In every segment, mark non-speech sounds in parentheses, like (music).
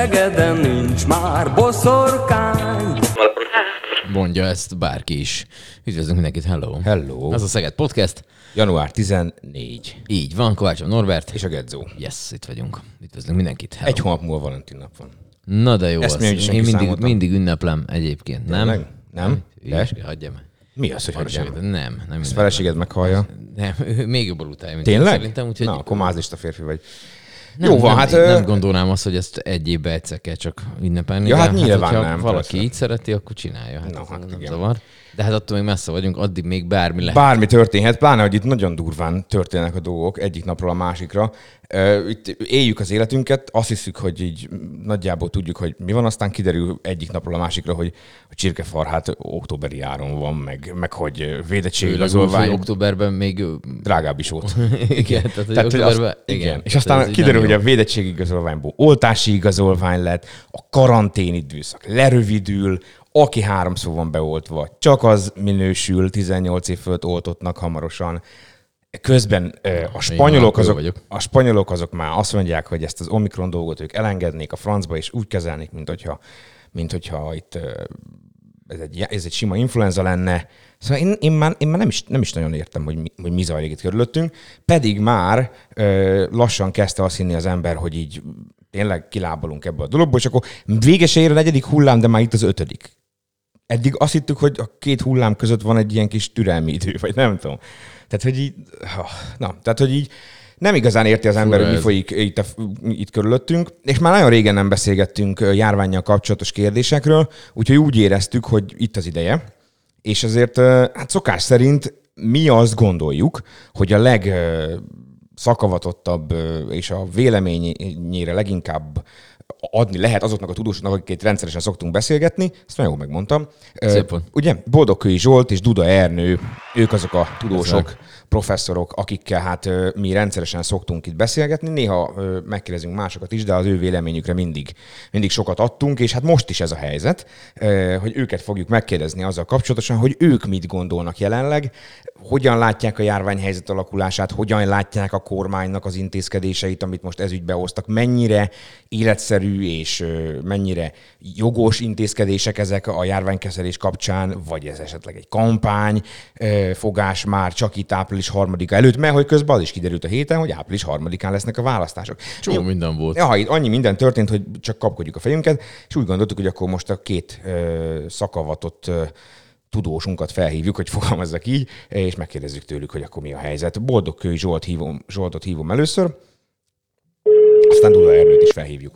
Szegeden nincs már boszorkány. Mondja ezt bárki is. Üdvözlünk mindenkit, hello. Hello. Ez a Szeged Podcast. Január 14. Így van, Kovács Norbert. És a Gedzó. Yes, itt vagyunk. Üdvözlünk mindenkit, hello. Egy hónap múlva Valentin nap van. Na de jó, Ezt az. én mindig, számoltam. mindig ünneplem egyébként, nem? Nem? Ügyes, De? hagyjam. Mi az, hogy hagyjam? Nem, nem. nem Ezt feleséged meghallja. Nem, ő még jobb utálja, mint én Tényleg? szerintem, úgyhogy Na, akkor mázlista férfi vagy. Nem, Jó van, nem, hát, én nem gondolnám azt, hogy ezt egy évbe egyszer kell csak ünnepelni. Ja, de hát nyilván hogyha nem, valaki persze. így szereti, akkor csinálja. Hát, ez hát nem igen. zavar. De hát attól még messze vagyunk, addig még bármi lehet. Bármi történhet, pláne, hogy itt nagyon durván történnek a dolgok egyik napról a másikra. Itt éljük az életünket, azt hiszük, hogy így nagyjából tudjuk, hogy mi van, aztán kiderül egyik napról a másikra, hogy a csirkefarhát októberi áron van, meg, meg hogy védettségigazolvány októberben még... drágább is volt. (laughs) igen, tehát, hogy Tehát, októberben... azt, igen. igen. És aztán így kiderül, hogy jó. a védettségi igazolványból oltási igazolvány lett, a karantén időszak lerövidül, aki háromszor van beoltva, csak az minősül 18 év fölött oltottnak hamarosan. Közben a spanyolok, azok, a spanyolok azok már azt mondják, hogy ezt az Omikron dolgot ők elengednék a francba, és úgy kezelnék, mint hogyha, mint hogyha itt ez egy, ez egy sima influenza lenne. Szóval én, én, már, én már nem, is, nem is nagyon értem, hogy mi, hogy mi zajlik itt körülöttünk, pedig már ö, lassan kezdte azt hinni az ember, hogy így tényleg kilábalunk ebből a dologból, és akkor véges ér a negyedik hullám, de már itt az ötödik. Eddig azt hittük, hogy a két hullám között van egy ilyen kis türelmi idő, vagy nem tudom. Tehát, hogy így, na, tehát, hogy így nem igazán érti az ember, Fura hogy mi folyik itt, a, itt körülöttünk, és már nagyon régen nem beszélgettünk ö, járvánnyal kapcsolatos kérdésekről, úgyhogy úgy éreztük, hogy itt az ideje, és azért hát szokás szerint mi azt gondoljuk, hogy a leg ö, szakavatottabb ö, és a véleményére leginkább adni lehet azoknak a tudósoknak, akiket rendszeresen szoktunk beszélgetni, ezt nagyon megmondtam. Szép volt. Ugye, Boldogkői Zsolt és Duda Ernő, ők azok a tudósok, Ezek. Professzorok, akikkel hát mi rendszeresen szoktunk itt beszélgetni. Néha megkérdezünk másokat is, de az ő véleményükre mindig, mindig sokat adtunk, és hát most is ez a helyzet, hogy őket fogjuk megkérdezni azzal kapcsolatosan, hogy ők mit gondolnak jelenleg, hogyan látják a járványhelyzet alakulását, hogyan látják a kormánynak az intézkedéseit, amit most ezügybe hoztak, mennyire életszerű és mennyire jogos intézkedések ezek a járványkezelés kapcsán, vagy ez esetleg egy kampány fogás már csak itt április harmadika előtt, mert hogy közben az is kiderült a héten, hogy április harmadikán lesznek a választások. Csomó minden volt. Ja, itt annyi minden történt, hogy csak kapkodjuk a fejünket, és úgy gondoltuk, hogy akkor most a két ö, szakavatott ö, tudósunkat felhívjuk, hogy fogalmazzak így, és megkérdezzük tőlük, hogy akkor mi a helyzet. Boldogkői Zsolt hívom, Zsoltot hívom először, aztán Duda Ernőt is felhívjuk.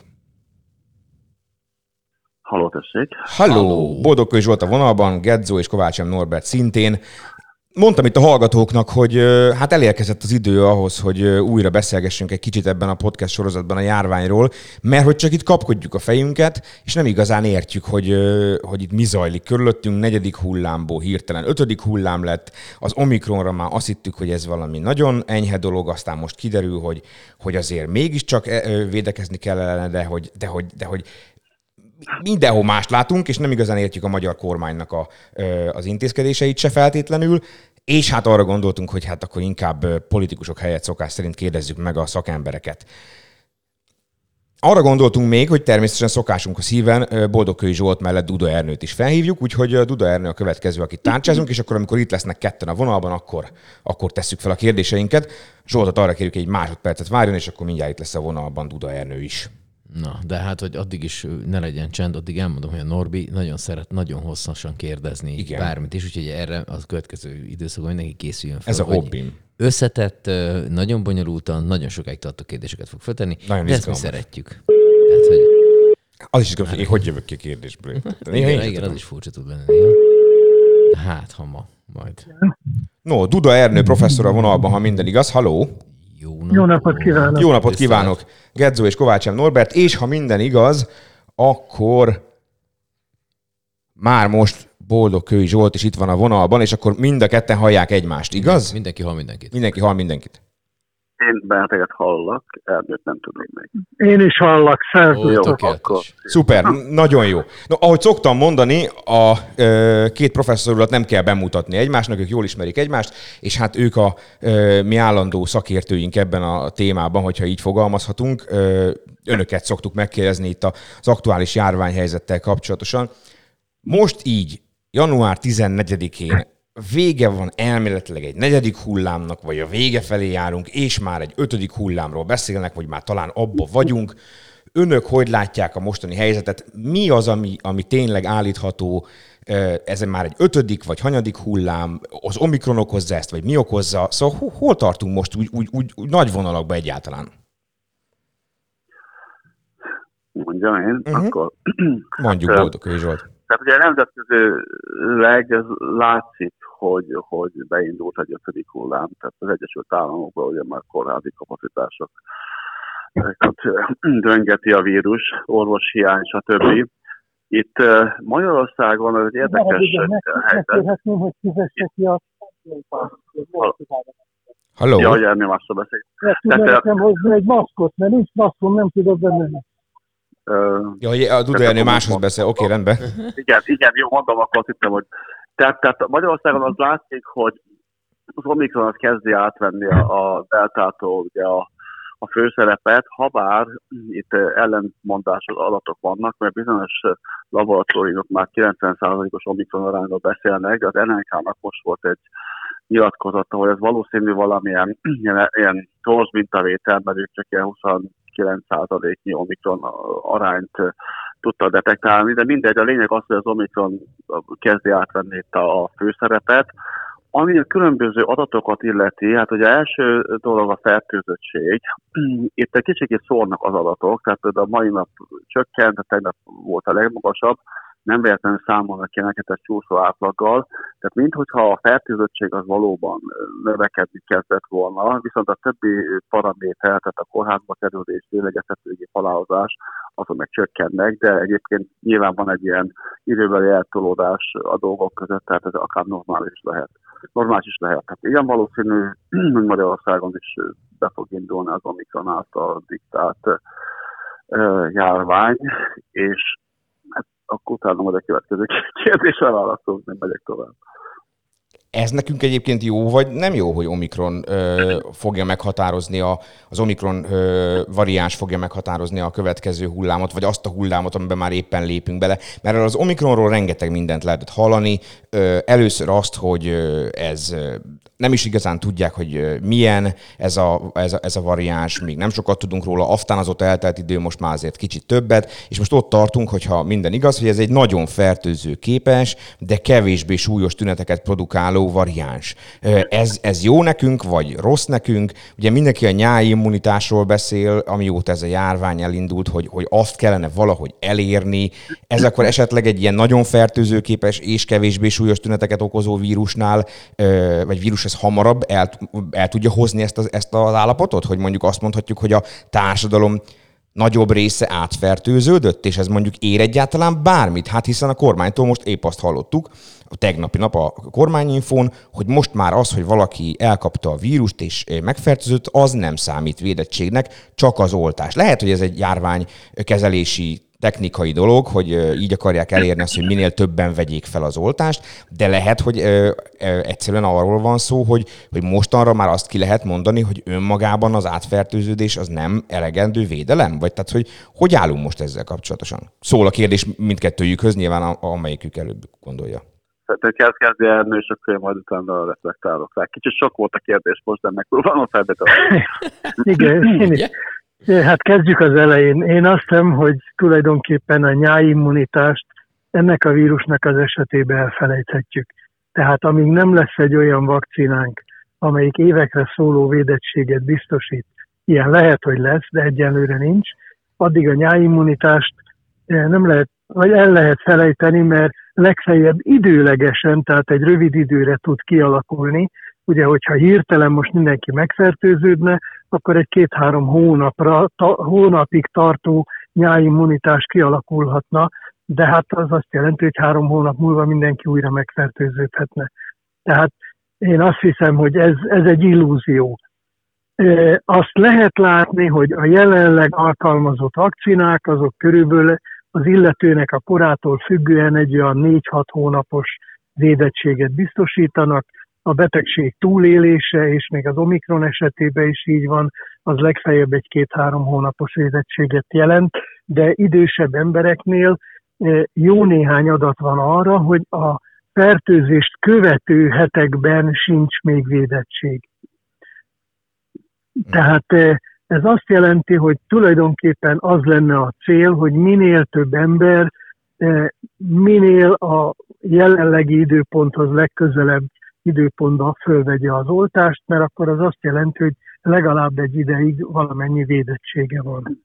Halló, tessék. Halló! Boldogkői Zsolt a vonalban, Gedzó és Kovács M. Norbert szintén. Mondtam itt a hallgatóknak, hogy hát elérkezett az idő ahhoz, hogy újra beszélgessünk egy kicsit ebben a podcast sorozatban a járványról, mert hogy csak itt kapkodjuk a fejünket, és nem igazán értjük, hogy, hogy itt mi zajlik körülöttünk. Negyedik hullámból hirtelen ötödik hullám lett, az Omikronra már azt hittük, hogy ez valami nagyon enyhe dolog, aztán most kiderül, hogy, hogy azért mégiscsak ö, védekezni kellene, de hogy, de hogy, de hogy mindenhol mást látunk, és nem igazán értjük a magyar kormánynak a, az intézkedéseit se feltétlenül, és hát arra gondoltunk, hogy hát akkor inkább politikusok helyett szokás szerint kérdezzük meg a szakembereket. Arra gondoltunk még, hogy természetesen szokásunk a szíven Boldogkői Zsolt mellett Duda Ernőt is felhívjuk, úgyhogy Duda Ernő a következő, akit tárcsázunk, és akkor amikor itt lesznek ketten a vonalban, akkor, akkor tesszük fel a kérdéseinket. Zsoltot arra kérjük, hogy egy másodpercet várjon, és akkor mindjárt itt lesz a vonalban Duda Ernő is. Na, de hát, hogy addig is ne legyen csend, addig elmondom, hogy a Norbi nagyon szeret nagyon hosszasan kérdezni Igen. bármit is, úgyhogy erre a következő időszakban mindenki készüljön fel. Ez a hogy hobbim. Összetett, nagyon bonyolultan, nagyon sokáig tartó kérdéseket fog feltenni, Nagyon de ezt mi szeretjük. Tehát, hogy Az is igaz, hogy én hogy jövök ki a kérdésből. (laughs) Néha igen, igen, az is furcsa tud lenni néha. Hát, ha ma, majd. No, Duda Ernő professzor a vonalban, ha minden igaz. Haló! Jó Jó napot kívánok! Jó napot kívánok! Gedzó és Kovács M. Norbert, és ha minden igaz, akkor már most Boldog Kői Zsolt is itt van a vonalban, és akkor mind a ketten hallják egymást, igaz? Mindenki hal mindenkit. Mindenki hall mindenkit. Én benneteket hallak, Ernőt nem tudom még. Én is hallak, szervusztok! tökéletes. Szuper, nagyon jó. No, ahogy szoktam mondani, a ö, két professzor urat nem kell bemutatni egymásnak, ők jól ismerik egymást, és hát ők a ö, mi állandó szakértőink ebben a témában, hogyha így fogalmazhatunk. Ö, önöket szoktuk megkérdezni itt az aktuális járványhelyzettel kapcsolatosan. Most így, január 14-én vége van elméletileg egy negyedik hullámnak, vagy a vége felé járunk, és már egy ötödik hullámról beszélnek, vagy már talán abba vagyunk. Önök hogy látják a mostani helyzetet? Mi az, ami, ami tényleg állítható? Ez már egy ötödik vagy hanyadik hullám? Az Omikron okozza ezt, vagy mi okozza? Szóval hol, tartunk most úgy, úgy, úgy, úgy nagy vonalakban egyáltalán? Mondjam én, uh-huh. akkor... Mondjuk (clears throat) Boldog Zsolt. Tehát ugye nemzetközileg ez látszik, hogy, hogy beindult egy ötödik hullám, tehát az Egyesült Államokban ugye már kórházi kapacitások döngeti a vírus, orvoshiány, stb. Itt Magyarországon ez egy érdekes helyzet. Hogy fizesse ki a Halló? Ja, hogy Ernő másra beszél. Ezt Tehát, tudja nekem hozni egy maszkot, mert nincs maszkom, nem tudok benne. Ö, Ja, hogy a Duda Ernő máshoz beszél. Oké, rendben. Igen, igen, jó, mondom, akkor azt hittem, hogy... Tehát, tehát Magyarországon az látszik, hogy az Omikron az kezdi átvenni a, a deltától ugye a, a főszerepet, ha bár itt ellentmondásos adatok vannak, mert bizonyos laboratóriumok már 90%-os Omikron arányról beszélnek, az NNK-nak most volt egy nyilatkozata, hogy ez valószínű valamilyen ilyen, ilyen torz mintavétel, mert ők csak ilyen 29%-nyi Omikron arányt tudta detektálni, de mindegy, a lényeg az, hogy az Omikron kezdi átvenni itt a, főszerepet. Ami a különböző adatokat illeti, hát ugye első dolog a fertőzöttség. (clears throat) Itt egy kicsit szórnak az adatok, tehát például a mai nap csökkent, a tegnap volt a legmagasabb, nem véletlenül számolnak neked egy csúszó átlaggal, tehát minthogyha a fertőzöttség az valóban növekedni kezdett volna, viszont a többi paraméter, tehát a kórházba kerülés, lélegeztetőgép halálozás, azok meg csökkennek, de egyébként nyilván van egy ilyen időbeli eltolódás a dolgok között, tehát ez akár normális lehet. Normális is lehet. Tehát igen valószínű, (clears throat) hogy Magyarországon is be fog indulni az Omikron által diktált járvány, és akkor utána majd a következő kérdésre válaszolok, nem megyek tovább. Ez nekünk egyébként jó, vagy nem jó, hogy Omikron ö, fogja meghatározni, a, az Omikron ö, variáns fogja meghatározni a következő hullámot, vagy azt a hullámot, amiben már éppen lépünk bele. Mert az Omikronról rengeteg mindent lehetett hallani. Ö, először azt, hogy ez nem is igazán tudják, hogy milyen ez a, ez, a, ez a variáns, még nem sokat tudunk róla, aztán az ott eltelt idő, most már azért kicsit többet, és most ott tartunk, hogyha minden igaz, hogy ez egy nagyon fertőző képes, de kevésbé súlyos tüneteket produkáló variáns. Ö, Ez, ez jó nekünk, vagy rossz nekünk? Ugye mindenki a nyári immunitásról beszél, amióta ez a járvány elindult, hogy, hogy azt kellene valahogy elérni. Ez akkor esetleg egy ilyen nagyon fertőzőképes és kevésbé súlyos tüneteket okozó vírusnál, vagy vírus ez hamarabb el, el tudja hozni ezt az, ezt az állapotot? Hogy mondjuk azt mondhatjuk, hogy a társadalom nagyobb része átfertőződött, és ez mondjuk ér egyáltalán bármit? Hát hiszen a kormánytól most épp azt hallottuk, a tegnapi nap a kormányinfón, hogy most már az, hogy valaki elkapta a vírust és megfertőzött, az nem számít védettségnek, csak az oltás. Lehet, hogy ez egy járványkezelési technikai dolog, hogy így akarják elérni azt, hogy minél többen vegyék fel az oltást, de lehet, hogy ö, ö, egyszerűen arról van szó, hogy, hogy mostanra már azt ki lehet mondani, hogy önmagában az átfertőződés az nem elegendő védelem? Vagy tehát, hogy hogy állunk most ezzel kapcsolatosan? Szól a kérdés mindkettőjükhöz, nyilván a- amelyikük előbb gondolja. Tehát kezd kezdi Ernő, és akkor én majd utána reflektálok rá. Kicsit sok volt a kérdés most, de megpróbálom felbetelni. (laughs) Igen, én is. Hát kezdjük az elején. Én azt hiszem, hogy tulajdonképpen a nyáimmunitást ennek a vírusnak az esetében elfelejthetjük. Tehát amíg nem lesz egy olyan vakcinánk, amelyik évekre szóló védettséget biztosít, ilyen lehet, hogy lesz, de egyelőre nincs, addig a nyáimmunitást eh, nem lehet, vagy el lehet felejteni, mert legfeljebb időlegesen, tehát egy rövid időre tud kialakulni, ugye, hogyha hirtelen most mindenki megfertőződne, akkor egy két-három hónapra, ta, hónapig tartó nyáimmunitás kialakulhatna, de hát az azt jelenti, hogy három hónap múlva mindenki újra megfertőződhetne. Tehát én azt hiszem, hogy ez, ez egy illúzió. E, azt lehet látni, hogy a jelenleg alkalmazott vakcinák, azok körülbelül az illetőnek a korától függően egy olyan 4-6 hónapos védettséget biztosítanak, a betegség túlélése, és még az Omikron esetében is így van, az legfeljebb egy két-három hónapos védettséget jelent, de idősebb embereknél jó néhány adat van arra, hogy a fertőzést követő hetekben sincs még védettség. Tehát ez azt jelenti, hogy tulajdonképpen az lenne a cél, hogy minél több ember minél a jelenlegi időponthoz legközelebb időpontban fölvegye az oltást, mert akkor az azt jelenti, hogy legalább egy ideig valamennyi védettsége van.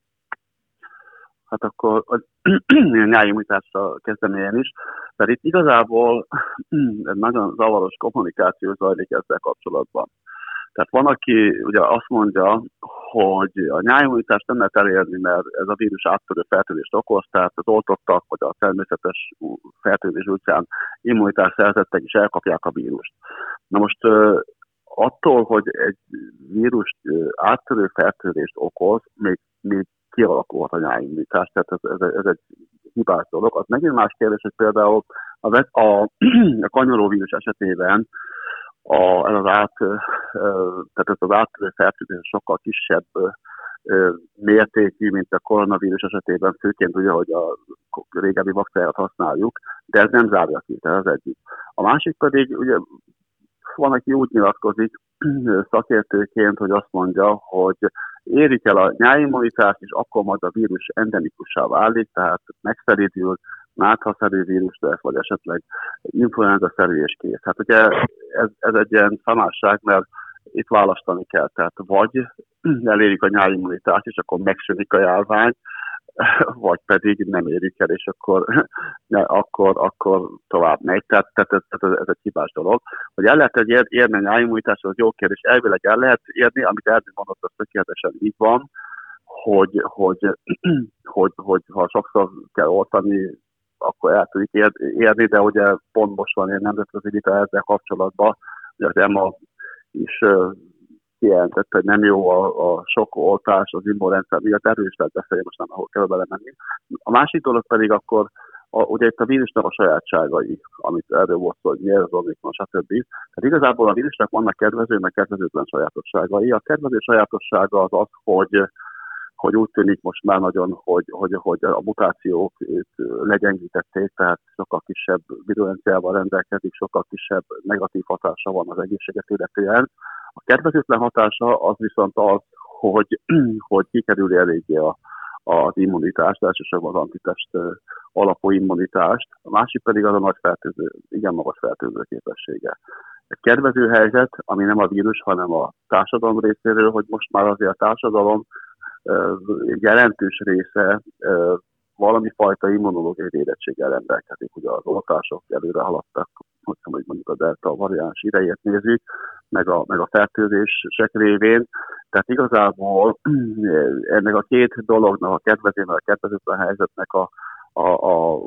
Hát akkor a (clears throat) nyári immunitással kezdem én is, mert itt igazából (clears throat) egy nagyon zavaros kommunikáció zajlik ezzel kapcsolatban. Tehát van, aki ugye azt mondja, hogy a nyájimmunitást nem lehet elérni, mert ez a vírus áttörő fertőzést okoz, tehát az oltottak vagy a természetes fertőzés után immunitás szerzettek is elkapják a vírust. Na most attól, hogy egy vírus áttörő fertőzést okoz, még, még kialakulhat a nyájimmunitás, tehát ez, ez, ez egy hibás dolog. Az megint más kérdés, hogy például a, a, (clears throat) a kanyaróvírus esetében a, ez az át, tehát ez az áttörő fertőzés sokkal kisebb mértékű, mint a koronavírus esetében, főként ugye, hogy a régebbi vakcináját használjuk, de ez nem zárja ki, tehát az egyik. A másik pedig, ugye van, aki úgy nyilatkozik szakértőként, hogy azt mondja, hogy érik el a nyáimmunitást, és akkor majd a vírus endemikussá válik, tehát megszeridül, náthaszerű vírus lesz, vagy esetleg influenza-szerű és kész. Hát ugye ez, ez egy ilyen szamásság, mert itt választani kell, tehát vagy elérjük a nyári immunitást, és akkor megsűnik a járvány, vagy pedig nem érik el, és akkor, ne, akkor, akkor tovább megy. Tehát, tehát ez, ez, ez egy hibás dolog. Hogy el lehet egy érni a nyájimmunitásra, az jó kérdés. Elvileg el lehet érni, amit Erdő mondott, az tökéletesen így van, hogy, hogy, hogy, (clears throat) hogy, hogy ha sokszor kell oltani, akkor el tudjuk érni, de ugye pont most van egy nemzetközi vita ezzel kapcsolatban, hogy az EMA is kijelentette, hogy nem jó a, a sok oltás az immunrendszer miatt, erről is lehet beszélni, most nem ahol kell belemenni. A másik dolog pedig akkor a, ugye itt a vírusnak a sajátságai, amit erről volt szó, hogy miért az omikron, stb. Tehát igazából a vírusnak vannak kedvező, meg kedvezőtlen sajátosságai. A kedvező sajátossága az az, hogy hogy úgy tűnik most már nagyon, hogy, hogy, hogy a mutációk legyengítették, tehát sokkal kisebb virulenciával rendelkezik, sokkal kisebb negatív hatása van az egészséget illetően. A kedvezőtlen hatása az viszont az, hogy, (clears throat) hogy kikerüli eléggé a, az immunitást, elsősorban az antitest alapú immunitást, a másik pedig az a nagy fertőző, igen magas fertőző képessége. Egy kedvező helyzet, ami nem a vírus, hanem a társadalom részéről, hogy most már azért a társadalom jelentős része valami fajta immunológiai védettséggel rendelkezik. Ugye az oltások előre haladtak, hogyha mondjuk a delta variáns idejét nézzük, meg a, meg a fertőzések révén. Tehát igazából ennek a két dolognak, a kedvezőnek, a kedvezőtlen helyzetnek a, a, a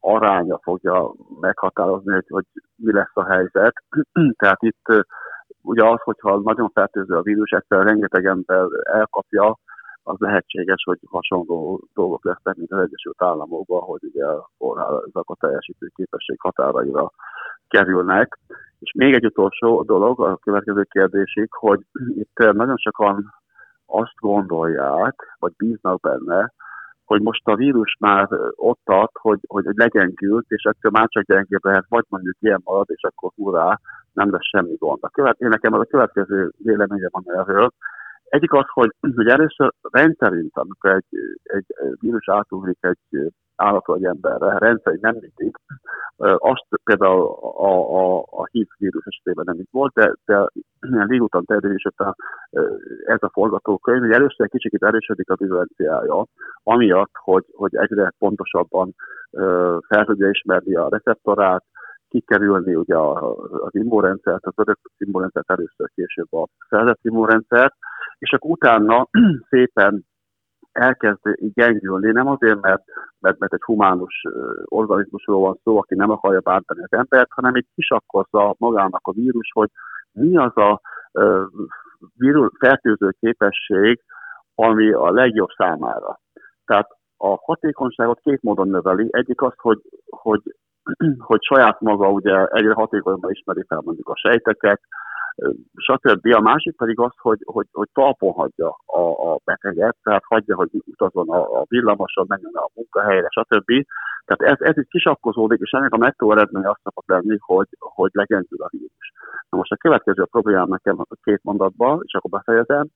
aránya fogja meghatározni, hogy, hogy mi lesz a helyzet. (clears throat) Tehát itt ugye az, hogyha nagyon fertőző a vírus, egyszer rengeteg ember elkapja, az lehetséges, hogy hasonló dolgok lesznek, mint az Egyesült Államokban, hogy ugye a kórházak a teljesítő képesség határaira kerülnek. És még egy utolsó dolog, a következő kérdésig, hogy itt nagyon sokan azt gondolják, vagy bíznak benne, hogy most a vírus már ott tart, hogy, hogy legyengült, és ettől már csak gyengébb lehet, vagy mondjuk ilyen marad, és akkor hurrá, nem lesz semmi gond. A követ, én nekem az a következő véleményem van erről, egyik az, hogy, hogy először rendszerint, amikor egy, egy vírus átugrik egy állatról egy emberre, rendszerint nem mindig. Azt például a, a, a HIV vírus esetében nem így volt, de, de légúton terjedés után ez a forgatókönyv, hogy először egy kicsit erősödik a virulenciája, amiatt, hogy, hogy egyre pontosabban fel tudja ismerni a receptorát, kikerülni ugye az immunrendszert, az örök immunrendszert, először később a szerzett immunrendszert, és akkor utána (clears throat) szépen elkezd gyengülni, nem azért, mert, mert, mert egy humánus organizmusról van szó, aki nem akarja bántani az embert, hanem így kisakkozza magának a vírus, hogy mi az a vírus fertőző képesség, ami a legjobb számára. Tehát a hatékonyságot két módon növeli. Egyik az, hogy, hogy, (clears throat) hogy saját maga ugye egyre hatékonyabban ismeri fel mondjuk a sejteket, stb. A másik pedig az, hogy, hogy, hogy talpon hagyja a, a beteget, tehát hagyja, hogy utazzon a, a villamoson, menjen a munkahelyre, stb. Tehát ez, ez így kisakkozódik, és ennek a nettó eredmény azt szokott lenni, hogy, hogy legyengül a vírus. Na most a következő problémám nekem a két mondatban, és akkor befejezem,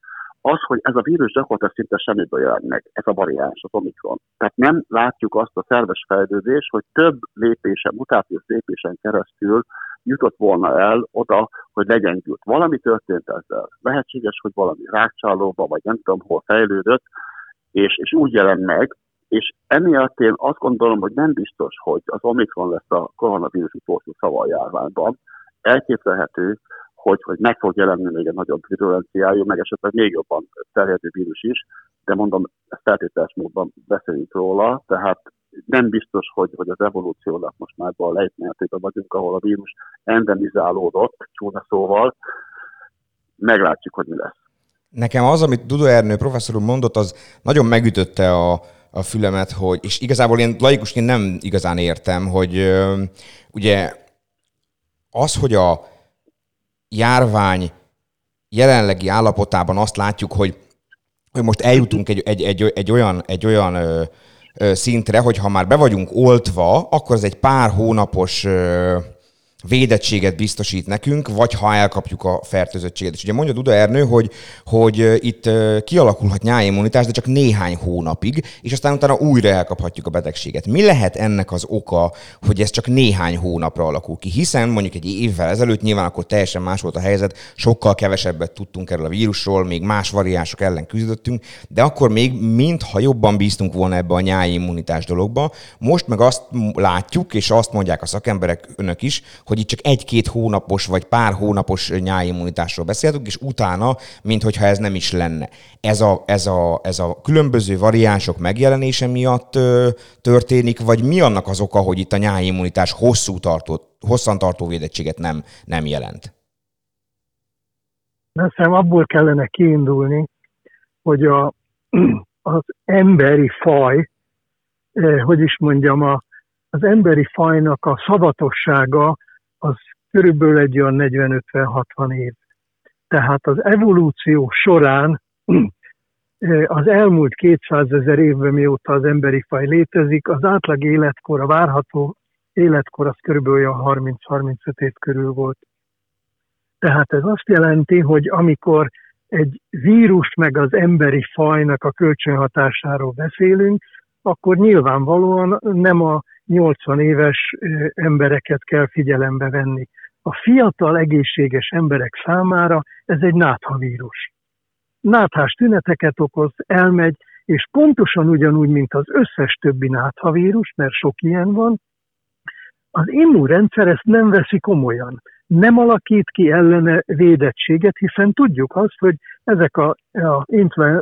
az, hogy ez a vírus gyakorlatilag szinte semmiből jelent meg, ez a variáns, az Omikron. Tehát nem látjuk azt a szerves fejlődést, hogy több lépésen, mutációs lépésen keresztül jutott volna el oda, hogy legyengült. Valami történt ezzel. Lehetséges, hogy valami rákcsálóba, vagy nem tudom hol fejlődött, és, és úgy jelent meg, és emiatt én azt gondolom, hogy nem biztos, hogy az Omikron lesz a koronavírus utolsó szava a járványban. Elképzelhető, hogy, hogy meg fog jelenni még egy nagyobb virulenciájú, meg esetleg még jobban terjedő vírus is, de mondom, feltételes módon beszélünk róla, tehát nem biztos, hogy, hogy az evolúciónak most már a lejtmenetében vagyunk, ahol a vírus endemizálódott, csúnya szóval, meglátjuk, hogy mi lesz. Nekem az, amit Duda Ernő professzor mondott, az nagyon megütötte a, a fülemet, hogy, és igazából én laikusként nem igazán értem, hogy ö, ugye az, hogy a járvány jelenlegi állapotában azt látjuk, hogy, hogy most eljutunk egy, egy, egy, egy olyan, egy olyan ö, ö, szintre, hogy ha már be vagyunk oltva, akkor ez egy pár hónapos ö, védettséget biztosít nekünk, vagy ha elkapjuk a fertőzöttséget. És ugye mondja Duda Ernő, hogy, hogy itt kialakulhat nyáimmunitás, de csak néhány hónapig, és aztán utána újra elkaphatjuk a betegséget. Mi lehet ennek az oka, hogy ez csak néhány hónapra alakul ki? Hiszen mondjuk egy évvel ezelőtt nyilván akkor teljesen más volt a helyzet, sokkal kevesebbet tudtunk erről a vírusról, még más variánsok ellen küzdöttünk, de akkor még mintha jobban bíztunk volna ebbe a nyáimmunitás dologba. Most meg azt látjuk, és azt mondják a szakemberek, önök is, hogy itt csak egy-két hónapos vagy pár hónapos nyáimmunitásról beszéltünk, és utána, minthogyha ez nem is lenne. Ez a, ez a, ez a különböző variánsok megjelenése miatt ö, történik, vagy mi annak az oka, hogy itt a nyáimmunitás hosszú tartó, hosszantartó védettséget nem, nem jelent? Hiszem abból kellene kiindulni, hogy a, (clears throat) az emberi faj, eh, hogy is mondjam, a, az emberi fajnak a szavatossága körülbelül egy olyan 40-50-60 év. Tehát az evolúció során (clears throat) az elmúlt 200 ezer évben, mióta az emberi faj létezik, az átlag életkor, a várható életkor az körülbelül olyan 30-35 év körül volt. Tehát ez azt jelenti, hogy amikor egy vírus meg az emberi fajnak a kölcsönhatásáról beszélünk, akkor nyilvánvalóan nem a 80 éves embereket kell figyelembe venni. A fiatal, egészséges emberek számára ez egy náthavírus. Náthás tüneteket okoz, elmegy, és pontosan ugyanúgy, mint az összes többi náthavírus, mert sok ilyen van, az immunrendszer ezt nem veszi komolyan. Nem alakít ki ellene védettséget, hiszen tudjuk azt, hogy ezek a, a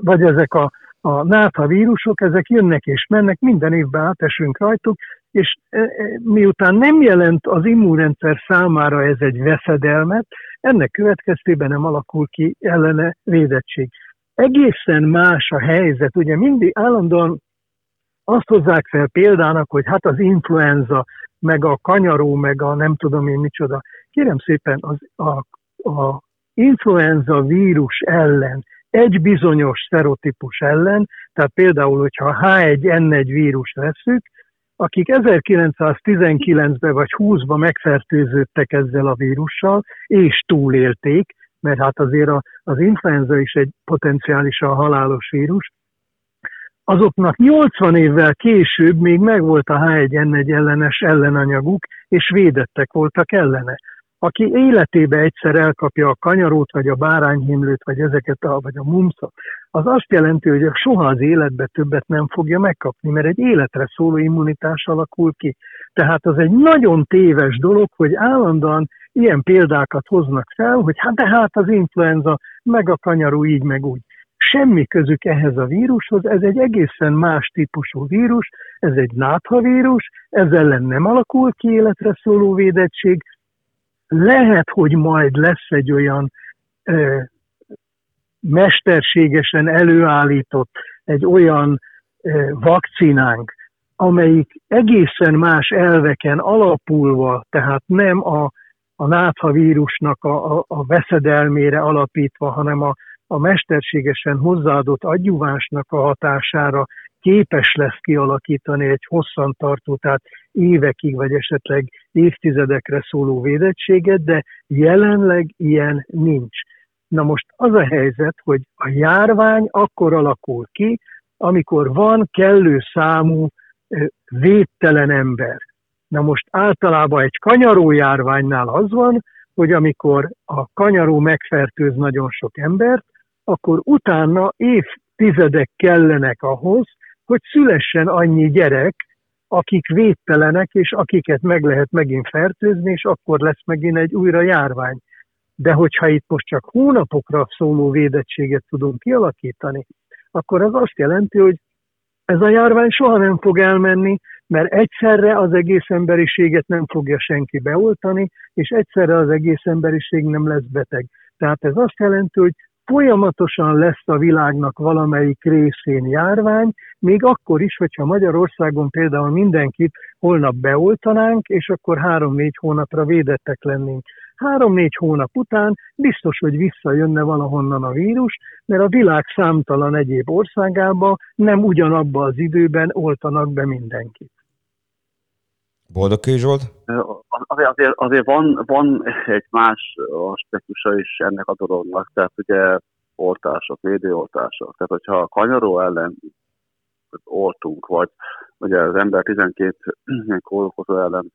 vagy ezek a, a náta vírusok, ezek jönnek és mennek, minden évben átesünk rajtuk, és e, e, miután nem jelent az immunrendszer számára ez egy veszedelmet, ennek következtében nem alakul ki ellene védettség. Egészen más a helyzet, ugye mindig állandóan azt hozzák fel példának, hogy hát az influenza, meg a kanyaró, meg a nem tudom én micsoda. Kérem szépen, az, a, a influenza vírus ellen, egy bizonyos szerotípus ellen, tehát például, hogyha H1N1 vírus veszük, akik 1919-ben vagy 20-ban megfertőződtek ezzel a vírussal, és túlélték, mert hát azért a, az influenza is egy potenciálisan halálos vírus, azoknak 80 évvel később még megvolt a H1N1 ellenes ellenanyaguk, és védettek voltak ellene. Aki életébe egyszer elkapja a kanyarót, vagy a bárányhimlőt, vagy ezeket a, vagy a mumszot, az azt jelenti, hogy soha az életbe többet nem fogja megkapni, mert egy életre szóló immunitás alakul ki. Tehát az egy nagyon téves dolog, hogy állandóan ilyen példákat hoznak fel, hogy hát de hát az influenza, meg a kanyarú így, meg úgy. Semmi közük ehhez a vírushoz, ez egy egészen más típusú vírus, ez egy náthavírus, ez ellen nem alakul ki életre szóló védettség, lehet, hogy majd lesz egy olyan ö, mesterségesen előállított, egy olyan ö, vakcinánk, amelyik egészen más elveken alapulva, tehát nem a, a nátha vírusnak a, a, a veszedelmére alapítva, hanem a, a mesterségesen hozzáadott adjuvánsnak a hatására képes lesz kialakítani egy hosszantartó, tehát évekig vagy esetleg évtizedekre szóló védettséget, de jelenleg ilyen nincs. Na most az a helyzet, hogy a járvány akkor alakul ki, amikor van kellő számú védtelen ember. Na most általában egy kanyaró járványnál az van, hogy amikor a kanyaró megfertőz nagyon sok embert, akkor utána évtizedek kellenek ahhoz, hogy szülessen annyi gyerek, akik védtelenek, és akiket meg lehet megint fertőzni, és akkor lesz megint egy újra járvány. De hogyha itt most csak hónapokra szóló védettséget tudunk kialakítani, akkor az azt jelenti, hogy ez a járvány soha nem fog elmenni, mert egyszerre az egész emberiséget nem fogja senki beoltani, és egyszerre az egész emberiség nem lesz beteg. Tehát ez azt jelenti, hogy folyamatosan lesz a világnak valamelyik részén járvány, még akkor is, hogyha Magyarországon például mindenkit holnap beoltanánk, és akkor három-négy hónapra védettek lennénk. Három-négy hónap után biztos, hogy visszajönne valahonnan a vírus, mert a világ számtalan egyéb országába nem ugyanabba az időben oltanak be mindenkit. Boldog Zsolt? Azért, azért, azért van, van egy más aspektusa is ennek a dolognak, tehát ugye oltások, védőoltások. Tehát hogyha a kanyaró ellen oltunk, vagy ugye az ember 12 kórokozó ellen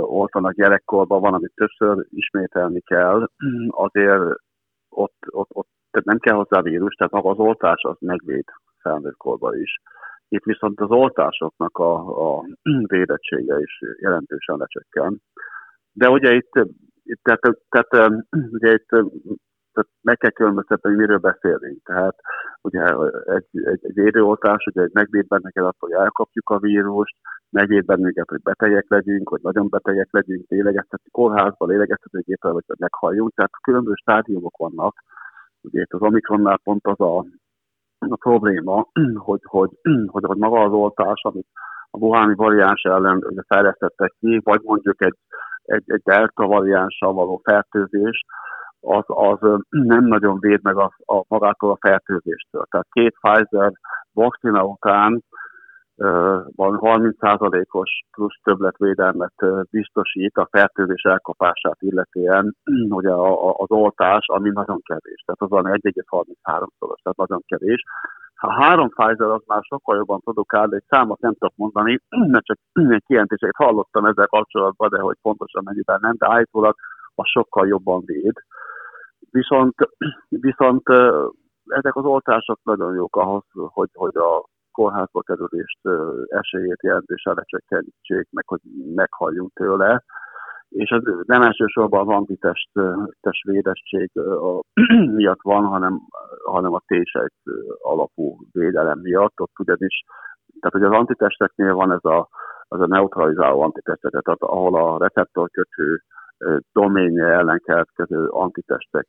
oltanak gyerekkorban, van, amit többször ismételni kell, azért ott, ott, ott tehát nem kell hozzá vírus, tehát maga az oltás az megvéd felnőtt korban is. Itt viszont az oltásoknak a, a (clears throat) védettsége is jelentősen lecsökken. De ugye itt, itt tehát, tehát, (clears throat) ugye itt tehát meg kell különböztetni, hogy miről beszélünk. Tehát ugye egy, egy, egy védőoltás, ugye egy megvéd bennünket attól, hogy elkapjuk a vírust, megvéd bennünket, hogy betegek legyünk, hogy nagyon betegek legyünk, lélegeztető kórházban, lélegeztetőgéppel, vagy meghalljunk. Tehát különböző stádiumok vannak. Ugye itt az Omikronnál pont az a a probléma, (clears throat) hogy, hogy, (clears throat) hogy, hogy maga az oltás, amit a buháni variáns ellen fejlesztettek ki, vagy mondjuk egy, egy, egy delta variánssal való fertőzés, az, az (clears throat) nem nagyon véd meg a, a magától a fertőzéstől. Tehát két Pfizer vakcina után van 30%-os plusz többletvédelmet biztosít a fertőzés elkapását illetően, (clears throat) ugye az oltás, ami nagyon kevés. Tehát az van 1,33-szoros, tehát nagyon kevés. Ha három Pfizer, az már sokkal jobban produkál, de egy számot nem tudok mondani, (clears throat) mert csak (clears throat) egy kijelentéseket hallottam ezzel kapcsolatban, de hogy pontosan mennyiben nem, de állítólag a sokkal jobban véd. Viszont, viszont ezek az oltások nagyon jók ahhoz, hogy, hogy a kórházba kerülést esélyét jelentősen lecsökkentsék, meg hogy meghalljunk tőle. És ez nem elsősorban az antitest védettség miatt van, hanem, hanem a t alapú védelem miatt. Ott ugyanis, tehát hogy az antitesteknél van ez a, az a neutralizáló antitesteket, tehát ahol a receptorkötő doménje ellen keletkező antitestek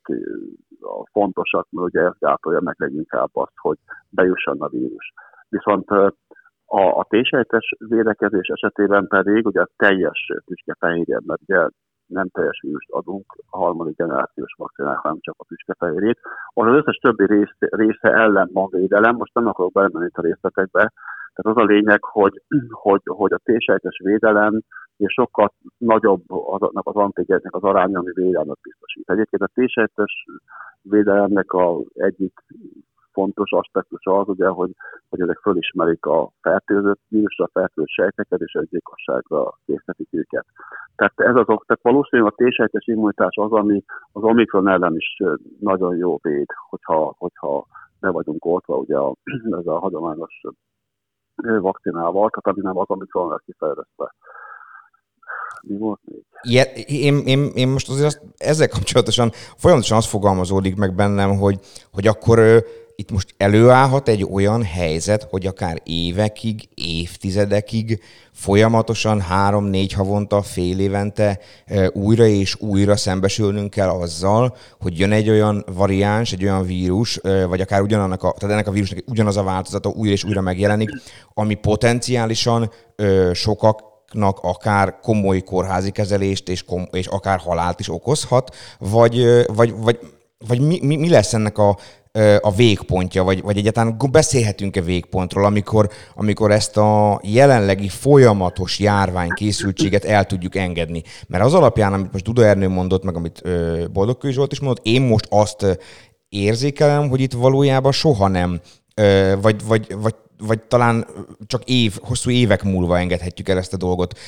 fontosak, mert ugye ez gátolja meg leginkább azt, hogy bejusson a vírus. Viszont a, a T-sejtes védekezés esetében pedig ugye a teljes tüskefehérje, mert ugye nem teljes vírust adunk a harmadik generációs vakcinák, hanem csak a tüskefehérjét. Az összes többi része, része ellen van védelem, most nem akarok belemenni a részletekbe, tehát az a lényeg, hogy, hogy, hogy a T-sejtes védelem és sokkal nagyobb azoknak az antigennek az aránya, ami védelmet biztosít. Egyébként a T-sejtes védelemnek a egyik fontos aspektus az, ugye, hogy, hogy ezek fölismerik a fertőzött vírusra, fertőzött sejteket, és egy gyilkosságra készítik őket. Tehát ez azok, tehát valószínűleg a T-sejtes immunitás az, ami az Omikron ellen is nagyon jó véd, hogyha, hogyha ne vagyunk oltva ugye a, (clears throat) ez a hagyományos vakcinával, tehát ami nem az Omikronra kifejlesztve mi? Igen, én, én, én most azért azt, ezzel kapcsolatosan folyamatosan azt fogalmazódik meg bennem, hogy, hogy akkor itt most előállhat egy olyan helyzet, hogy akár évekig, évtizedekig folyamatosan három-négy havonta, fél évente újra és újra szembesülnünk kell azzal, hogy jön egy olyan variáns, egy olyan vírus, vagy akár ugyanannak a, tehát ennek a vírusnak ugyanaz a változata újra és újra megjelenik, ami potenciálisan sokak akár komoly kórházi kezelést és, kom- és akár halált is okozhat, vagy, vagy, vagy, vagy mi, mi, mi lesz ennek a, a végpontja, vagy, vagy egyáltalán beszélhetünk-e végpontról, amikor, amikor ezt a jelenlegi folyamatos járványkészültséget el tudjuk engedni. Mert az alapján, amit most Duda Ernő mondott, meg amit Boldogkő Zsolt is mondott, én most azt érzékelem, hogy itt valójában soha nem, vagy, vagy, vagy vagy talán csak év, hosszú évek múlva engedhetjük el ezt a dolgot.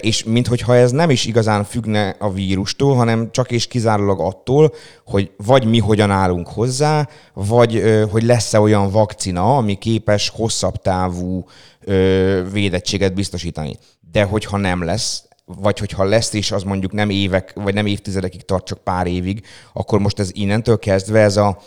És minthogyha ez nem is igazán függne a vírustól, hanem csak és kizárólag attól, hogy vagy mi hogyan állunk hozzá, vagy hogy lesz-e olyan vakcina, ami képes hosszabb távú védettséget biztosítani. De hogyha nem lesz, vagy hogyha lesz is, az mondjuk nem évek, vagy nem évtizedekig tart, csak pár évig, akkor most ez innentől kezdve ez a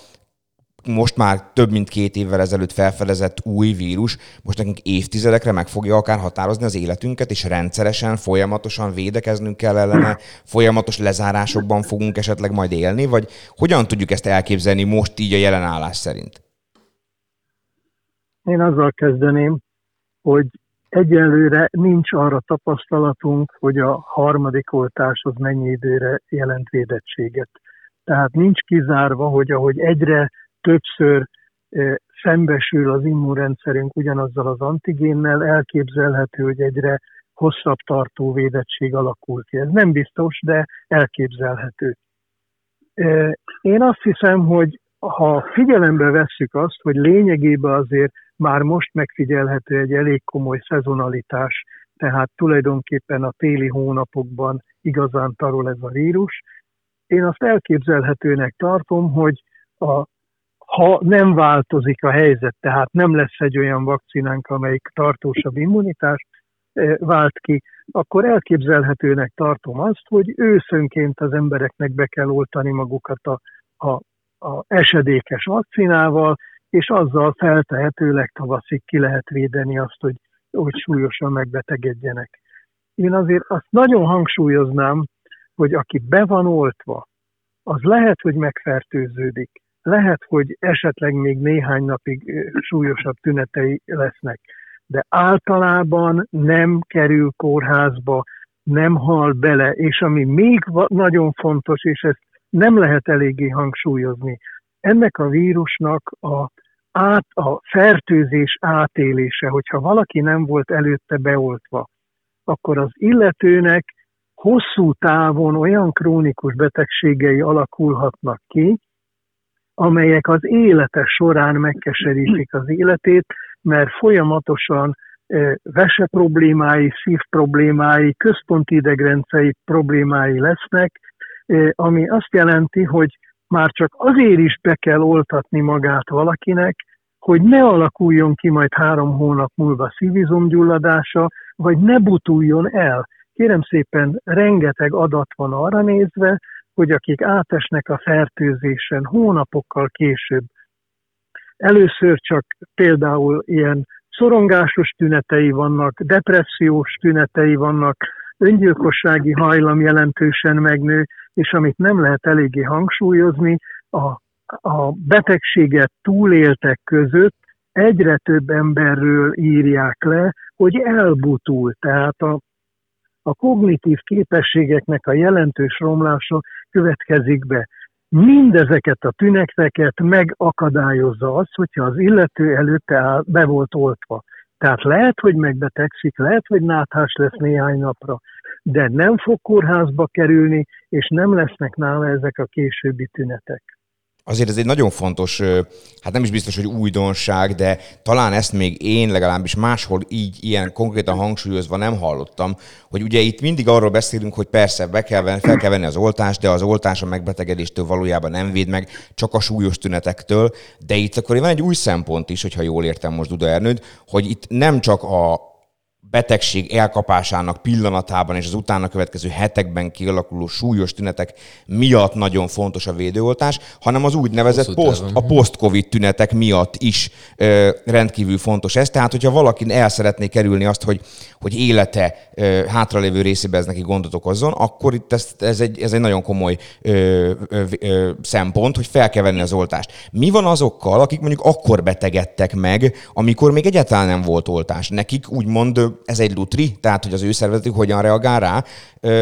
most már több mint két évvel ezelőtt felfedezett új vírus most nekünk évtizedekre meg fogja akár határozni az életünket, és rendszeresen, folyamatosan védekeznünk kell ellene, folyamatos lezárásokban fogunk esetleg majd élni, vagy hogyan tudjuk ezt elképzelni most így a jelen állás szerint? Én azzal kezdeném, hogy egyelőre nincs arra tapasztalatunk, hogy a harmadik oltás az mennyi időre jelent védettséget. Tehát nincs kizárva, hogy ahogy egyre többször szembesül az immunrendszerünk ugyanazzal az antigénnel, elképzelhető, hogy egyre hosszabb tartó védettség alakul ki. Ez nem biztos, de elképzelhető. Én azt hiszem, hogy ha figyelembe vesszük azt, hogy lényegében azért már most megfigyelhető egy elég komoly szezonalitás, tehát tulajdonképpen a téli hónapokban igazán tarol ez a vírus, én azt elképzelhetőnek tartom, hogy a ha nem változik a helyzet, tehát nem lesz egy olyan vakcinánk, amelyik tartósabb immunitást eh, vált ki, akkor elképzelhetőnek tartom azt, hogy őszönként az embereknek be kell oltani magukat a, a, a esedékes vakcinával, és azzal feltehetőleg tavaszig ki lehet védeni azt, hogy, hogy súlyosan megbetegedjenek. Én azért azt nagyon hangsúlyoznám, hogy aki be van oltva, az lehet, hogy megfertőződik, lehet, hogy esetleg még néhány napig súlyosabb tünetei lesznek, de általában nem kerül kórházba, nem hal bele, és ami még nagyon fontos, és ezt nem lehet eléggé hangsúlyozni, ennek a vírusnak a, át, a fertőzés átélése, hogyha valaki nem volt előtte beoltva, akkor az illetőnek hosszú távon olyan krónikus betegségei alakulhatnak ki, amelyek az élete során megkeserítik az életét, mert folyamatosan vese problémái, szív problémái, központi idegrendszeri problémái lesznek, ami azt jelenti, hogy már csak azért is be kell oltatni magát valakinek, hogy ne alakuljon ki majd három hónap múlva szívizomgyulladása, vagy ne butuljon el. Kérem szépen, rengeteg adat van arra nézve, hogy akik átesnek a fertőzésen hónapokkal később, először csak például ilyen szorongásos tünetei vannak, depressziós tünetei vannak, öngyilkossági hajlam jelentősen megnő, és amit nem lehet eléggé hangsúlyozni, a, a betegséget túléltek között egyre több emberről írják le, hogy elbutul. Tehát a, a kognitív képességeknek a jelentős romlása következik be. Mindezeket a tüneteket megakadályozza az, hogyha az illető előtte áll, be volt oltva. Tehát lehet, hogy megbetegszik, lehet, hogy náthás lesz néhány napra, de nem fog kórházba kerülni, és nem lesznek nála ezek a későbbi tünetek. Azért ez egy nagyon fontos, hát nem is biztos, hogy újdonság, de talán ezt még én legalábbis máshol így ilyen konkrétan hangsúlyozva nem hallottam, hogy ugye itt mindig arról beszélünk, hogy persze be kell venni, fel kell venni az oltást, de az oltás a megbetegedéstől valójában nem véd meg, csak a súlyos tünetektől, de itt akkor van egy új szempont is, hogyha jól értem most Duda Ernőd, hogy itt nem csak a betegség elkapásának pillanatában és az utána következő hetekben kialakuló súlyos tünetek miatt nagyon fontos a védőoltás, hanem az úgynevezett post, a post-covid tünetek miatt is ö, rendkívül fontos ez. Tehát, hogyha valaki el szeretné kerülni azt, hogy, hogy élete ö, hátralévő részében ez neki gondot okozzon, akkor itt ez, ez, egy, ez egy nagyon komoly ö, ö, ö, szempont, hogy fel kell venni az oltást. Mi van azokkal, akik mondjuk akkor betegedtek meg, amikor még egyáltalán nem volt oltás? Nekik úgymond ez egy lutri, tehát hogy az ő szervezetük hogyan reagál rá.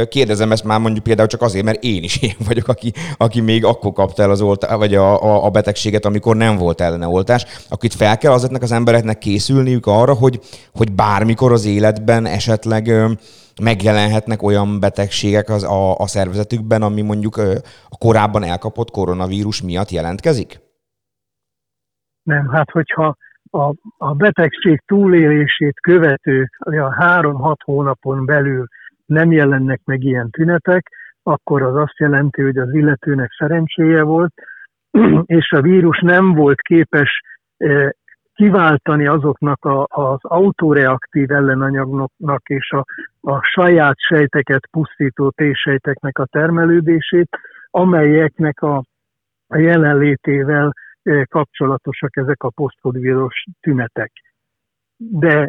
Kérdezem ezt már mondjuk például csak azért, mert én is (laughs) én vagyok, aki, aki még akkor kapta el az oltá, vagy a, a, a betegséget, amikor nem volt ellene oltás. Akit fel kell azoknak az embereknek készülniük arra, hogy, hogy bármikor az életben esetleg megjelenhetnek olyan betegségek az, a, a szervezetükben, ami mondjuk a korábban elkapott koronavírus miatt jelentkezik? Nem, hát hogyha a, a betegség túlélését követő a három-hat hónapon belül nem jelennek meg ilyen tünetek, akkor az azt jelenti, hogy az illetőnek szerencséje volt, (clears throat) és a vírus nem volt képes e, kiváltani azoknak a, az autoreaktív ellenanyagoknak és a, a saját sejteket pusztító T-sejteknek a termelődését, amelyeknek a, a jelenlétével kapcsolatosak ezek a posztkodvírus tünetek. De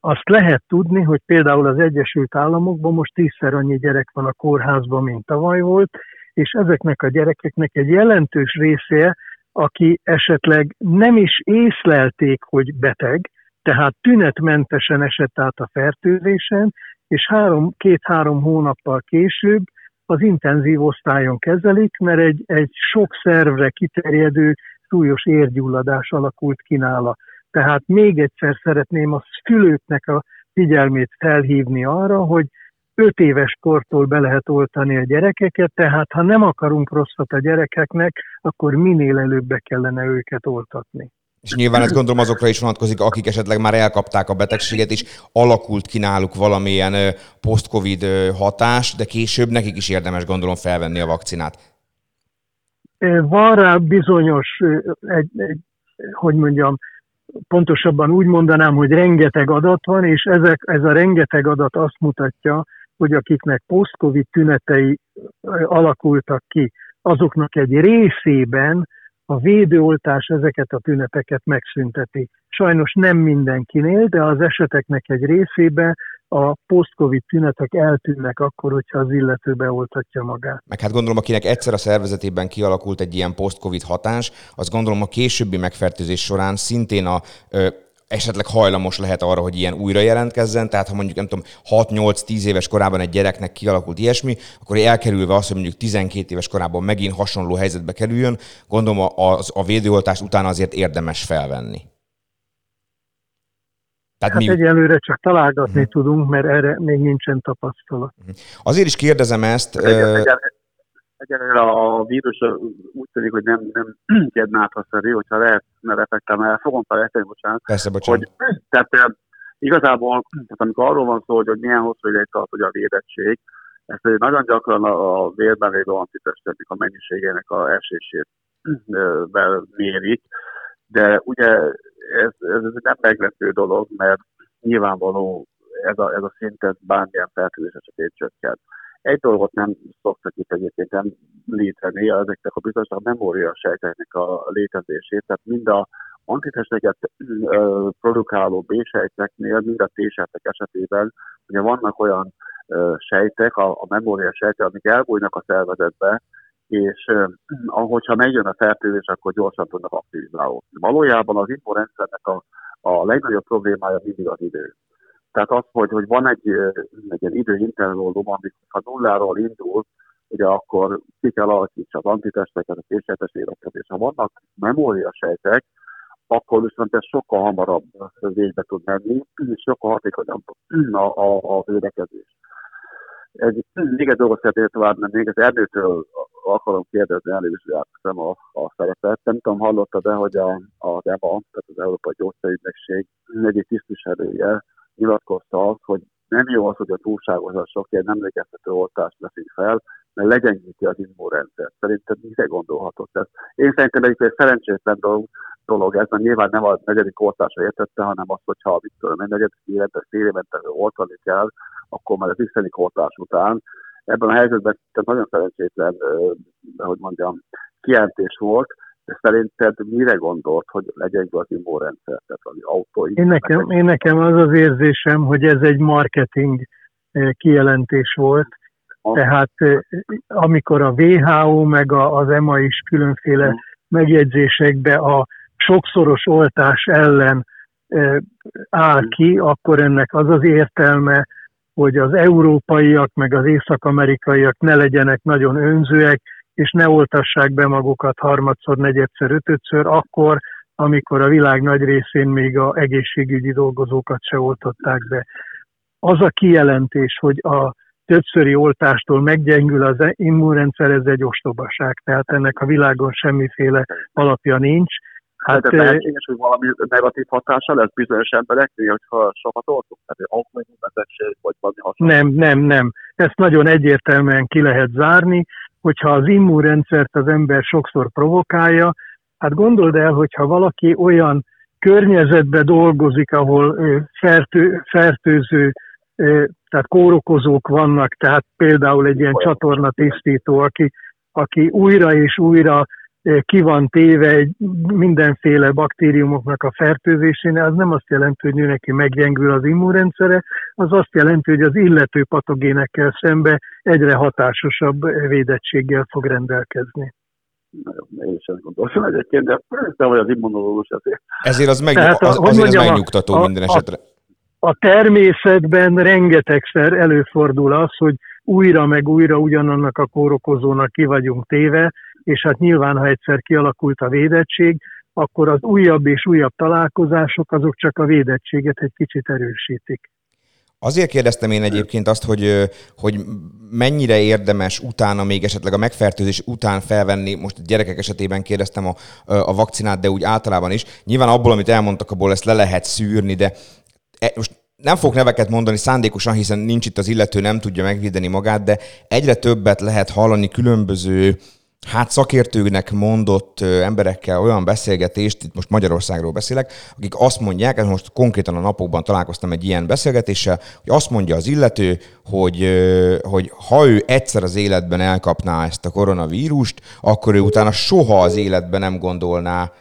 azt lehet tudni, hogy például az Egyesült Államokban most tízszer annyi gyerek van a kórházban, mint tavaly volt, és ezeknek a gyerekeknek egy jelentős része, aki esetleg nem is észlelték, hogy beteg, tehát tünetmentesen esett át a fertőzésen, és három, két-három hónappal később az intenzív osztályon kezelik, mert egy, egy sok szervre kiterjedő súlyos érgyulladás alakult ki nála. Tehát még egyszer szeretném a szülőknek a figyelmét felhívni arra, hogy 5 éves kortól be lehet oltani a gyerekeket, tehát ha nem akarunk rosszat a gyerekeknek, akkor minél előbb be kellene őket oltatni. És nyilván ez gondolom azokra is vonatkozik, akik esetleg már elkapták a betegséget, és alakult ki náluk valamilyen post-covid hatás, de később nekik is érdemes gondolom felvenni a vakcinát. Van rá bizonyos, egy, egy, hogy mondjam, pontosabban úgy mondanám, hogy rengeteg adat van, és ezek, ez a rengeteg adat azt mutatja, hogy akiknek post-covid tünetei alakultak ki, azoknak egy részében a védőoltás ezeket a tüneteket megszünteti. Sajnos nem mindenkinél, de az eseteknek egy részében a post-covid tünetek eltűnnek akkor, hogyha az illető beoltatja magát. Meg hát gondolom, akinek egyszer a szervezetében kialakult egy ilyen post-covid hatás, az gondolom a későbbi megfertőzés során szintén a ö, esetleg hajlamos lehet arra, hogy ilyen újra jelentkezzen, tehát ha mondjuk nem tudom, 6-8-10 éves korában egy gyereknek kialakult ilyesmi, akkor elkerülve azt, hogy mondjuk 12 éves korában megint hasonló helyzetbe kerüljön, gondolom a, a, a védőoltást utána azért érdemes felvenni. Tehát hát mi... egyelőre csak találgatni uh-huh. tudunk, mert erre még nincsen tapasztalat. Uh-huh. Azért is kérdezem ezt... Egyelőre a vírus úgy tűnik, hogy nem, nem (clears throat) kednáthasszerű, hogyha lehet, mert effektem el fogom felejteni, bocsánat. Persze, bocsánat. Hogy, (clears throat) tehát igazából, tehát amikor arról van szó, hogy, hogy milyen hosszú ideig tart hogy a védettség, ezt nagyon gyakran a, a vérben lévő antitesteknek a mennyiségének a esését mérik, de ugye ez, ez egy nem meglepő dolog, mert nyilvánvaló ez a, ez a szintet bármilyen fertőzés esetén csökkent. Egy dolgot nem szoktak itt egyébként nem létrezni, ezeknek a bizonyos a memória sejteknek a létezését, tehát mind a antitesteket produkáló B-sejteknél, mind a T-sejtek esetében, ugye vannak olyan sejtek, a, a memória sejtek, amik elbújnak a szervezetbe, és ahogyha megjön a fertőzés, akkor gyorsan tudnak aktivizálódni. Valójában az immunrendszernek a, a legnagyobb problémája mindig az idő. Tehát az, hogy, hogy van egy, egy ilyen időintervallum, amikor ha nulláról indul, ugye akkor ki kell alakítsa az antitesteket, a készletes életet, és ha vannak memóriasejtek, akkor viszont ez sokkal hamarabb végbe tud menni, és sokkal hatékonyabb a, a, a védekezés. Egy, még egy dolgot szeretnék tovább menni, még az erdőtől akarom kérdezni, átveszem a, a szerepet. Nem tudom, hallottad de hogy a, az EMA, tehát az Európai Gyógyszerügynökség egyik tisztviselője nyilatkozta azt, hogy nem jó az, hogy a túlságosan sok ilyen emlékeztető oltást veszünk fel, mert legyengíti az immunrendszert. Szerintem mire gondolhatott ez? Én szerintem egyébként egy szerencsétlen dolog, dolog ez, mert nyilván nem a negyedik oltásra értette, hanem azt, hogyha mit tudom, egy negyedik évente, fél évente oltani kell, akkor már az x oltás után. Ebben a helyzetben tehát nagyon szerencsétlen, hogy mondjam, kijelentés volt, de szerinted mire gondolt, hogy legyen az immunrendszer, tehát az autó? Én nekem, én nekem az az érzésem, hogy ez egy marketing kijelentés volt, tehát amikor a WHO meg az EMA is különféle megjegyzésekbe a sokszoros oltás ellen áll ki, akkor ennek az az értelme, hogy az európaiak meg az észak-amerikaiak ne legyenek nagyon önzőek, és ne oltassák be magukat harmadszor, negyedszer, ötödször, akkor, amikor a világ nagy részén még a egészségügyi dolgozókat se oltották be. Az a kijelentés, hogy a többszöri oltástól meggyengül az immunrendszer, ez egy ostobaság, tehát ennek a világon semmiféle alapja nincs. Hát, hát lehetséges, hogy valami negatív hatása lesz bizonyos embereknél, hogyha sokat oltunk, tehát autoimmunbetegség, vagy valami hasonló. Nem, nem, nem. Ezt nagyon egyértelműen ki lehet zárni, hogyha az immunrendszert az ember sokszor provokálja, hát gondold el, hogyha valaki olyan környezetbe dolgozik, ahol fertő, fertőző tehát kórokozók vannak, tehát például egy ilyen csatornatisztító, aki, aki újra és újra ki van téve egy mindenféle baktériumoknak a fertőzésénél, az nem azt jelenti, hogy ő neki meggyengül az immunrendszere, az azt jelenti, hogy az illető patogénekkel szembe egyre hatásosabb védettséggel fog rendelkezni. Én sem gondoltam egyébként, de te vagy az immunológus azért. Ezért az, meg, Tehát, az, azért mondjam, az megnyugtató a, minden esetre. A, a természetben rengetegszer előfordul az, hogy újra meg újra ugyanannak a kórokozónak ki vagyunk téve, és hát nyilván, ha egyszer kialakult a védettség, akkor az újabb és újabb találkozások azok csak a védettséget egy kicsit erősítik. Azért kérdeztem én egyébként azt, hogy, hogy mennyire érdemes utána még esetleg a megfertőzés után felvenni, most gyerekek esetében kérdeztem a, a vakcinát, de úgy általában is. Nyilván abból, amit elmondtak, abból ezt le lehet szűrni, de E, most nem fogok neveket mondani szándékosan, hiszen nincs itt az illető, nem tudja megvédeni magát, de egyre többet lehet hallani különböző hát szakértőknek mondott emberekkel olyan beszélgetést, itt most Magyarországról beszélek, akik azt mondják, ez most konkrétan a napokban találkoztam egy ilyen beszélgetéssel, hogy azt mondja az illető, hogy, hogy ha ő egyszer az életben elkapná ezt a koronavírust, akkor ő utána soha az életben nem gondolná,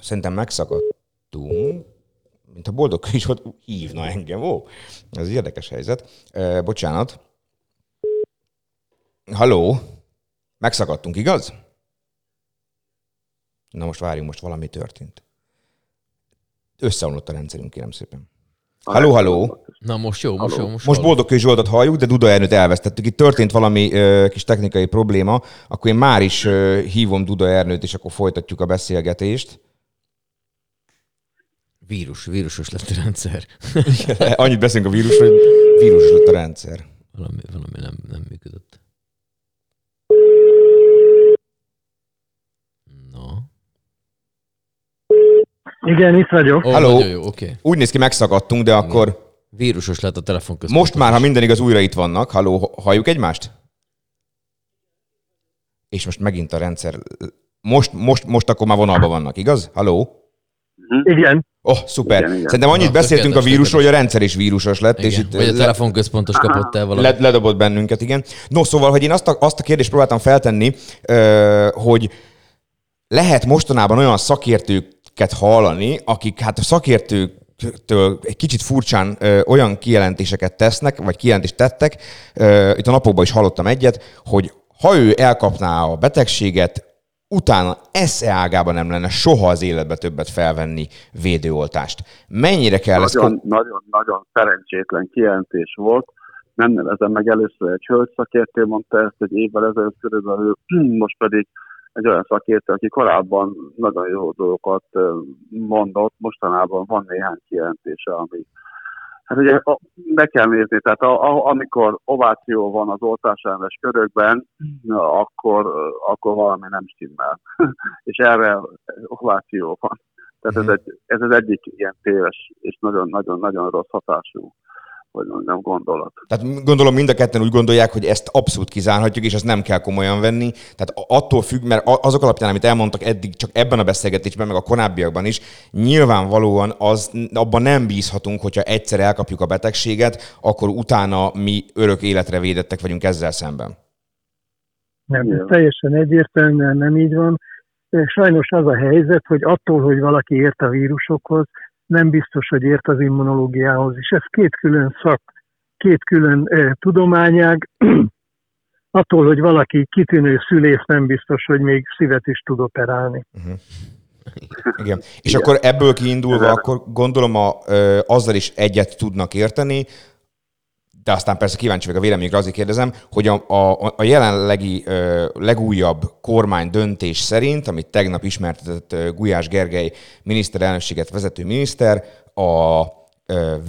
szerintem megszakadtunk, mint a boldog is volt, hívna engem. Ó, ez egy érdekes helyzet. E, bocsánat. Halló? Megszakadtunk, igaz? Na most várjunk, most valami történt. Összeomlott a rendszerünk, kérem szépen. Halló, halló! Na most jó, most jó. Most, most Boldog Zsoltot halljuk, de Duda Ernőt elvesztettük. Itt történt valami ö, kis technikai probléma, akkor én már is ö, hívom Duda Ernőt, és akkor folytatjuk a beszélgetést. Vírus, vírusos lett a rendszer. Annyit beszélünk a vírusról, hogy vírusos lett a rendszer. Valami, valami nem, nem működött. No. Igen, itt vagyok. Oh, Halló. Jó, okay. Úgy néz ki, megszakadtunk, de akkor... Vírusos lett a telefon között. Most már, ha minden igaz, újra itt vannak. Halló, halljuk egymást? És most megint a rendszer... Most, most, most akkor már vonalban vannak, igaz? Halló? Igen. Oh, szuper. Igen, igen. Szerintem annyit Na, beszéltünk a vírusról, hogy a rendszer is vírusos lett. Igen. És itt Vagy a telefonközpontos kapott el valami. ledobott bennünket, igen. No, szóval, hogy én azt a, azt a kérdést próbáltam feltenni, hogy lehet mostanában olyan szakértőket hallani, akik hát a szakértők től egy kicsit furcsán ö, olyan kijelentéseket tesznek, vagy kijelentést tettek, ö, itt a napokban is hallottam egyet, hogy ha ő elkapná a betegséget, utána esze ágában nem lenne soha az életbe többet felvenni védőoltást. Mennyire kell nagyon, ezt... Nagyon, nagyon szerencsétlen kijelentés volt. Nem nevezem meg először egy hölgy szakértő, mondta ezt egy évvel ezelőtt körülbelül, (clears throat) most pedig egy olyan szakértő, aki korábban nagyon jó dolgokat mondott, mostanában van néhány kijelentése, ami Hát ugye meg kell nézni, tehát a, a, amikor ováció van az oltásellenes körökben, na, akkor, akkor valami nem stimmel. (laughs) és erre ováció van. Tehát ez, egy, ez az egyik ilyen téves és nagyon-nagyon-nagyon rossz hatású, vagy mondjam, gondolat. Tehát gondolom mind a ketten úgy gondolják, hogy ezt abszolút kizárhatjuk, és ezt nem kell komolyan venni. Tehát attól függ, mert a- azok alapján, amit elmondtak eddig, csak ebben a beszélgetésben, meg a korábbiakban is, nyilvánvalóan az, abban nem bízhatunk, hogyha egyszer elkapjuk a betegséget, akkor utána mi örök életre védettek vagyunk ezzel szemben. Nem, ez Igen. teljesen egyértelműen nem így van. Sajnos az a helyzet, hogy attól, hogy valaki ért a vírusokhoz, nem biztos, hogy ért az immunológiához is. Ez két külön szak, két külön eh, tudományág. (clears throat) attól, hogy valaki kitűnő szülész, nem biztos, hogy még szívet is tud operálni. Igen. És akkor ebből kiindulva, akkor gondolom a, ö, azzal is egyet tudnak érteni, de aztán persze kíváncsi vagyok a véleményükre, azért kérdezem, hogy a, a, a jelenlegi ö, legújabb kormány döntés szerint, amit tegnap ismertetett Gulyás Gergely miniszterelnökséget vezető miniszter, a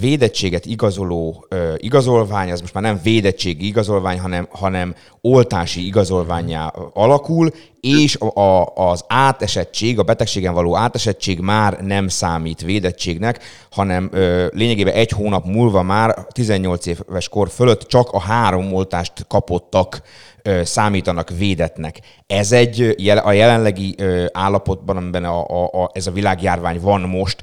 védettséget igazoló igazolvány, az most már nem védettségi igazolvány, hanem, hanem oltási igazolványá alakul, és a, az átesettség, a betegségen való átesettség már nem számít védettségnek, hanem lényegében egy hónap múlva már 18 éves kor fölött csak a három oltást kapottak számítanak védetnek. Ez egy a jelenlegi állapotban, amiben a, a, a, ez a világjárvány van most,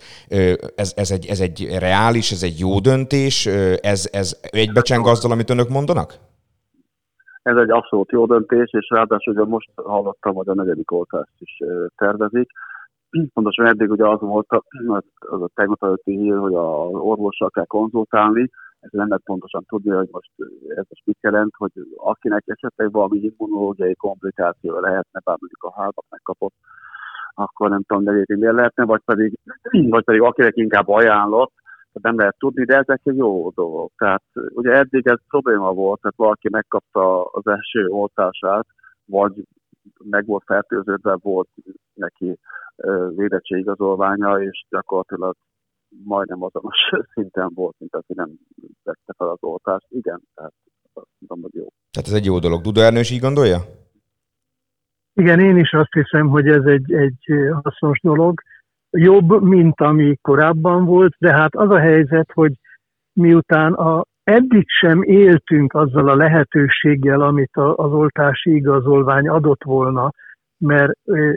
ez, ez, egy, ez egy reális, ez egy jó döntés, ez, ez egybecseng azzal, amit önök mondanak? Ez egy abszolút jó döntés, és ráadásul ugye most hallottam, hogy a negyedik oltást is tervezik. Pontosan eddig ugye az volt a, az az a tegnap előtti hír, hogy a orvossal kell konzultálni, ez nem lehet pontosan tudni, hogy most ez most mit jelent, hogy akinek esetleg valami immunológiai komplikáció lehetne, bár mondjuk a hármat megkapott, akkor nem tudom, negyedik miért lehetne, vagy pedig, (clears throat) vagy pedig akinek inkább ajánlott, nem lehet tudni, de ezek egy jó dolgok. Tehát ugye eddig ez probléma volt, tehát valaki megkapta az első oltását, vagy meg volt fertőződve, volt neki ö, védettségigazolványa, és gyakorlatilag majdnem azonos (laughs) szinten volt, mint aki nem vette fel az oltást. Igen, tehát azt mondom, hogy jó. Tehát ez egy jó dolog. Duda Ernő is így gondolja? Igen, én is azt hiszem, hogy ez egy, egy hasznos dolog. Jobb, mint ami korábban volt, de hát az a helyzet, hogy miután a, eddig sem éltünk azzal a lehetőséggel, amit a, az oltási igazolvány adott volna, mert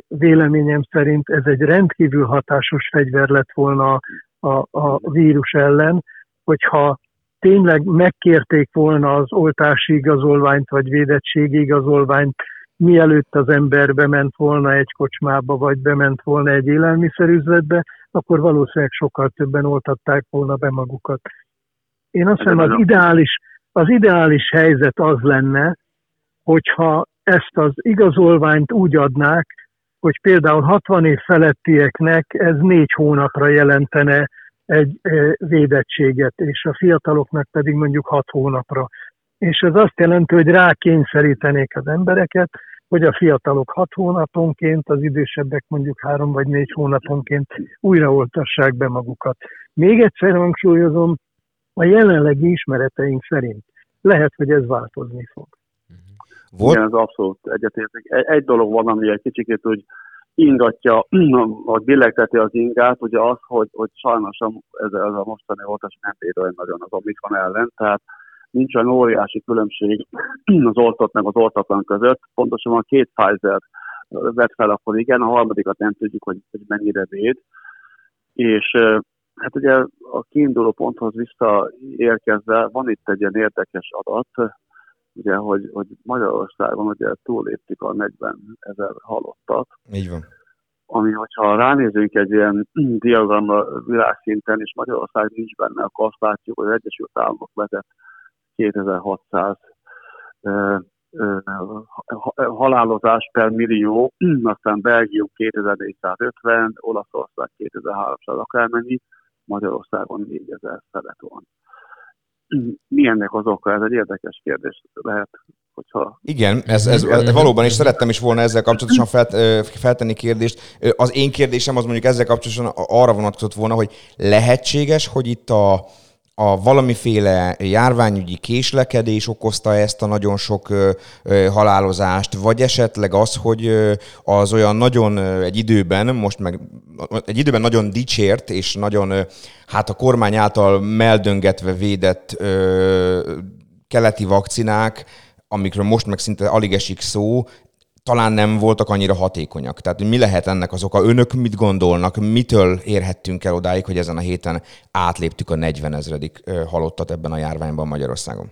véleményem szerint ez egy rendkívül hatásos fegyver lett volna a, a vírus ellen, hogyha tényleg megkérték volna az oltási igazolványt vagy védettségi igazolványt, mielőtt az ember bement volna egy kocsmába, vagy bement volna egy élelmiszerüzletbe, akkor valószínűleg sokkal többen oltatták volna be magukat. Én azt hiszem, az ideális, az ideális helyzet az lenne, hogyha ezt az igazolványt úgy adnák, hogy például 60 év felettieknek ez négy hónapra jelentene egy eh, védettséget, és a fiataloknak pedig mondjuk hat hónapra. És ez azt jelenti, hogy rákényszerítenék az embereket, hogy a fiatalok hat hónaponként, az idősebbek mondjuk három vagy négy hónaponként újraoltassák be magukat. Még egyszer hangsúlyozom, a jelenlegi ismereteink szerint lehet, hogy ez változni fog. Volt? Igen, ez abszolút egyetértek. Egy, egy dolog van, ami egy kicsikét úgy ingatja, (clears throat) vagy billegteti az ingát, ugye az, hogy, hogy sajnos ez, ez a mostani oltás nem véd olyan nagyon az Omikron ellen, tehát nincs olyan óriási különbség (clears throat) az oltott meg az oltatlan között. Pontosan a két Pfizer vett fel, akkor igen, a harmadikat nem tudjuk, hogy, hogy mennyire véd. És hát ugye a kiinduló ponthoz visszaérkezve van itt egy ilyen érdekes adat, ugye, hogy, hogy Magyarországon ugye túléptük a 40 ezer halottat, Így van. ami, hogyha ránézünk egy ilyen (clears throat) diagramra világszinten, és Magyarország nincs benne, akkor azt látjuk, hogy az Egyesült Államok vezet 2600 ö, ö, ha- halálozás per millió, (clears throat) aztán Belgium 2450, Olaszország 2300 akármennyi, Magyarországon 4000 felett van. Mi ennek az oka? Ez egy érdekes kérdés lehet, hogyha Igen, ez, ez, ez valóban is szerettem is volna ezzel kapcsolatosan felt, feltenni kérdést. Az én kérdésem az mondjuk ezzel kapcsolatosan arra vonatkozott volna, hogy lehetséges, hogy itt a, a valamiféle járványügyi késlekedés okozta ezt a nagyon sok halálozást, vagy esetleg az, hogy az olyan nagyon egy időben, most meg egy időben nagyon dicsért, és nagyon hát a kormány által meldöngetve védett keleti vakcinák, amikről most meg szinte alig esik szó, talán nem voltak annyira hatékonyak. Tehát mi lehet ennek az oka? Önök mit gondolnak? Mitől érhettünk el odáig, hogy ezen a héten átléptük a 40 ezredik halottat ebben a járványban Magyarországon?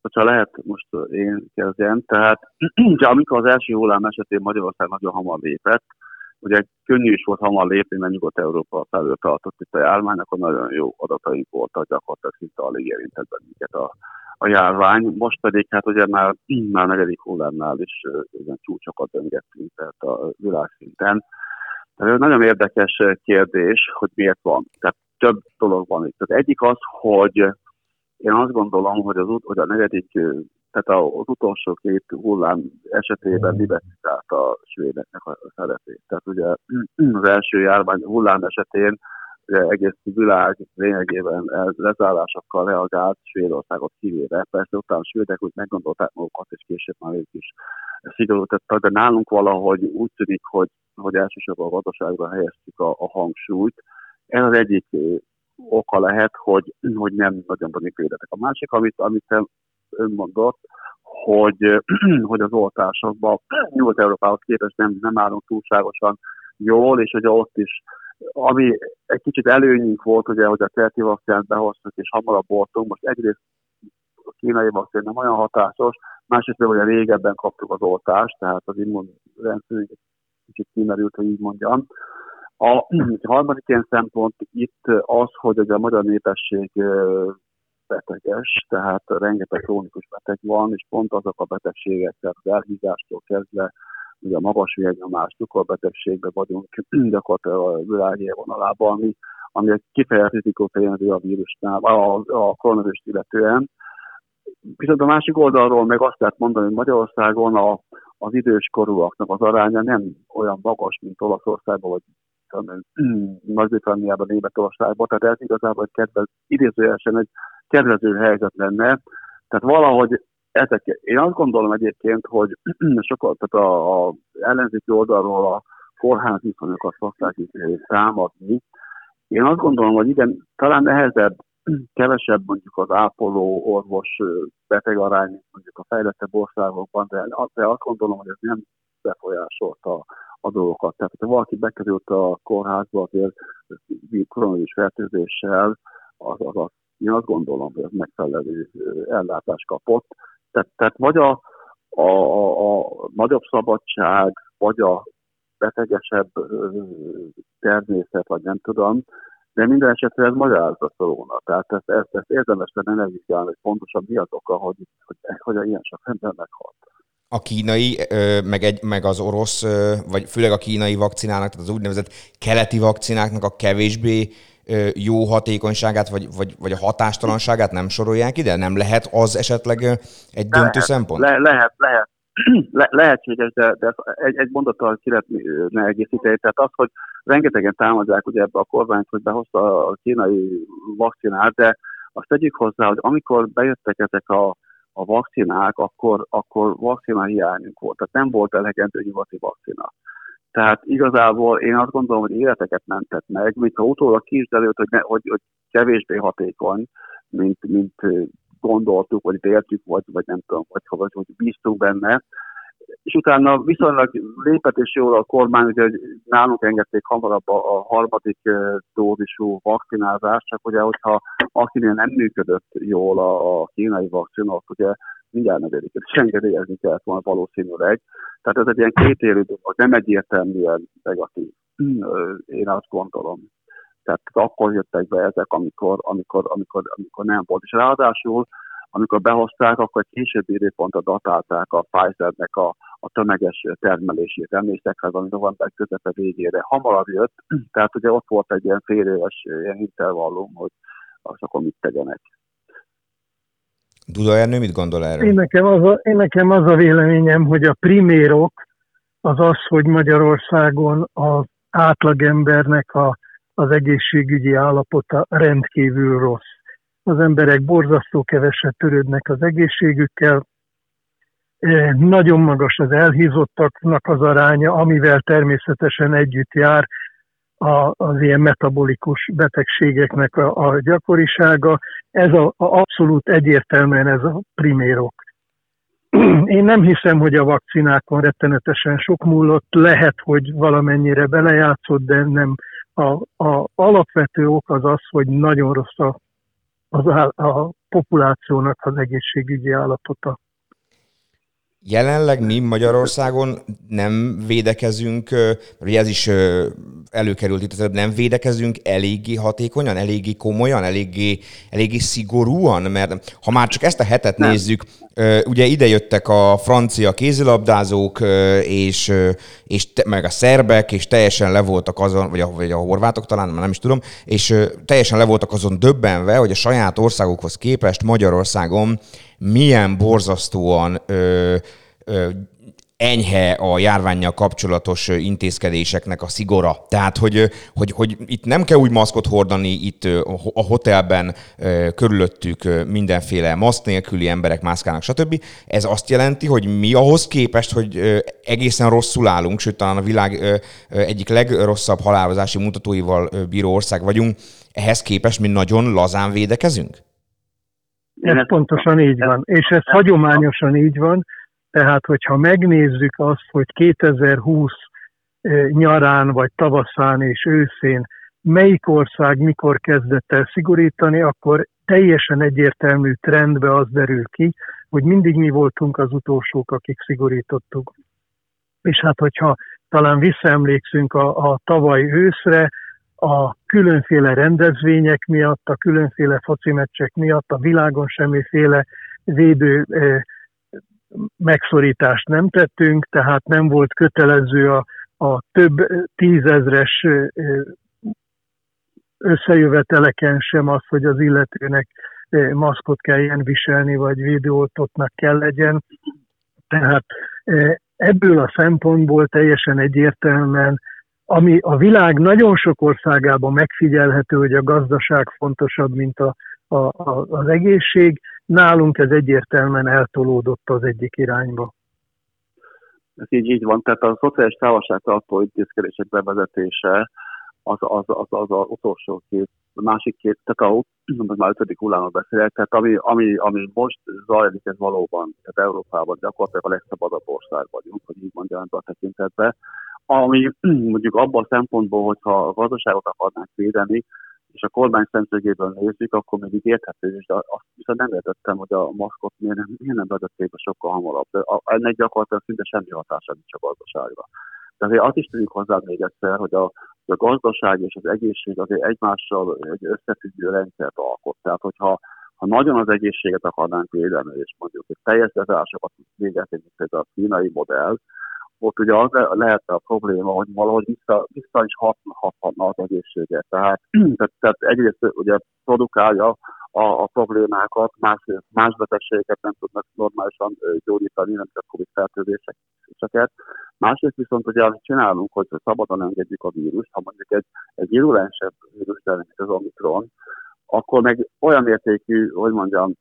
Hogyha lehet, most én kezdjem. Tehát (clears throat) ugye, amikor az első hullám esetén Magyarország nagyon hamar lépett, ugye könnyű is volt hamar lépni, mert Nyugat-Európa felül tartott itt a járvány, akkor nagyon jó adataink voltak, gyakorlatilag szinte alig érintett bennünket a, a járvány. Most pedig hát ugye már, (clears throat) már negyedik hullámnál is ilyen csúcsokat döngettünk, tehát a világszinten. Ez nagyon érdekes kérdés, hogy miért van. Tehát több dolog van itt. Tehát egyik az, hogy én azt gondolom, hogy, az, hogy a negyedik, tehát az utolsó két hullám esetében mi át a svédeknek a szerepét. Tehát ugye az első járvány hullám esetén egész világ lényegében lezárásokkal reagált Svédországot kivéve. Persze utána svédek úgy meggondolták magukat, és később már ők is szigorítottak, de nálunk valahogy úgy tűnik, hogy, hogy elsősorban a gazdaságra helyeztük a, a hangsúlyt. Ez az egyik oka lehet, hogy, hogy nem nagyon van védetek. A másik, amit, amit ön mondott, hogy, (clears throat) hogy az oltásokban Nyugat-Európához képest nem, nem állunk túlságosan jól, és hogy ott is ami egy kicsit előnyünk volt, ugye, hogy a keleti vakcinát behoztuk, és hamarabb voltunk. Most egyrészt a kínai vakcina nem olyan hatásos, másrészt hogy a régebben kaptuk az oltást, tehát az immunrendszerünk kicsit kimerült, hogy így mondjam. A, (clears throat) harmadik ilyen szempont itt az, hogy ugye a magyar népesség beteges, tehát rengeteg krónikus beteg van, és pont azok a betegségek, tehát elhízástól kezdve ugye a magas vérnyomás, cukorbetegségben vagyunk (clears throat) gyakorlatilag a világ élvonalában, ami, ami egy kifejezett rizikótényező a vírusnál, a, a koronavírust illetően. Viszont a másik oldalról meg azt lehet mondani, hogy Magyarországon a, az idős korúaknak az aránya nem olyan magas, mint Olaszországban, vagy (clears throat) Nagy-Britanniában, Németországban, tehát ez igazából egy kedvez, idézőjelesen egy kedvező helyzet lenne. Tehát valahogy ezek, én azt gondolom egyébként, hogy (clears throat) sokat, tehát a, a ellenzéki oldalról a kórház viszonyokat szokták támadni. Én azt gondolom, hogy igen, talán nehezebb, (clears throat) kevesebb mondjuk az ápoló orvos beteg arány, mondjuk a fejlettebb országokban, de, de azt gondolom, hogy ez nem befolyásolta a dolgokat. Tehát, ha valaki bekerült a kórházba azért koronavírus fertőzéssel, az, az, az, én azt gondolom, hogy ez megfelelő ellátást kapott. Tehát, tehát vagy a, a, a, a nagyobb szabadság, vagy a betegesebb természet, vagy nem tudom, de minden esetre ez magyarázat volna. Tehát ezt, ezt, ezt érdemes lenne megvizsgálni, hogy pontosan mi az oka, hogy, hogy, hogy, hogy ilyen sok ember meghalt. A kínai, meg, egy, meg az orosz, vagy főleg a kínai vakcinának, tehát az úgynevezett keleti vakcináknak a kevésbé jó hatékonyságát, vagy, vagy, vagy a hatástalanságát nem sorolják ide? Nem lehet az esetleg egy döntő lehet, szempont? Le, lehet, lehet. (clears throat) Le, lehetséges, de, de egy, egy mondattal ki lehetne egészíteni. Tehát az, hogy rengetegen támadják ugye ebbe a kormányt, hogy behozta a kínai vakcinát, de azt tegyük hozzá, hogy amikor bejöttek ezek a, a vakcinák, akkor, akkor vakcina hiányunk volt. Tehát nem volt elegendő nyugati vakcina. Tehát igazából én azt gondolom, hogy életeket mentett meg, mint ha utólag kiisderült, hogy, ne, hogy, hogy kevésbé hatékony, mint, mint gondoltuk, vagy véltük, vagy, vagy nem tudom, vagy, vagy, vagy bíztunk benne. És utána viszonylag lépett és jól a kormány, ugye, hogy nálunk engedték hamarabb a, a harmadik dózisú vakcinázást, csak ugye, hogyha akinél nem működött jól a, a kínai vakcina, ugye mindjárt negyediket is engedélyezni kellett volna valószínűleg. Tehát ez egy ilyen kétélű dolog, nem egyértelműen negatív. Én azt gondolom. Tehát akkor jöttek be ezek, amikor, amikor, amikor, amikor nem volt. És ráadásul, amikor behozták, akkor egy későbbi időpontra datálták a Pfizernek a, a tömeges termelését. Emlékszek rá, ami november közepe végére. Hamarabb jött, tehát ugye ott volt egy ilyen fél éves ilyen intervallum, hogy azt akkor mit tegyenek. Duda Ernő mit gondol erről? Én nekem, az a, én nekem az a véleményem, hogy a primérok az az, hogy Magyarországon az átlagembernek a, az egészségügyi állapota rendkívül rossz. Az emberek borzasztó keveset törődnek az egészségükkel, Eh, nagyon magas az elhízottaknak az aránya, amivel természetesen együtt jár a, az ilyen metabolikus betegségeknek a, a gyakorisága. Ez a, a abszolút egyértelműen ez a primérok. (clears throat) Én nem hiszem, hogy a vakcinákon rettenetesen sok múlott, lehet, hogy valamennyire belejátszott, de nem. A, a alapvető ok az az, hogy nagyon rossz a, az áll, a populációnak az egészségügyi állapota. Jelenleg mi Magyarországon nem védekezünk, ugye ez is előkerült itt, az előbb, nem védekezünk eléggé hatékonyan, eléggé komolyan, eléggé, eléggé szigorúan, mert ha már csak ezt a hetet nem. nézzük, ugye idejöttek a francia kézilabdázók, és, és meg a szerbek, és teljesen le voltak azon, vagy a, vagy a horvátok talán, már nem is tudom, és teljesen le voltak azon döbbenve, hogy a saját országokhoz képest Magyarországon milyen borzasztóan ö, ö, enyhe a járványjal kapcsolatos intézkedéseknek a szigora. Tehát, hogy, hogy, hogy itt nem kell úgy maszkot hordani, itt a hotelben körülöttük mindenféle maszk nélküli emberek mászkálnak, stb. Ez azt jelenti, hogy mi ahhoz képest, hogy egészen rosszul állunk, sőt talán a világ egyik legrosszabb halálozási mutatóival bíró ország vagyunk, ehhez képest mi nagyon lazán védekezünk? Ez pontosan így van, és ez hagyományosan így van, tehát hogyha megnézzük azt, hogy 2020 nyarán, vagy tavaszán és őszén melyik ország mikor kezdett el szigorítani, akkor teljesen egyértelmű trendbe az derül ki, hogy mindig mi voltunk az utolsók, akik szigorítottuk. És hát, hogyha talán visszaemlékszünk a, a tavaly őszre, a különféle rendezvények miatt, a különféle foci meccsek miatt, a világon semmiféle védő megszorítást nem tettünk, tehát nem volt kötelező a, a több tízezres összejöveteleken sem az, hogy az illetőnek maszkot kelljen viselni, vagy védőoltottnak kell legyen. Tehát ebből a szempontból teljesen egyértelműen ami a világ nagyon sok országában megfigyelhető, hogy a gazdaság fontosabb, mint a, a, a, az egészség, nálunk ez egyértelműen eltolódott az egyik irányba. Ez így, így van, tehát a szociális távolságtartó intézkedések bevezetése az az, az, az, az utolsó két, a másik két, tehát a, az már ötödik hullámot beszélek, tehát ami, ami, ami most zajlik, ez valóban, tehát Európában gyakorlatilag a legszabadabb ország vagyunk, hogy így mondjam a tekintetben ami (clears throat) mondjuk abban a szempontból, hogyha a gazdaságot akarnánk védeni, és a kormány szemszögéből nézzük, akkor még érthető is, de azt viszont nem értettem, hogy a maszkot miért nem, miért nem vezették be sokkal hamarabb. De ennek gyakorlatilag szinte semmi hatása nincs a gazdaságra. De azért azt is tudjuk hozzá még egyszer, hogy a, a gazdaság és az egészség azért egymással egy összefüggő rendszert alkot. Tehát, hogyha ha nagyon az egészséget akarnánk védeni, és mondjuk egy teljes bezárásokat végezni, mint ez a kínai modell, ott ugye az lehetne a probléma, hogy valahogy vissza, vissza is hathatna az egészséget. Tehát, (clears throat) tehát, tehát egyrészt ugye produkálja a, a problémákat, más, más betegségeket nem tudnak normálisan gyógyítani, nem csak COVID fertőzéseket. Másrészt viszont ugye amit csinálunk, hogy szabadon engedjük a vírust, ha mondjuk egy, egy virulensebb vírus, mint az Omikron, akkor meg olyan mértékű, hogy mondjam,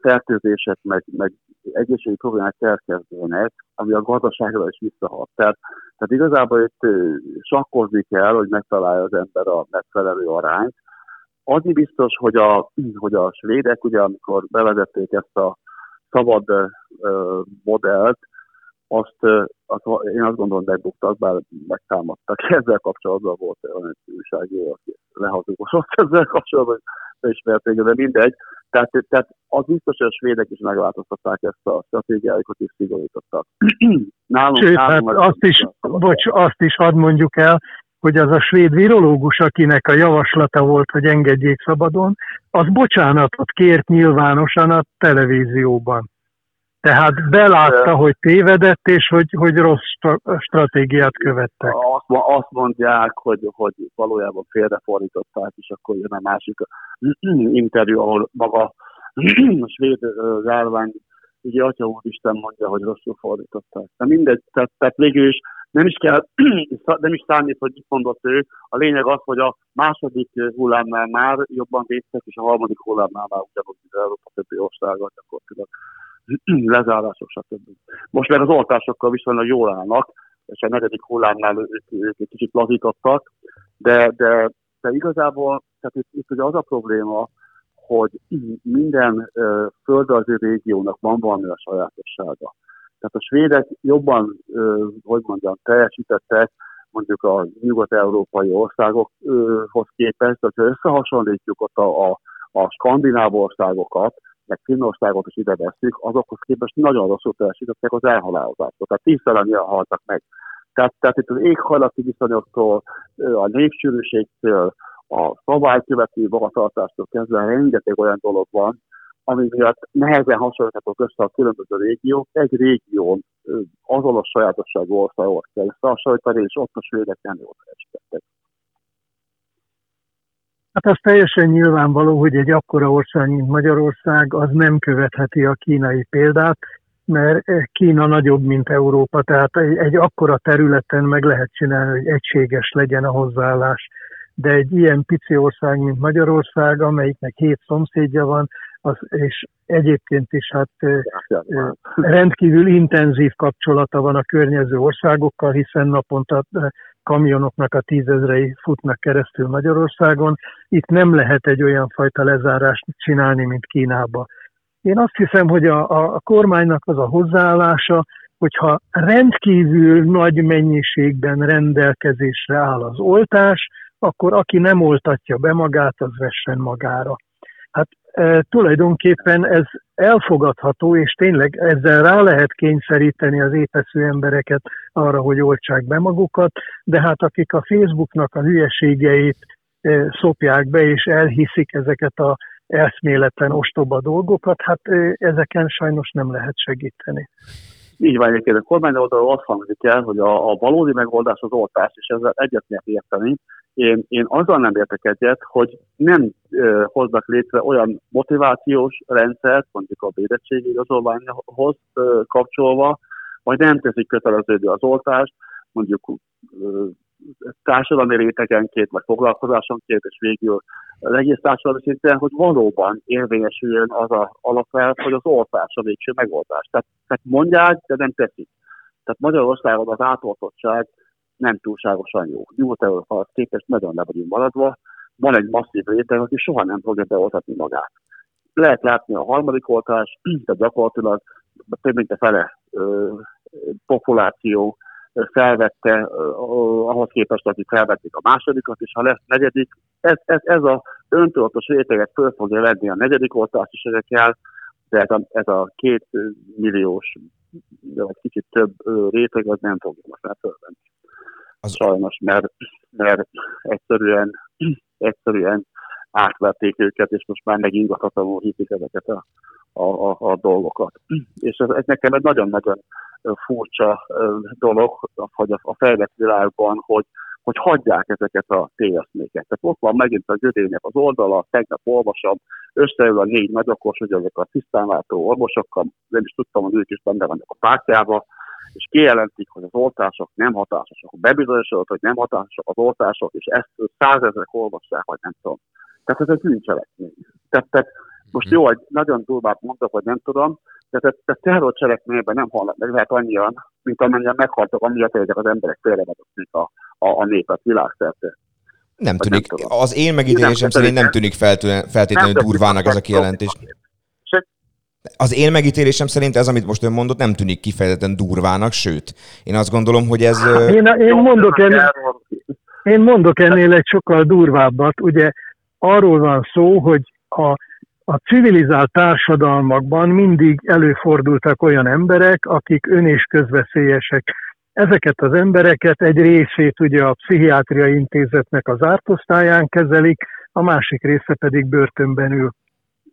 fertőzések, meg, meg egészségi problémák elkezdődnek, ami a gazdaságra is visszahat. Tehát, tehát igazából itt sakkozni kell, hogy megtalálja az ember a megfelelő arányt. Az biztos, hogy a, hogy a svédek, ugye amikor bevezették ezt a szabad uh, modellt, azt, azt, én azt gondolom, megbuktak, bár megtámadtak. (laughs) Ezzel kapcsolatban volt olyan egy újságíró, aki lehazugosott (laughs) ezzel kapcsolatban, hogy ismerték, de mindegy. Tehát, tehát az biztos, hogy a svédek is megváltoztatták ezt a stratégiájukat, és szigorítottak. (clears throat) nálunk, Sőt, nálunk hát azt is, bocs, azt is hadd mondjuk el, hogy az a svéd virológus, akinek a javaslata volt, hogy engedjék szabadon, az bocsánatot kért nyilvánosan a televízióban. Tehát belátta, hogy tévedett, és hogy, hogy rossz stratégiát követtek. Azt, azt mondják, hogy, hogy valójában félrefordították, és akkor jön a másik interjú, ahol maga (clears throat) a svéd zárvány, ugye Atya Isten mondja, hogy rosszul fordították. De mindegy, tehát, tehát végül is nem is kell, (clears throat) nem is számít, hogy mit mondott ő. A lényeg az, hogy a második hullámnál már jobban védtek, és a harmadik hullámnál már ugyanúgy, az Európa többi országa gyakorlatilag (clears throat) lezárások, stb. Most meg az oltásokkal viszonylag jól állnak, és a negyedik hullámnál ők, ők egy kicsit lazítottak, de, de, de igazából tehát itt, itt ugye az a probléma, hogy minden uh, földrajzi régiónak van valami a sajátossága. Tehát a svédek jobban, uh, hogy mondjam, teljesítettek mondjuk a nyugat-európai országokhoz képest, hogyha összehasonlítjuk ott a, a, a skandináv országokat, meg Finnországot is ide veszik, azokhoz képest nagyon rosszul teljesítettek az elhalálozásot. Tehát tízszer annyian haltak meg. Tehát, tehát itt az éghajlati viszonyoktól, a népsűrűségtől, a szabálykövető magatartástól kezdve rengeteg olyan dolog van, ami miatt nehezen hasonlíthatók össze a különböző régiók. Egy régión azonos sajátosságú országot kell összehasonlítani, és ott a svédek nem jól teljesítettek. Hát az teljesen nyilvánvaló, hogy egy akkora ország, mint Magyarország, az nem követheti a kínai példát, mert Kína nagyobb, mint Európa, tehát egy, egy akkora területen meg lehet csinálni, hogy egységes legyen a hozzáállás. De egy ilyen pici ország, mint Magyarország, amelyiknek hét szomszédja van, az, és egyébként is hát rendkívül intenzív kapcsolata van a környező országokkal, hiszen naponta kamionoknak a tízezrei futnak keresztül Magyarországon. Itt nem lehet egy olyan fajta lezárást csinálni, mint Kínában. Én azt hiszem, hogy a, a, kormánynak az a hozzáállása, hogyha rendkívül nagy mennyiségben rendelkezésre áll az oltás, akkor aki nem oltatja be magát, az vessen magára. Hát tulajdonképpen ez elfogadható, és tényleg ezzel rá lehet kényszeríteni az épesző embereket arra, hogy oltsák be magukat, de hát akik a Facebooknak a hülyeségeit szopják be, és elhiszik ezeket a eszméletlen ostoba dolgokat, hát ezeken sajnos nem lehet segíteni. Így van egyébként, a kormány oldalról azt hangzik el, hogy a, a valódi megoldás az oltás, és ezzel egyet lehet érteni, én, én azzal nem értek egyet, hogy nem ö, hoznak létre olyan motivációs rendszert, mondjuk a védettségi igazolványhoz ö, kapcsolva, vagy nem teszik kötelezővé az oltást, mondjuk társadalmi rétegenként, vagy foglalkozásonként, és végül az egész társadalmi szinten, hogy valóban érvényesüljön az a alapelv, hogy az oltás a végső megoldás. Tehát, tehát mondják, de nem teszik. Tehát Magyarországon az átoltottság nem túlságosan jó. Nyugat-Európa képest nagyon le vagyunk maradva. Van egy masszív réteg, aki soha nem fogja beoltatni magát. Lehet látni a harmadik oltás, de (clears throat) gyakorlatilag több mint a fele ö, populáció felvette, ahhoz képest, akik felvették a másodikat, és ha lesz negyedik, ez, ez, ez a öntöltos réteget föl fogja venni a negyedik oltást is ezekkel, de ez a, ez a két milliós, egy kicsit több réteg, az nem fogja most már fölvenni az... sajnos, mert, mert egyszerűen, egyszerűen átvették őket, és most már megingathatatlanul hiszik ezeket a, a, a, a dolgokat. És ez, ez nekem egy nagyon-nagyon furcsa dolog, hogy a, fejlett világban, hogy, hogy hagyják ezeket a téveszméket. Tehát ott van megint a gödények az oldala, tegnap olvasom, összeül a négy nagyokos, hogy ezek a tisztánlátó orvosokkal, nem is tudtam, hogy ők is benne vannak a pártjában, és kijelentik, hogy az oltások nem hatásosak. Bebizonyosodott, hogy nem hatásosak az oltások, és ezt százezrek olvassák, vagy nem tudom. Tehát ez egy bűncselekmény. Tehát, tehát most jó, hogy nagyon durvát mondok, hogy nem tudom, de tehát, tehát terrorcselekményben nem halnak meg lehet annyian, mint amennyien meghaltak, amiatt, hogy az emberek félrevezették a, a, a népet világszerte. Nem tűnik, nem az én megítélésem szerint nem tűnik feltétlenül durvának ez a kijelentés. Az én megítélésem szerint ez, amit most ön mondott, nem tűnik kifejezetten durvának, sőt, én azt gondolom, hogy ez... Én, én, mondok, ennél, én mondok ennél egy sokkal durvábbat. Ugye arról van szó, hogy a, a civilizált társadalmakban mindig előfordultak olyan emberek, akik ön és közveszélyesek. Ezeket az embereket egy részét ugye a pszichiátriai intézetnek az ártosztályán kezelik, a másik része pedig börtönben ül.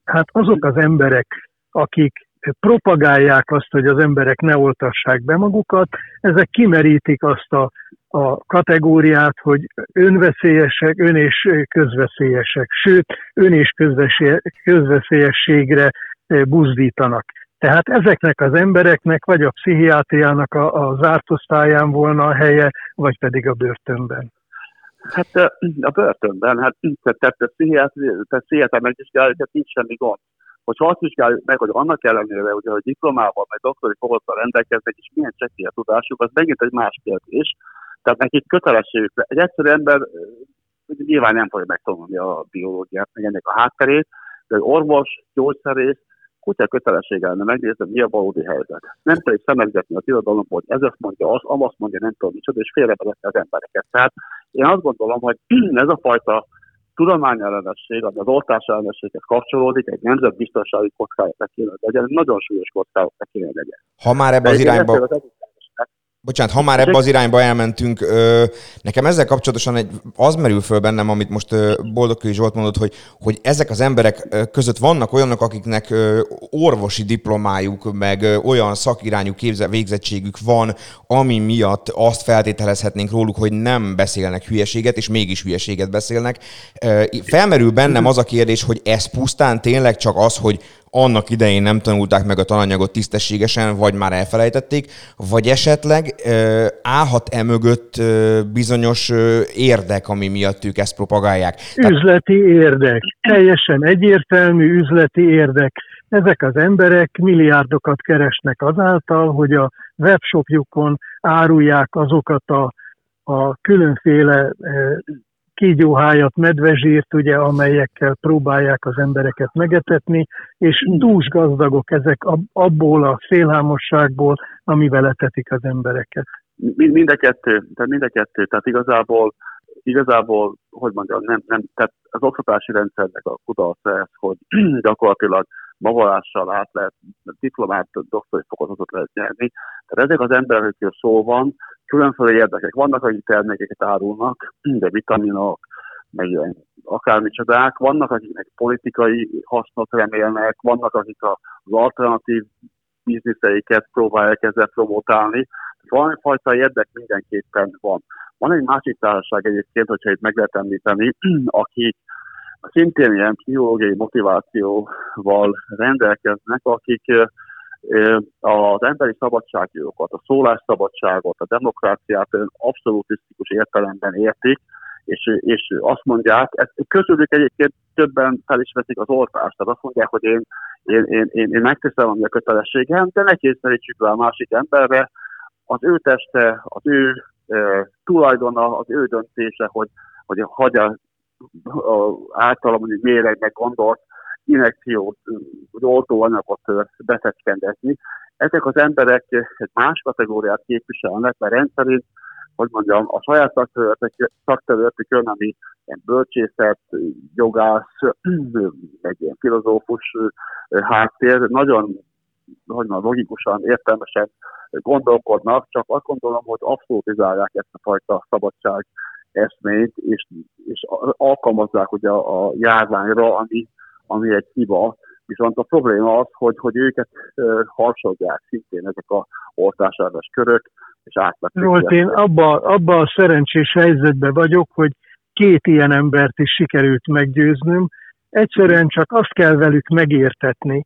Hát azok az emberek, akik propagálják azt, hogy az emberek ne oltassák be magukat, ezek kimerítik azt a, a kategóriát, hogy önveszélyesek, ön és közveszélyesek, sőt, ön és közveszélyességre buzdítanak. Tehát ezeknek az embereknek vagy a pszichiátriának a, a zárt osztályán volna a helye, vagy pedig a börtönben. Hát ö, a börtönben, hát tehát, tehát pszichiátri megvizsgálja, tehát nincs semmi gond. Hogyha azt vizsgáljuk meg, hogy annak ellenére, ugye, hogy diplomával, meg doktori fokozattal rendelkeznek, és milyen csekély a tudásuk, az megint egy más kérdés. Tehát nekik kötelességük. le- Egy egyszerű ember nyilván nem fogja megtanulni a biológiát, meg ennek a hátterét, de egy orvos, gyógyszerész, kutya kötelessége lenne megnézni, mi a valódi helyzet. Nem pedig szemezgetni az irodalom, hogy ez azt mondja, az, az azt mondja, nem tudom micsoda, és félrevezetni az embereket. Tehát én azt gondolom, hogy (clears throat) ez a fajta tudományellenesség, ami az oltás ellenességhez kapcsolódik, egy nemzetbiztonsági kockáját kéne, hogy legyen, nagyon súlyos kockáját kéne, hogy legyen. Ha már ebbe az irányba... Bocsánat, ha már ebbe az irányba elmentünk, ö, nekem ezzel kapcsolatosan egy, az merül föl bennem, amit most Boldogkői Zsolt mondott, hogy, hogy ezek az emberek között vannak olyanok, akiknek ö, orvosi diplomájuk, meg ö, olyan szakirányú képze, végzettségük van, ami miatt azt feltételezhetnénk róluk, hogy nem beszélnek hülyeséget, és mégis hülyeséget beszélnek. Ö, Felmerül bennem az a kérdés, hogy ez pusztán tényleg csak az, hogy annak idején nem tanulták meg a tananyagot tisztességesen, vagy már elfelejtették, vagy esetleg ö, állhat e mögött bizonyos érdek, ami miatt ők ezt propagálják. Üzleti érdek, teljesen egyértelmű üzleti érdek. Ezek az emberek milliárdokat keresnek azáltal, hogy a webshopjukon árulják azokat a, a különféle kígyóhájat, medvezsírt, ugye, amelyekkel próbálják az embereket megetetni, és dús gazdagok ezek ab- abból a félhámosságból, amivel etetik az embereket. Mind a kettő, tehát mind a kettő, tehát igazából, igazából, hogy mondjam, nem, nem, tehát az oktatási rendszernek a kudarca ez, hogy (clears throat) gyakorlatilag magalással át lehet, diplomát, doktori fokozatot lehet nyerni. Tehát ezek az emberek, akikről szó van, különféle érdekek vannak, akik termékeket árulnak, de vitaminok, meg ilyen akármicsodák, vannak, akiknek politikai hasznot remélnek, vannak, akik az alternatív bizniszeiket próbálják ezzel promotálni. Valami fajta érdek mindenképpen van. Van egy másik társaság egyébként, hogyha itt meg lehet említeni, (clears throat) akik szintén ilyen pszichológiai motivációval rendelkeznek, akik az emberi szabadságjogokat, a szólásszabadságot, a demokráciát abszolutisztikus értelemben értik, és, és azt mondják, ezt közülük egyébként többen fel is veszik az oltást, tehát azt mondják, hogy én, én, én, én, én megteszem, ami a kötelességem, de ne kényszerítsük rá a másik emberre, az ő teste, az ő e, tulajdona, az ő döntése, hogy, hogy hagyja általam méregnek gondolt oltóanyagot ö, befecskendezni. Ezek az emberek egy más kategóriát képviselnek, mert rendszerint, hogy mondjam, a saját szakterületükön, ami bölcsészet, jogász, egy ilyen filozófus háttér, nagyon hogy mondjam, logikusan, értelmesen gondolkodnak, csak azt gondolom, hogy abszolutizálják ezt a fajta szabadság eszményt, és, és alkalmazzák ugye a járványra, ami, ami egy hiba. Viszont a probléma az, hogy, hogy őket uh, harsogják szintén ezek a oltásállás körök, és átvették. Zsolt, én abba, abba a szerencsés helyzetben vagyok, hogy két ilyen embert is sikerült meggyőznöm. Egyszerűen csak azt kell velük megértetni,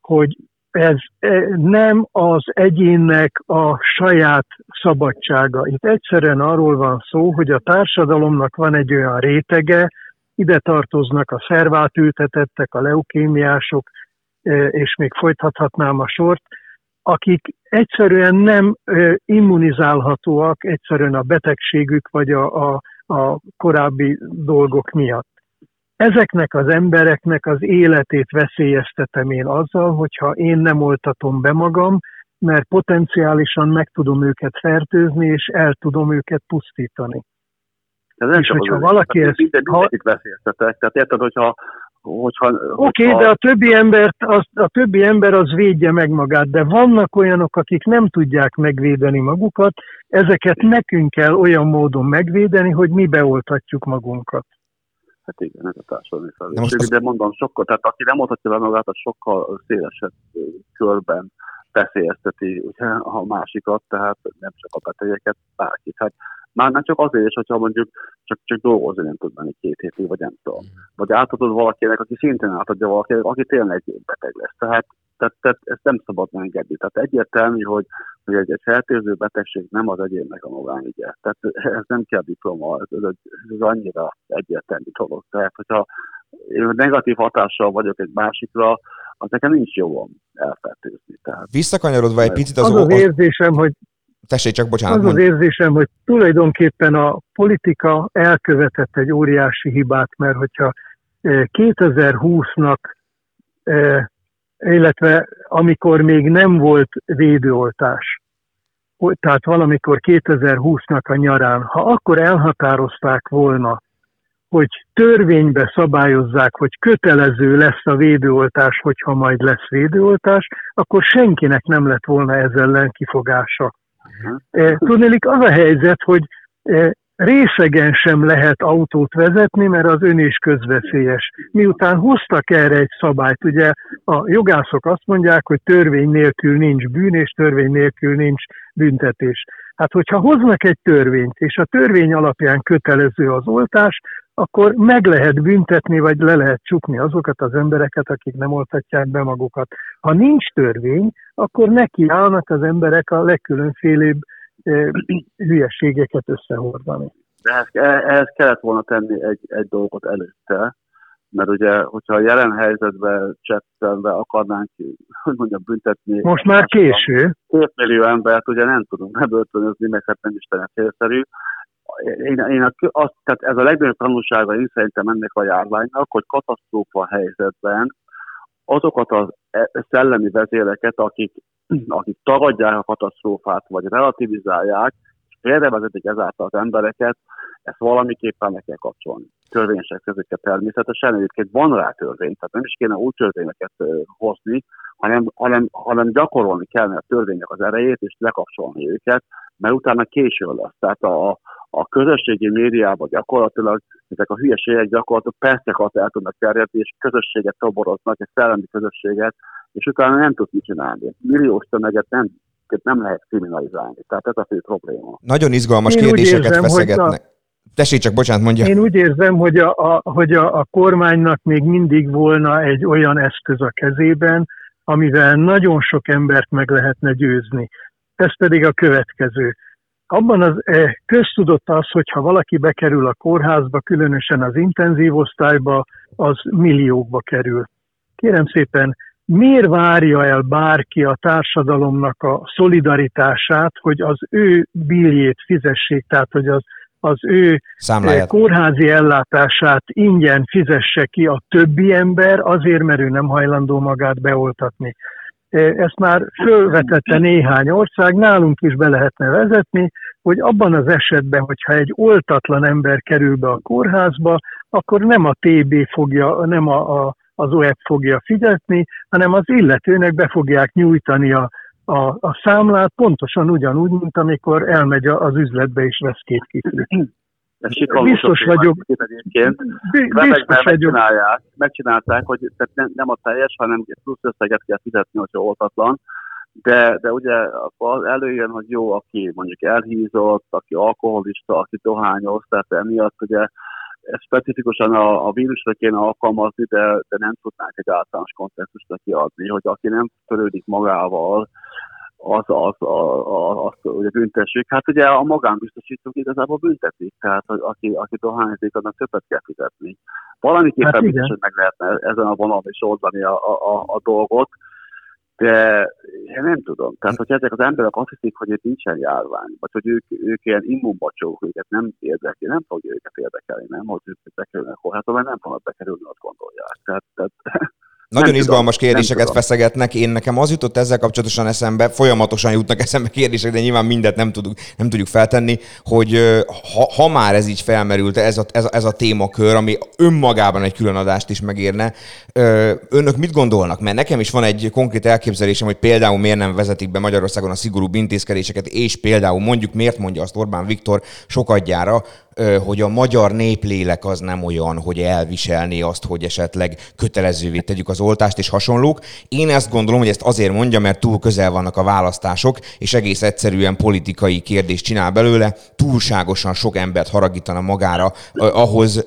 hogy ez eh, nem az egyénnek a saját szabadsága. Itt egyszerűen arról van szó, hogy a társadalomnak van egy olyan rétege, ide tartoznak a szervátültetettek, a leukémiások, eh, és még folytathatnám a sort, akik egyszerűen nem eh, immunizálhatóak egyszerűen a betegségük vagy a, a, a korábbi dolgok miatt. Ezeknek az embereknek az életét veszélyeztetem én azzal, hogyha én nem oltatom be magam, mert potenciálisan meg tudom őket fertőzni, és el tudom őket pusztítani. Ez nem És csak hogyha az valaki ezt- Minden, ha- mindenkit veszélyeztetek. Tehát érted, hogyha, hogyha, Oké, hogyha okay, de a többi, embert, az, a többi ember az védje meg magát, de vannak olyanok, akik nem tudják megvédeni magukat, ezeket nekünk kell olyan módon megvédeni, hogy mi beoltatjuk magunkat. Hát igen, ez a társadalmi felelősség. az- De mondom, sokkal, tehát aki nem mutatja be magát, az sokkal szélesebb körben veszélyezteti ugye, a másikat, tehát nem csak a betegeket, bárkit. Hát már nem csak azért is, hogyha mondjuk csak, csak dolgozni nem tud menni két hétig, vagy nem tudom. Vagy átadod valakinek, aki szintén átadja valakinek, aki tényleg beteg lesz. Tehát tehát, tehát ezt nem szabad engedni. Tehát egyértelmű, hogy, hogy egy, egy fertőző betegség nem az egyénnek a magánügye. Tehát ez nem kell diploma, ez, ez, ez annyira egyértelmű dolog. Tehát, hogyha én negatív hatással vagyok egy másikra, az nekem nincs jogom elfertőzni. Tehát, Visszakanyarodva egy picit Az az... az érzésem, hogy Tessék csak, bocsánat. Az az mondj. érzésem, hogy tulajdonképpen a politika elkövetett egy óriási hibát, mert hogyha eh, 2020-nak, eh, illetve amikor még nem volt védőoltás, tehát valamikor 2020-nak a nyarán, ha akkor elhatározták volna, hogy törvénybe szabályozzák, hogy kötelező lesz a védőoltás, hogyha majd lesz védőoltás, akkor senkinek nem lett volna ez ellen kifogása. Tudnélik az a helyzet, hogy részegen sem lehet autót vezetni, mert az ön is közveszélyes. Miután hoztak erre egy szabályt, ugye a jogászok azt mondják, hogy törvény nélkül nincs bűn, és törvény nélkül nincs büntetés. Hát, hogyha hoznak egy törvényt, és a törvény alapján kötelező az oltás, akkor meg lehet büntetni, vagy le lehet csukni azokat az embereket, akik nem oltatják be magukat. Ha nincs törvény, akkor neki állnak az emberek a legkülönfélébb eh, hülyeségeket összehordani. De ehhez, ehhez kellett volna tenni egy, egy dolgot előtte, mert ugye, hogyha a jelen helyzetben csettelve akarnánk, hogy mondjam, büntetni... Most már késő. Két millió embert ugye nem tudunk bebörtönözni, meg hát nem is célszerű. Én, én a, azt, tehát ez a legnagyobb tanulsága én szerintem ennek a járványnak, hogy katasztrófa helyzetben azokat a szellemi vezéreket, akik, akik tagadják a katasztrófát, vagy relativizálják, és félrevezetik ezáltal az embereket, ezt valamiképpen meg kell kapcsolni. Törvényesek közöket természetesen, egyébként van rá törvény, tehát nem is kéne új törvényeket hozni, hanem, hanem, hanem gyakorolni kellene a törvények az erejét, és lekapcsolni őket, mert utána késő lesz. Tehát a, a, a közösségi médiában gyakorlatilag ezek a hülyeségek gyakorlatilag percek alatt el tudnak terjedni, és közösséget toboroznak, egy szellemi közösséget, és utána nem tud mit csinálni. Milliós tömeget nem, nem lehet kriminalizálni. Tehát ez a fő probléma. Nagyon izgalmas Én kérdéseket érzem, hogy feszegetnek. Tessék csak, bocsánat, mondja. Én úgy érzem, hogy a, a, hogy a, a kormánynak még mindig volna egy olyan eszköz a kezében, amivel nagyon sok embert meg lehetne győzni. Ez pedig a következő. Abban az eh, köztudott az, hogy ha valaki bekerül a kórházba, különösen az intenzív osztályba, az milliókba kerül. Kérem szépen, miért várja el bárki a társadalomnak a szolidaritását, hogy az ő biljét fizessék, tehát hogy az, az ő Számláját. kórházi ellátását ingyen fizesse ki a többi ember, azért, mert ő nem hajlandó magát beoltatni. Ezt már fölvetette néhány ország, nálunk is be lehetne vezetni, hogy abban az esetben, hogyha egy oltatlan ember kerül be a kórházba, akkor nem a TB fogja, nem a, a, az OEP fogja fizetni, hanem az illetőnek be fogják nyújtani a, a, a számlát, pontosan ugyanúgy, mint amikor elmegy az üzletbe és vesz két kiflit. Biztos vagyok, Egyébként. biztos vagyok, megcsinálják, megcsinálták, hogy tehát nem, nem a teljes, hanem plusz összeget kell fizetni, hogyha oltatlan. De, de ugye előjön, hogy jó, aki mondjuk elhízott, aki alkoholista, aki dohányos, tehát emiatt ugye specifikusan a, a vírusra kéne alkalmazni, de, de nem tudnánk egy általános kontextusra kiadni, hogy aki nem törődik magával, az, az, az, az, ugye büntessük. Hát ugye a magánbiztosítók igazából büntetik, tehát hogy aki, aki dohányzik, annak többet kell fizetni. Valamiképpen Hát biztos, hogy meg lehetne ezen a vonalon is oldani a, a, a, a dolgot, de én nem tudom. Tehát, hogy ezek az emberek azt hiszik, hogy itt nincsen járvány, vagy hogy ők, ők ilyen immunbacsók, őket nem érdekli, nem fogja őket érdekelni, nem, hogy ők bekerülnek kórházba, mert nem fognak bekerülni, azt gondolják. Tehát, tehát Nagyon Nem izgalmas tudom, kérdéseket feszegetnek. Én nekem az jutott ezzel kapcsolatosan eszembe, folyamatosan jutnak eszembe kérdések, de nyilván mindet nem tudjuk, nem tudjuk feltenni, hogy ha, ha már ez így felmerült, ez a, ez, a, ez a témakör, ami önmagában egy külön adást is megérne, önök mit gondolnak? Mert nekem is van egy konkrét elképzelésem, hogy például miért nem vezetik be Magyarországon a szigorúbb intézkedéseket, és például mondjuk miért mondja azt Orbán Viktor sokadjára, hogy a magyar néplélek az nem olyan, hogy elviselni azt, hogy esetleg kötelezővé tegyük az oltást és hasonlók. Én ezt gondolom, hogy ezt azért mondja, mert túl közel vannak a választások, és egész egyszerűen politikai kérdést csinál belőle, túlságosan sok embert haragítana magára ahhoz,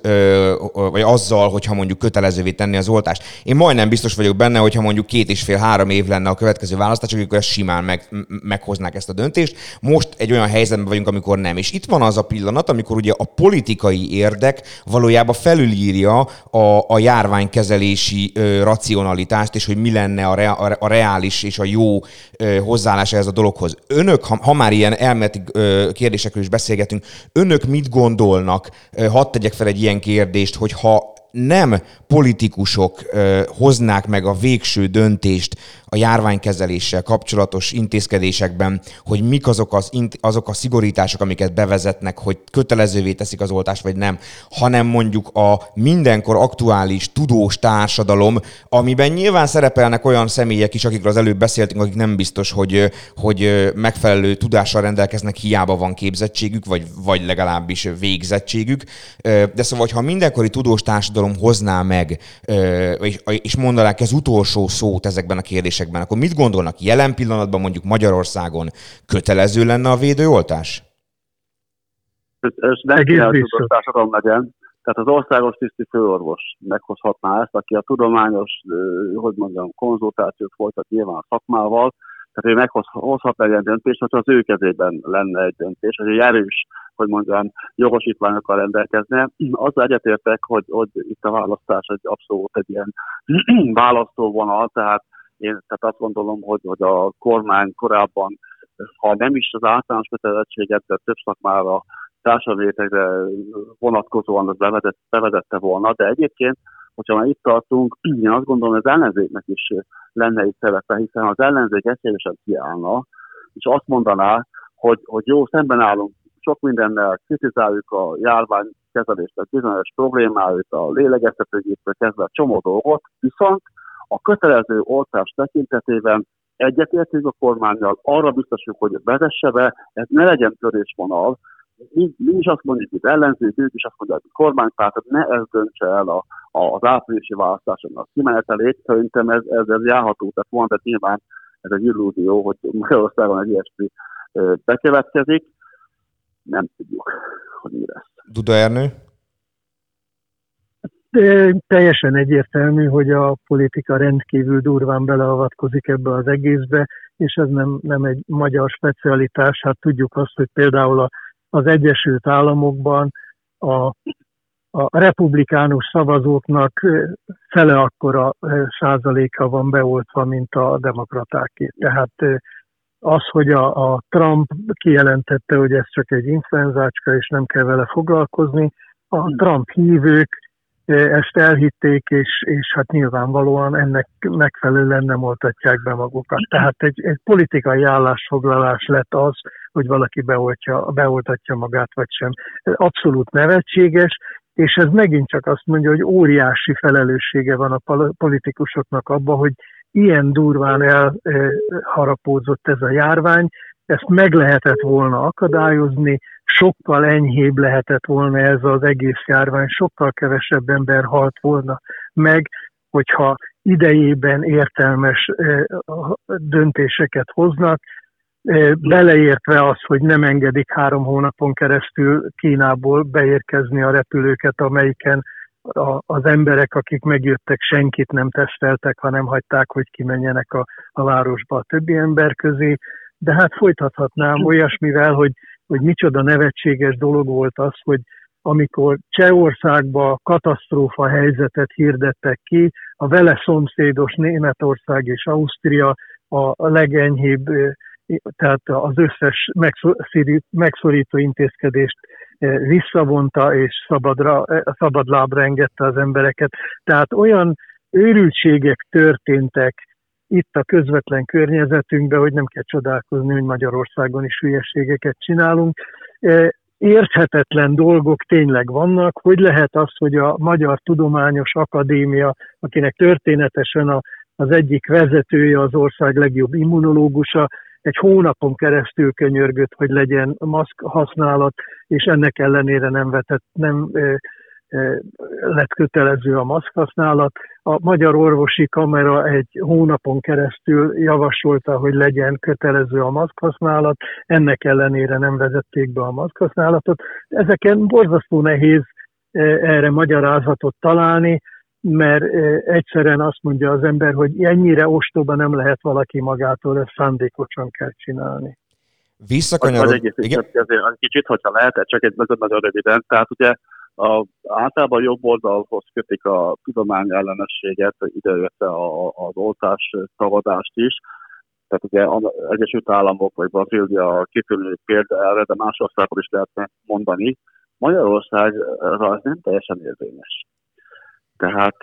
vagy azzal, hogyha mondjuk kötelezővé tenni az oltást. Én majdnem biztos vagyok benne, hogyha mondjuk két és fél-három év lenne a következő választás, akkor ezt simán meg, meghoznák ezt a döntést. Most egy olyan helyzetben vagyunk, amikor nem. És itt van az a pillanat, amikor ugye a politikai érdek valójában felülírja a, a járványkezelési ö, racionalitást, és hogy mi lenne a, rea, a reális és a jó ö, hozzáállása ez a dologhoz. Önök, ha, ha már ilyen elméleti kérdésekről is beszélgetünk, önök mit gondolnak, ö, hadd tegyek fel egy ilyen kérdést, hogy ha nem politikusok ö, hoznák meg a végső döntést a járványkezeléssel kapcsolatos intézkedésekben, hogy mik azok, az, azok a szigorítások, amiket bevezetnek, hogy kötelezővé teszik az oltást, vagy nem, hanem mondjuk a mindenkor aktuális tudós társadalom, amiben nyilván szerepelnek olyan személyek is, akikről az előbb beszéltünk, akik nem biztos, hogy, hogy megfelelő tudással rendelkeznek, hiába van képzettségük, vagy, vagy legalábbis végzettségük. De szóval, ha mindenkori tudós társadalom hozná meg, és, mondanák ez utolsó szót ezekben a kérdésekben, kérdésekben, akkor mit gondolnak jelen pillanatban mondjuk Magyarországon kötelező lenne a védőoltás? Ez, ez nem kell társadalom legyen. Tehát az országos tiszti főorvos meghozhatná ezt, aki a tudományos, hogy mondjam, konzultációt folytat nyilván a szakmával, tehát ő meghozhat egy ilyen döntést, hogyha az ő kezében lenne egy döntés, hogy egy erős, hogy mondjam, jogosítványokkal rendelkezne. Azzal egyetértek, hogy, hogy itt a választás egy abszolút egy ilyen (clears throat) választóvonal, tehát én tehát azt gondolom, hogy, hogy a kormány korábban, ha nem is az általános kötelezettséget, de több szakmára társadalmi vonatkozóan az bevezet, bevezette volna, de egyébként, hogyha már itt tartunk, (clears throat) én azt gondolom, az ellenzéknek is lenne itt szerepe, hiszen az ellenzék egységesen kiállna, és azt mondaná, hogy, hogy jó, szemben állunk sok mindennel, kritizáljuk a járványkezelést, a bizonyos problémáit, a lélegeztetőgépre kezdve a csomó dolgot, viszont a kötelező oltás tekintetében egyetértünk a kormányjal, arra biztosjuk, hogy vezesse be, ez ne legyen törésvonal. Mi, mi is azt mondjuk, hogy ellenzők, ők is azt mondják, hogy kormánypárt, ne ez döntse el a, a, az áprilisi választáson a kimenetelét. Szerintem ez, ez, ez járható, tehát van, de nyilván ez egy illúzió, hogy Magyarországon egy ilyesmi bekövetkezik. Nem tudjuk, hogy mi lesz. Duda Ernő? De teljesen egyértelmű, hogy a politika rendkívül durván beleavatkozik ebbe az egészbe, és ez nem, nem egy magyar specialitás. Hát tudjuk azt, hogy például a, az Egyesült Államokban a, a republikánus szavazóknak fele akkora százaléka van beoltva, mint a demokratáké. Tehát az, hogy a, a Trump kijelentette, hogy ez csak egy influenzácska, és nem kell vele foglalkozni, a Trump hívők ezt elhitték, és, és hát nyilvánvalóan ennek megfelelően nem oltatják be magukat. Tehát egy, egy politikai állásfoglalás lett az, hogy valaki beoltja, beoltatja magát, vagy sem. Abszolút nevetséges, és ez megint csak azt mondja, hogy óriási felelőssége van a politikusoknak abban, hogy ilyen durván elharapózott ez a járvány, ezt meg lehetett volna akadályozni, sokkal enyhébb lehetett volna ez az egész járvány, sokkal kevesebb ember halt volna meg, hogyha idejében értelmes döntéseket hoznak, beleértve az, hogy nem engedik három hónapon keresztül Kínából beérkezni a repülőket, amelyiken az emberek, akik megjöttek, senkit nem teszteltek, hanem hagyták, hogy kimenjenek a, a városba a többi ember közé. De hát folytathatnám olyasmivel, hogy hogy micsoda nevetséges dolog volt az, hogy amikor Csehországba katasztrófa helyzetet hirdettek ki, a vele szomszédos Németország és Ausztria a legenyhébb, tehát az összes megszorító intézkedést visszavonta, és szabadra, szabadlábra engedte az embereket. Tehát olyan őrültségek történtek itt a közvetlen környezetünkben, hogy nem kell csodálkozni, hogy Magyarországon is hülyeségeket csinálunk. E, érthetetlen dolgok tényleg vannak, hogy lehet az, hogy a Magyar Tudományos Akadémia, akinek történetesen a, az egyik vezetője, az ország legjobb immunológusa, egy hónapon keresztül könyörgött, hogy legyen maszk használat, és ennek ellenére nem vetett, nem lett kötelező a maszk használat. A Magyar Orvosi Kamera egy hónapon keresztül javasolta, hogy legyen kötelező a maszk használat, ennek ellenére nem vezették be a maszk használatot. Ezeken borzasztó nehéz erre magyarázatot találni, mert egyszerűen azt mondja az ember, hogy ennyire ostoba nem lehet valaki magától, ezt szándékosan kell csinálni. Visszakanyarod... Egy kicsit, hogyha lehet, csak egy nagyon-nagyon röviden. Tehát ugye a, általában jobb oldalhoz kötik a tudomány ellenességet, idejötte az oltás tagadást is. Tehát ugye az Egyesült Államok vagy Brazília kitűnő példa erre, de más országban is lehetne mondani. Magyarországra ez nem teljesen érvényes. Tehát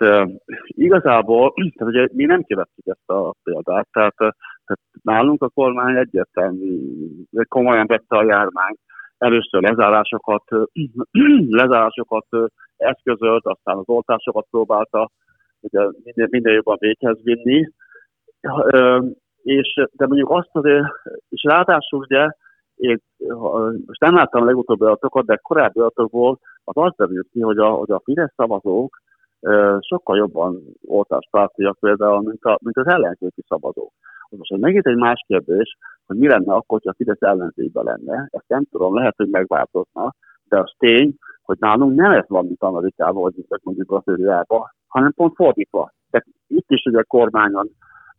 igazából, tehát ugye mi nem kivettük ezt a példát, tehát, tehát nálunk a kormány egyértelmű, komolyan vette a járványt, először lezárásokat, (clears throat) lezárásokat eszközölt, aztán az oltásokat próbálta ugye minél, minél jobban véghez vinni, és, de mondjuk azt azért, és ráadásul ugye, én most nem láttam a legutóbbi adatokat, de korábbi adatokból az azt derült ki, hogy a, hogy a Fidesz szavazók sokkal jobban oltáspártiak például, mint, a, mint az ellenzéki szavazók. Most megint egy más kérdés, hogy mi lenne akkor, ha a Fidesz ellenzékben lenne. Ezt nem tudom, lehet, hogy megváltozna, de az tény, hogy nálunk nem ez van, mint Amerikában, vagy mondjuk Brazíliában, hanem pont fordítva. Tehát itt is ugye a kormányon,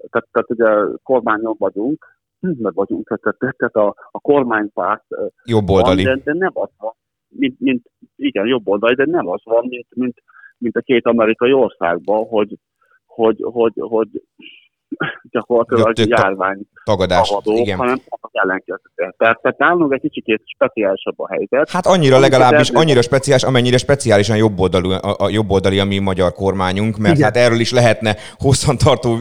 tehát, tehát ugye kormányon vagyunk, (clears throat) meg vagyunk, tehát, tehát a, a kormánypárt jobboldali. Van, de, de nem az van, mint, mint, igen, jobboldali, de nem az van, mint, mint, mint a két amerikai országban, hogy, hogy, hogy, hogy (laughs) gyakorlatilag Jöttök járvány tagadást, tagadók, igen. hanem az ellenkezője. Tehát, tehát nálunk egy kicsit speciálisabb a helyzet. Hát annyira legalábbis, annyira speciális, amennyire speciálisan jobboldalú, a, a jobboldali a mi magyar kormányunk, mert Igen. hát erről is lehetne hosszantartó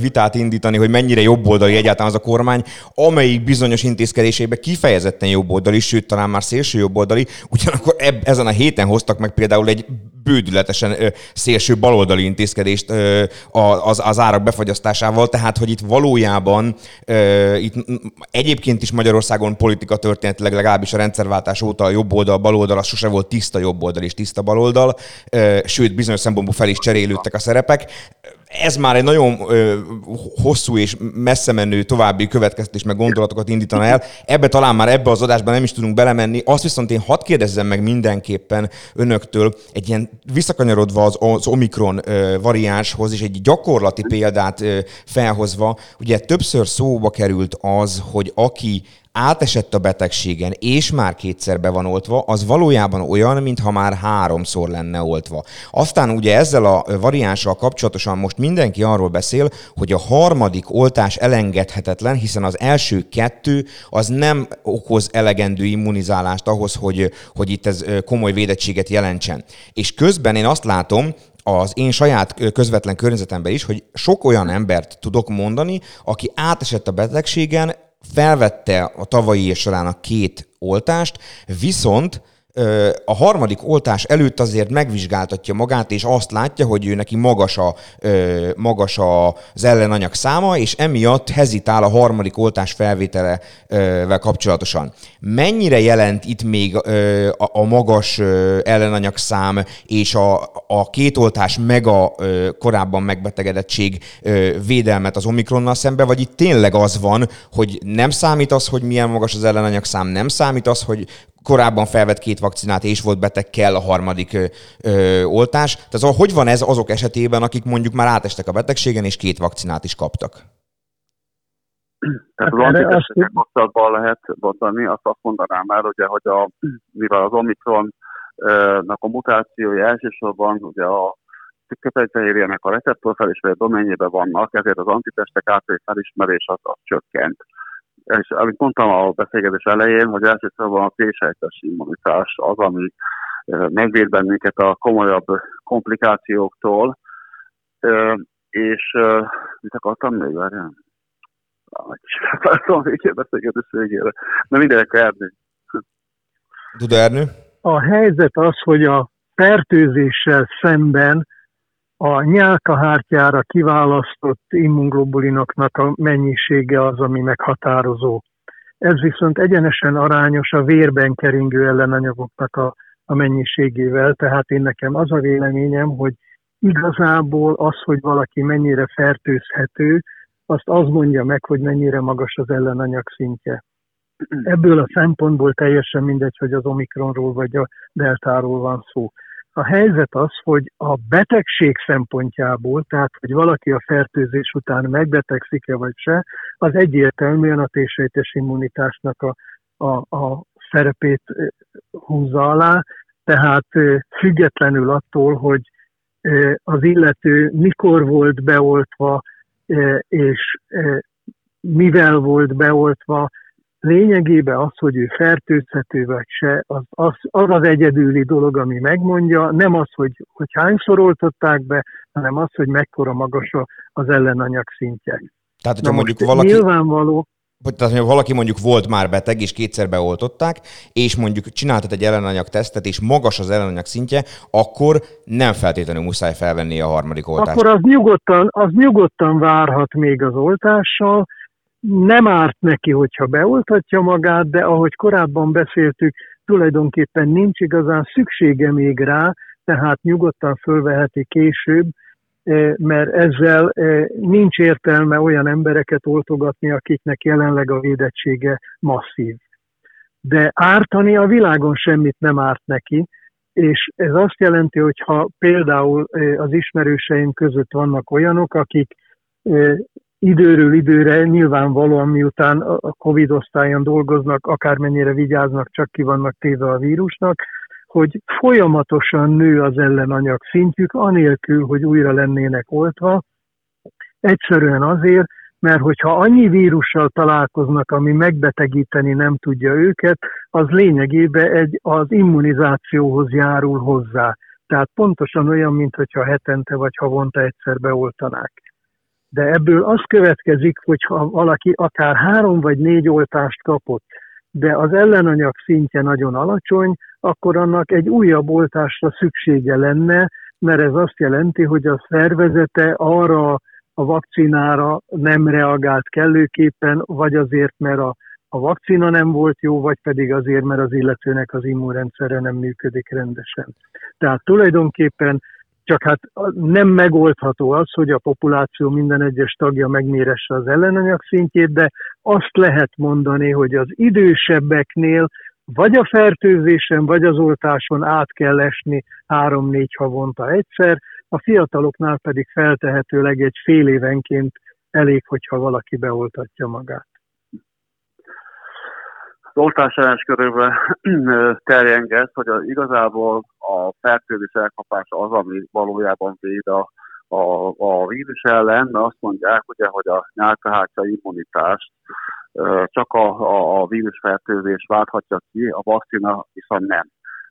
vitát indítani, hogy mennyire jobboldali egyáltalán az a kormány, amelyik bizonyos intézkedéseiben kifejezetten jobboldali, sőt talán már szélső jobboldali, ugyanakkor eb, ezen a héten hoztak meg például egy bődületesen ö, szélső baloldali intézkedést az, az árak befagyasztásával, tehát hogy itt valójában ö, itt egyébként is Magyarországon politika történetileg legalábbis a rendszerváltás óta a jobb oldal, bal oldal, az sose volt tiszta jobb oldal és tiszta bal oldal, ö, sőt bizonyos szempontból fel is cserélődtek a szerepek. Ez már egy nagyon ö, hosszú és messze menő további következtetés meg gondolatokat indítana el. Ebbe talán már ebbe az adásban nem is tudunk belemenni. Azt viszont én hadd kérdezzem meg mindenképpen önöktől, egy ilyen visszakanyarodva az, az Omikron ö, variánshoz, és egy gyakorlati példát ö, felhozva, ugye többször szóba került az, hogy aki átesett a betegségen, és már kétszer be van oltva, az valójában olyan, mintha már háromszor lenne oltva. Aztán ugye ezzel a variánssal kapcsolatosan most mindenki arról beszél, hogy a harmadik oltás elengedhetetlen, hiszen az első kettő az nem okoz elegendő immunizálást ahhoz, hogy, hogy itt ez komoly védettséget jelentsen. És közben én azt látom, az én saját közvetlen környezetemben is, hogy sok olyan embert tudok mondani, aki átesett a betegségen, felvette a tavalyi év során a két oltást, viszont a harmadik oltás előtt azért megvizsgáltatja magát, és azt látja, hogy ő neki magas, a, magas az ellenanyag száma, és emiatt hezitál a harmadik oltás felvételevel kapcsolatosan. Mennyire jelent itt még a, magas ellenanyag szám és a, a két oltás meg a korábban megbetegedettség védelmet az Omikronnal szembe, vagy itt tényleg az van, hogy nem számít az, hogy milyen magas az ellenanyag szám, nem számít az, hogy korábban felvett két vakcinát és volt beteg, kell a harmadik ö, ö, oltás. Tehát szóval hogy van ez azok esetében, akik mondjuk már átestek a betegségen és két vakcinát is kaptak? Tehát az Hát antitesteket lehet bontani, azt azt mondanám már, ugye, hogy a, mivel az Omikronnak a mutációja elsősorban ugye a köpenyfehérjének a receptor felismerő doménjében vannak, ezért az antitestek általi felismerés az, az csökkent. És amit mondtam a beszélgetés elején, hogy elsősorban a T-sejtes immunitás az, ami megvéd bennünket a komolyabb komplikációktól, és mit akartam még, várjál? Váltam végén (laughs) beszélgetés végére. Na mindenek Ernő. Duda Ernő? A helyzet az, hogy a fertőzéssel szemben a nyálkahártyára kiválasztott immunglobulinoknak a mennyisége az, ami meghatározó. Ez viszont egyenesen arányos a vérben keringő ellenanyagoknak a, a mennyiségével, tehát én nekem az a véleményem, hogy igazából az, hogy valaki mennyire fertőzhető, azt az mondja meg, hogy mennyire magas az ellenanyag szintje. Ebből a szempontból teljesen mindegy, hogy az omikronról vagy a deltáról van szó. A helyzet az, hogy a betegség szempontjából, tehát hogy valaki a fertőzés után megbetegszik-e vagy se, az egyértelműen a T-sejtes immunitásnak a, a, a szerepét húzza alá, tehát függetlenül attól, hogy az illető mikor volt beoltva, és mivel volt beoltva, lényegében az, hogy ő fertőzhető vagy se, az az, az az egyedüli dolog, ami megmondja, nem az, hogy, hogy hányszor oltották be, hanem az, hogy mekkora magas az ellenanyag szintje. Tehát, hogyha Na mondjuk valaki... Nyilvánvaló, hogy tehát, hogy valaki mondjuk volt már beteg, és kétszer beoltották, és mondjuk csináltat egy ellenanyag tesztet, és magas az ellenanyag szintje, akkor nem feltétlenül muszáj felvenni a harmadik oltást. Akkor az nyugodtan, az nyugodtan várhat még az oltással, nem árt neki, hogyha beoltatja magát, de ahogy korábban beszéltük, tulajdonképpen nincs igazán szüksége még rá, tehát nyugodtan fölveheti később, eh, mert ezzel eh, nincs értelme olyan embereket oltogatni, akiknek jelenleg a védettsége masszív. De ártani a világon semmit nem árt neki, és ez azt jelenti, hogy ha például eh, az ismerőseim között vannak olyanok, akik időről időre nyilvánvalóan miután a Covid osztályon dolgoznak, akármennyire vigyáznak, csak ki vannak téve a vírusnak, hogy folyamatosan nő az ellenanyag szintjük, anélkül, hogy újra lennének oltva. Egyszerűen azért, mert hogyha annyi vírussal találkoznak, ami megbetegíteni nem tudja őket, az lényegében egy, az immunizációhoz járul hozzá. Tehát pontosan olyan, mintha hetente vagy havonta egyszer beoltanák. De ebből az következik, hogy ha valaki akár három vagy négy oltást kapott, de az ellenanyag szintje nagyon alacsony, akkor annak egy újabb oltásra szüksége lenne, mert ez azt jelenti, hogy a szervezete arra a vakcinára nem reagált kellőképpen, vagy azért, mert a, a vakcina nem volt jó, vagy pedig azért, mert az illetőnek az immunrendszere nem működik rendesen. Tehát tulajdonképpen csak hát nem megoldható az, hogy a populáció minden egyes tagja megméresse az ellenanyag szintjét, de azt lehet mondani, hogy az idősebbeknél vagy a fertőzésen, vagy az oltáson át kell esni három-négy havonta egyszer, a fiataloknál pedig feltehetőleg egy fél évenként elég, hogyha valaki beoltatja magát. Oltás ellenes körülbelül terjengett, hogy az, igazából a fertőzés elkapása az, ami valójában véd a, a, a vírus ellen, mert azt mondják, ugye, hogy a nyálkahártya immunitást csak a, a, vírusfertőzés válthatja ki, a vakcina viszont nem.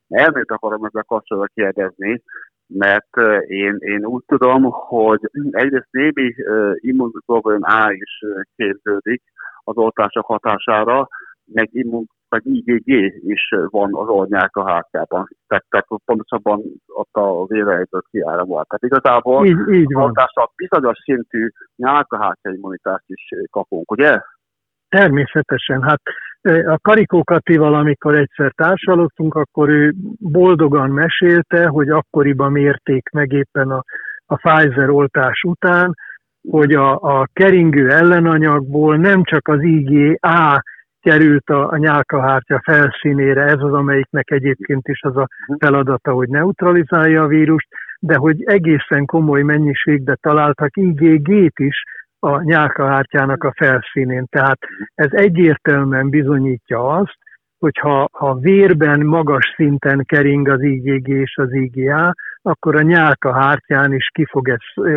Elmét akarom ezzel kapcsolatban kérdezni, mert én, én úgy tudom, hogy egyrészt némi immunglobulin A is képződik az oltások hatására, meg immun, vagy IgG is van az ornyák a hátjában. Tehát, tehát pontosabban ott a vérejből kiáramol. Tehát igazából így, így van. a bizonyos szintű nyálkahártya immunitást is kapunk, ugye? Természetesen. Hát a Karikó Katival, amikor egyszer társalogtunk, akkor ő boldogan mesélte, hogy akkoriban mérték meg éppen a, a Pfizer oltás után, hogy a, a keringő ellenanyagból nem csak az IgA került a, a nyálkahártya felszínére, ez az, amelyiknek egyébként is az a feladata, hogy neutralizálja a vírust, de hogy egészen komoly mennyiségbe találtak IgG-t is a nyálkahártyának a felszínén. Tehát ez egyértelműen bizonyítja azt, hogyha ha vérben magas szinten kering az IgG és az IgA, akkor a nyálkahártyán is ki fog ez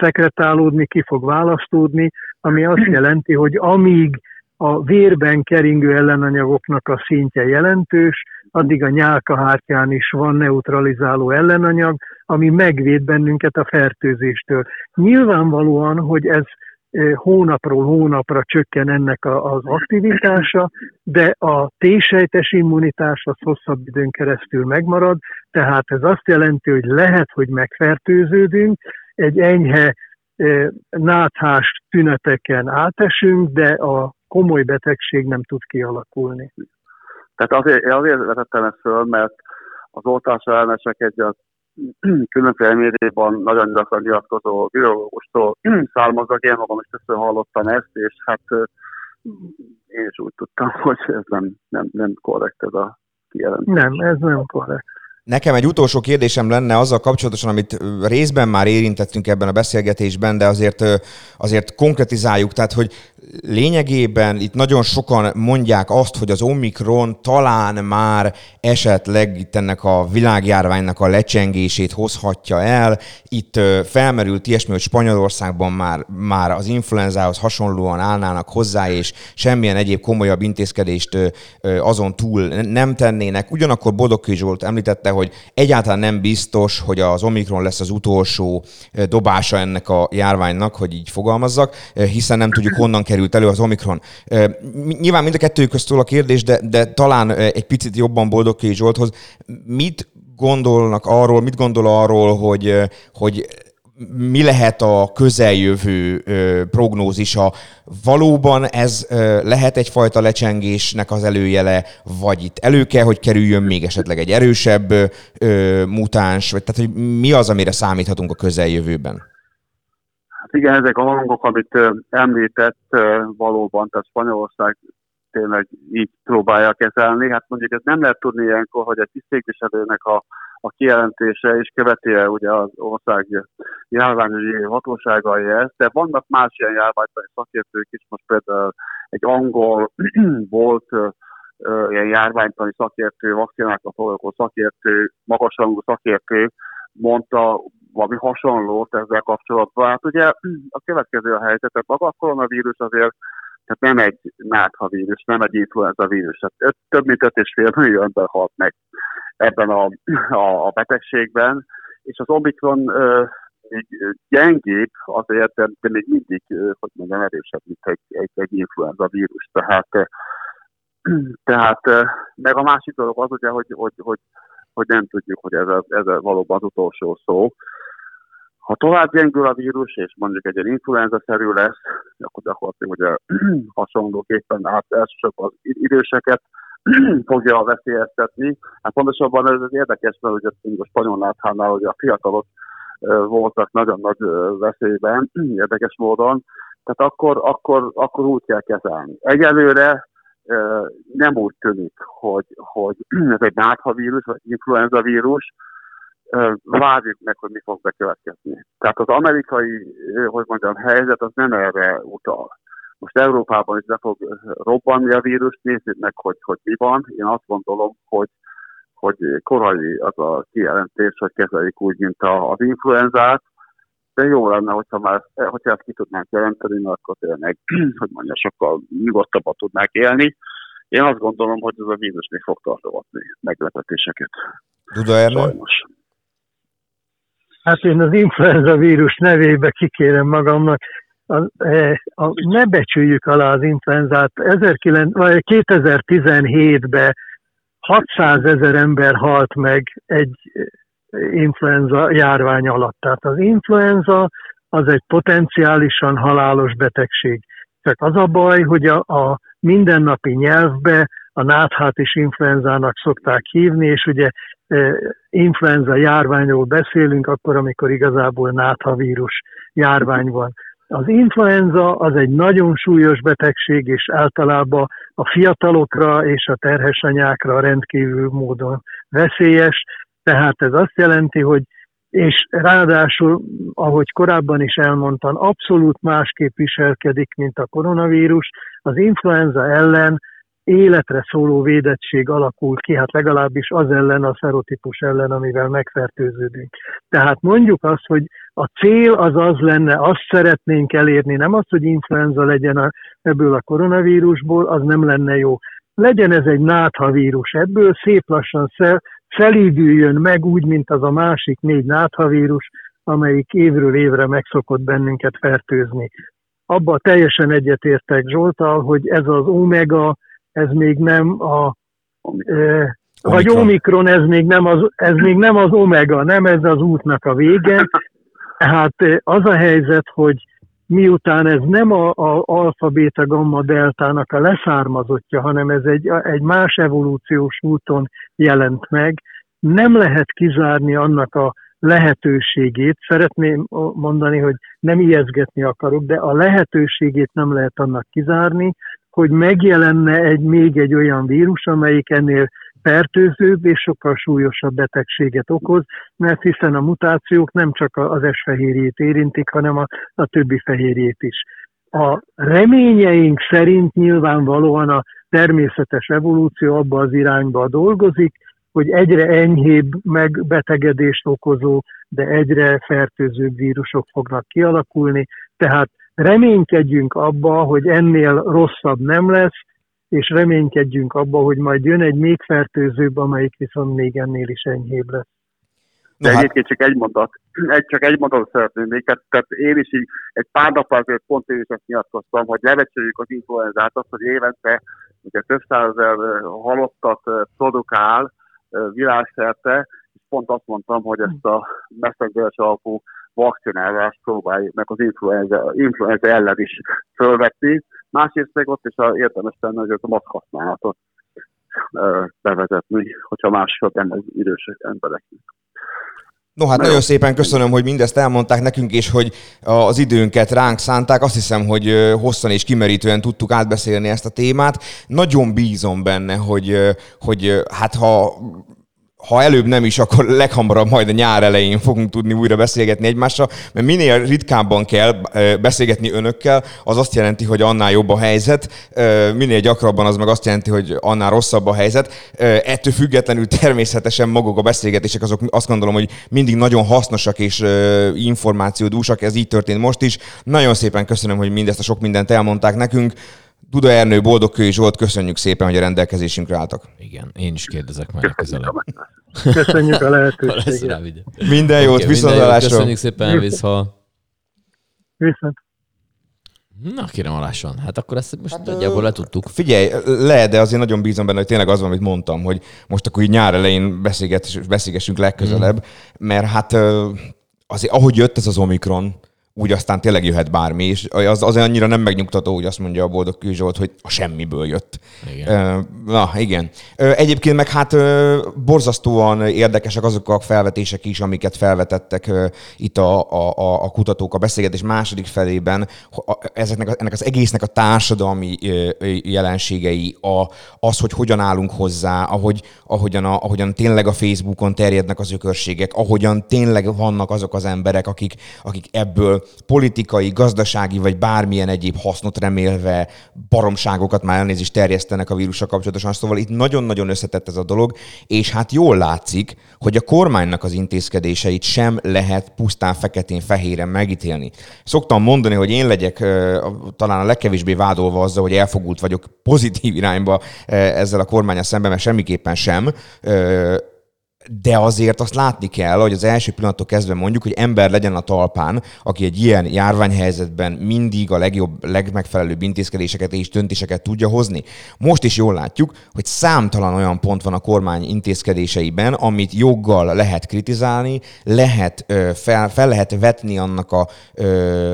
szekretálódni, ki fog választódni, ami azt jelenti, hogy amíg a vérben keringő ellenanyagoknak a szintje jelentős, addig a nyálkahártyán is van neutralizáló ellenanyag, ami megvéd bennünket a fertőzéstől. Nyilvánvalóan, hogy ez eh, hónapról hónapra csökken ennek az aktivitása, de a T-sejtes immunitás az hosszabb időn keresztül megmarad, Tehát ez azt jelenti, hogy lehet, hogy megfertőződünk, egy enyhe náthás tüneteken átesünk, de a komoly betegség nem tud kialakulni. Tehát azért, azért vetettem ezt föl, mert az oltás ellenesek egy a (clears throat) különféle médiában nagyon gyakran nyilatkozó virológustól (clears throat) származnak, én magam is többször hallottam ezt, és hát én is úgy tudtam, (laughs) hogy ez nem, nem, nem korrekt ez a kijelentés. Nem, ez nem korrekt. Nekem egy utolsó kérdésem lenne azzal kapcsolatosan, amit részben már érintettünk ebben a beszélgetésben, de azért, azért konkretizáljuk, tehát hogy lényegében itt nagyon sokan mondják azt, hogy az Omikron talán már esetleg itt ennek a világjárványnak a lecsengését hozhatja el. Itt felmerült ilyesmi, hogy Spanyolországban már, már az influenzához hasonlóan állnának hozzá, és semmilyen egyéb komolyabb intézkedést azon túl nem tennének. Ugyanakkor Bodokő Zsolt említette, hogy egyáltalán nem biztos, hogy az Omikron lesz az utolsó dobása ennek a járványnak, hogy így fogalmazzak, hiszen nem tudjuk honnan került elő az Omikron. Nyilván mind a kettőjük köztől a kérdés, de, de talán egy picit jobban Boldogké Zsolthoz. Mit gondolnak arról, mit gondol arról, hogy, hogy mi lehet a közeljövő prognózisa? Valóban ez lehet egyfajta lecsengésnek az előjele, vagy itt elő kell, hogy kerüljön még esetleg egy erősebb mutáns, vagy tehát hogy mi az, amire számíthatunk a közeljövőben? Hát igen, ezek a hangok, amit említett valóban, tehát Spanyolország tényleg így próbálja kezelni. Hát mondjuk ez nem lehet tudni ilyenkor, hogy egy tisztségviselőnek a a kijelentése, és követi ugye az ország járványügyi hatóságai ezt, de vannak más ilyen járványtani szakértők is, most például egy angol (clears throat) volt ilyen járványtani szakértő, vakcinákkal foglalkozó szakértő, magasrangú szakértő mondta valami hasonlót ezzel kapcsolatban. Hát ugye a következő a helyzet, tehát maga a koronavírus azért tehát nem egy nátha vírus, nem egy influenza vírus. Tehát több mint 5,5 millió ember halt meg ebben a, a, a betegségben, és az Omikron ö, még gyengébb azért, de, de még mindig, hogy mondjam, erősebb, mint egy, egy, egy influenza vírus. Tehát, tehát meg a másik dolog az ugye, hogy, hogy, hogy, hogy nem tudjuk, hogy ez, a, ez a valóban az utolsó szó. Ha tovább gyengül a vírus, és mondjuk egy influenza-szerű lesz, akkor gyakorlatilag ugye (clears throat) hasonlóképpen át elsősorban az időseket, (clears throat) fogja veszélyeztetni. Hát pontosabban ez az érdekes, mert ugye a spanyol náthánál hogy a fiatalok voltak nagyon nagy veszélyben, (clears throat) érdekes módon, tehát akkor, akkor, akkor úgy kell kezelni. Egyelőre nem úgy tűnik, hogy, hogy (clears throat) ez egy náthavírus, vagy influenza vírus, várjuk meg, hogy mi fog bekövetkezni. Tehát az amerikai, hogy mondjam, helyzet az nem erre utal. Most Európában is be fog robbanni a vírus, nézzük meg, hogy, hogy mi van. Én azt gondolom, hogy, hogy korai az a kijelentés, hogy kezelik úgy, mint a, az influenzát, de jó lenne, hogyha már, hogyha ezt ki tudnánk jelenteni, mert akkor tényleg, (clears throat) hogy mondja, sokkal nyugodtabban tudnák élni. Én azt gondolom, hogy ez a vírus még fog tartogatni meglepetéseket. Duda Ernő? Hát én az influenza vírus nevébe kikérem magamnak, a, e, a, ne becsüljük alá az influenzát. 2017-ben 600 ezer ember halt meg egy influenza járvány alatt. Tehát az influenza az egy potenciálisan halálos betegség. Csak az a baj, hogy a, a mindennapi nyelvbe a náthát is influenzának szokták hívni, és ugye e, influenza járványról beszélünk, akkor, amikor igazából náthavírus járvány van. Az influenza az egy nagyon súlyos betegség, és általában a fiatalokra és a terhes anyákra rendkívül módon veszélyes, tehát ez azt jelenti, hogy és ráadásul, ahogy korábban is elmondtam, abszolút másképp viselkedik, mint a koronavírus. Az influenza ellen életre szóló védettség alakul ki, hát legalábbis az ellen, a szerotípus ellen, amivel megfertőződünk. Tehát mondjuk azt, hogy a cél az az lenne, azt szeretnénk elérni, nem az, hogy influenza legyen a, ebből a koronavírusból, az nem lenne jó. Legyen ez egy náthavírus, ebből szép lassan szel, szelídüljön meg úgy, mint az a másik négy náthavírus, amelyik évről évre megszokott bennünket fertőzni. Abba teljesen egyetértek Zsoltal, hogy ez az omega, ez még nem a Vagy Omikron. omikron, ez még, nem az, ez még nem az omega, nem ez az útnak a vége. (laughs) Hát az a helyzet, hogy miután ez nem a, a alfa, beta, gamma, deltának a leszármazottja, hanem ez egy, egy más evolúciós úton jelent meg, nem lehet kizárni annak a lehetőségét, szeretném mondani, hogy nem ijeszgetni akarok, de a lehetőségét nem lehet annak kizárni, hogy megjelenne egy még egy olyan vírus, amelyik ennél fertőzőbb és sokkal súlyosabb betegséget okoz, mert hiszen a mutációk nem csak az S-fehérjét érintik, hanem a, a többi fehérjét is. A reményeink szerint nyilvánvalóan a természetes evolúció abba az irányba dolgozik, hogy egyre enyhébb megbetegedést okozó, de egyre fertőzőbb vírusok fognak kialakulni, tehát reménykedjünk abba, hogy ennél rosszabb nem lesz, és reménykedjünk abba, hogy majd jön egy még fertőzőbb, amelyik viszont még ennél is enyhébb lesz. De hát... egyébként csak egy mondat, egy, csak egy mondat szeretném még, tehát, tehát én is így egy pár nap azért pont én is ezt nyilatkoztam, hogy levecsüljük az influenzát, azt, hogy évente ugye több százezer halottat produkál világszerte, és pont azt mondtam, hogy ezt a messenger alapú vakcinálást próbáljuk meg az influenza, influenza ellen is fölvetni. Másrészt meg ott is a értelmes lenne, hogy a maszk használatot bevezetni, hogyha mások ennek idősek embereknek. No hát nagyon szépen köszönöm, hogy mindezt elmondták nekünk, és hogy az időnket ránk szánták. Azt hiszem, hogy hosszan és kimerítően tudtuk átbeszélni ezt a témát. Nagyon bízom benne, hogy, hogy hát ha ha előbb nem is, akkor leghamarabb majd a nyár elején fogunk tudni újra beszélgetni egymással, mert minél ritkábban kell beszélgetni önökkel, az azt jelenti, hogy annál jobb a helyzet, minél gyakrabban az meg azt jelenti, hogy annál rosszabb a helyzet. Ettől függetlenül természetesen maguk a beszélgetések azok azt gondolom, hogy mindig nagyon hasznosak és információdúsak, ez így történt most is. Nagyon szépen köszönöm, hogy mindezt a sok mindent elmondták nekünk. Duda Ernő, Boldogkői Zsolt, köszönjük szépen, hogy a rendelkezésünkre álltak. Igen, én is kérdezek legközelebb. Köszönjük a Ha (laughs) lesz lehetőséget. Minden jót, viszontlátásra. Köszönjük szépen, vissza. Viszont. Na kérem alásan. Hát akkor ezt most hát, nagyjából letudtuk. Figyelj, le, de azért nagyon bízom benne, hogy tényleg az van, amit mondtam, hogy most akkor így nyár elején beszélgessünk legközelebb, mm. mert hát azért ahogy jött ez az Omikron, úgy aztán tényleg jöhet bármi, és az, az annyira nem megnyugtató, hogy azt mondja a boldog Zsolt, hogy a semmiből jött. Igen. Na, igen. Egyébként meg hát borzasztóan érdekesek azok a felvetések is, amiket felvetettek itt a, a, a- kutatók a beszélgetés második felében. Ezeknek, ennek az egésznek a társadalmi jelenségei, a, az, hogy hogyan állunk hozzá, ahogy, ahogyan, a, ahogyan tényleg a Facebookon terjednek az ökörségek, ahogyan tényleg vannak azok az emberek, akik, akik ebből politikai, gazdasági vagy bármilyen egyéb hasznot remélve baromságokat már elnézést terjesztenek a vírussal kapcsolatosan. Szóval itt nagyon-nagyon összetett ez a dolog, és hát jól látszik, hogy a kormánynak az intézkedéseit sem lehet pusztán feketén-fehéren megítélni. Szoktam mondani, hogy én legyek talán a legkevésbé vádolva azzal, hogy elfogult vagyok pozitív irányba ezzel a kormányal szemben, mert semmiképpen sem. De azért azt látni kell, hogy az első pillanattól kezdve mondjuk, hogy ember legyen a talpán, aki egy ilyen járványhelyzetben mindig a legjobb, legmegfelelőbb intézkedéseket és döntéseket tudja hozni. Most is jól látjuk, hogy számtalan olyan pont van a kormány intézkedéseiben, amit joggal lehet kritizálni, lehet, fel, fel lehet vetni annak a,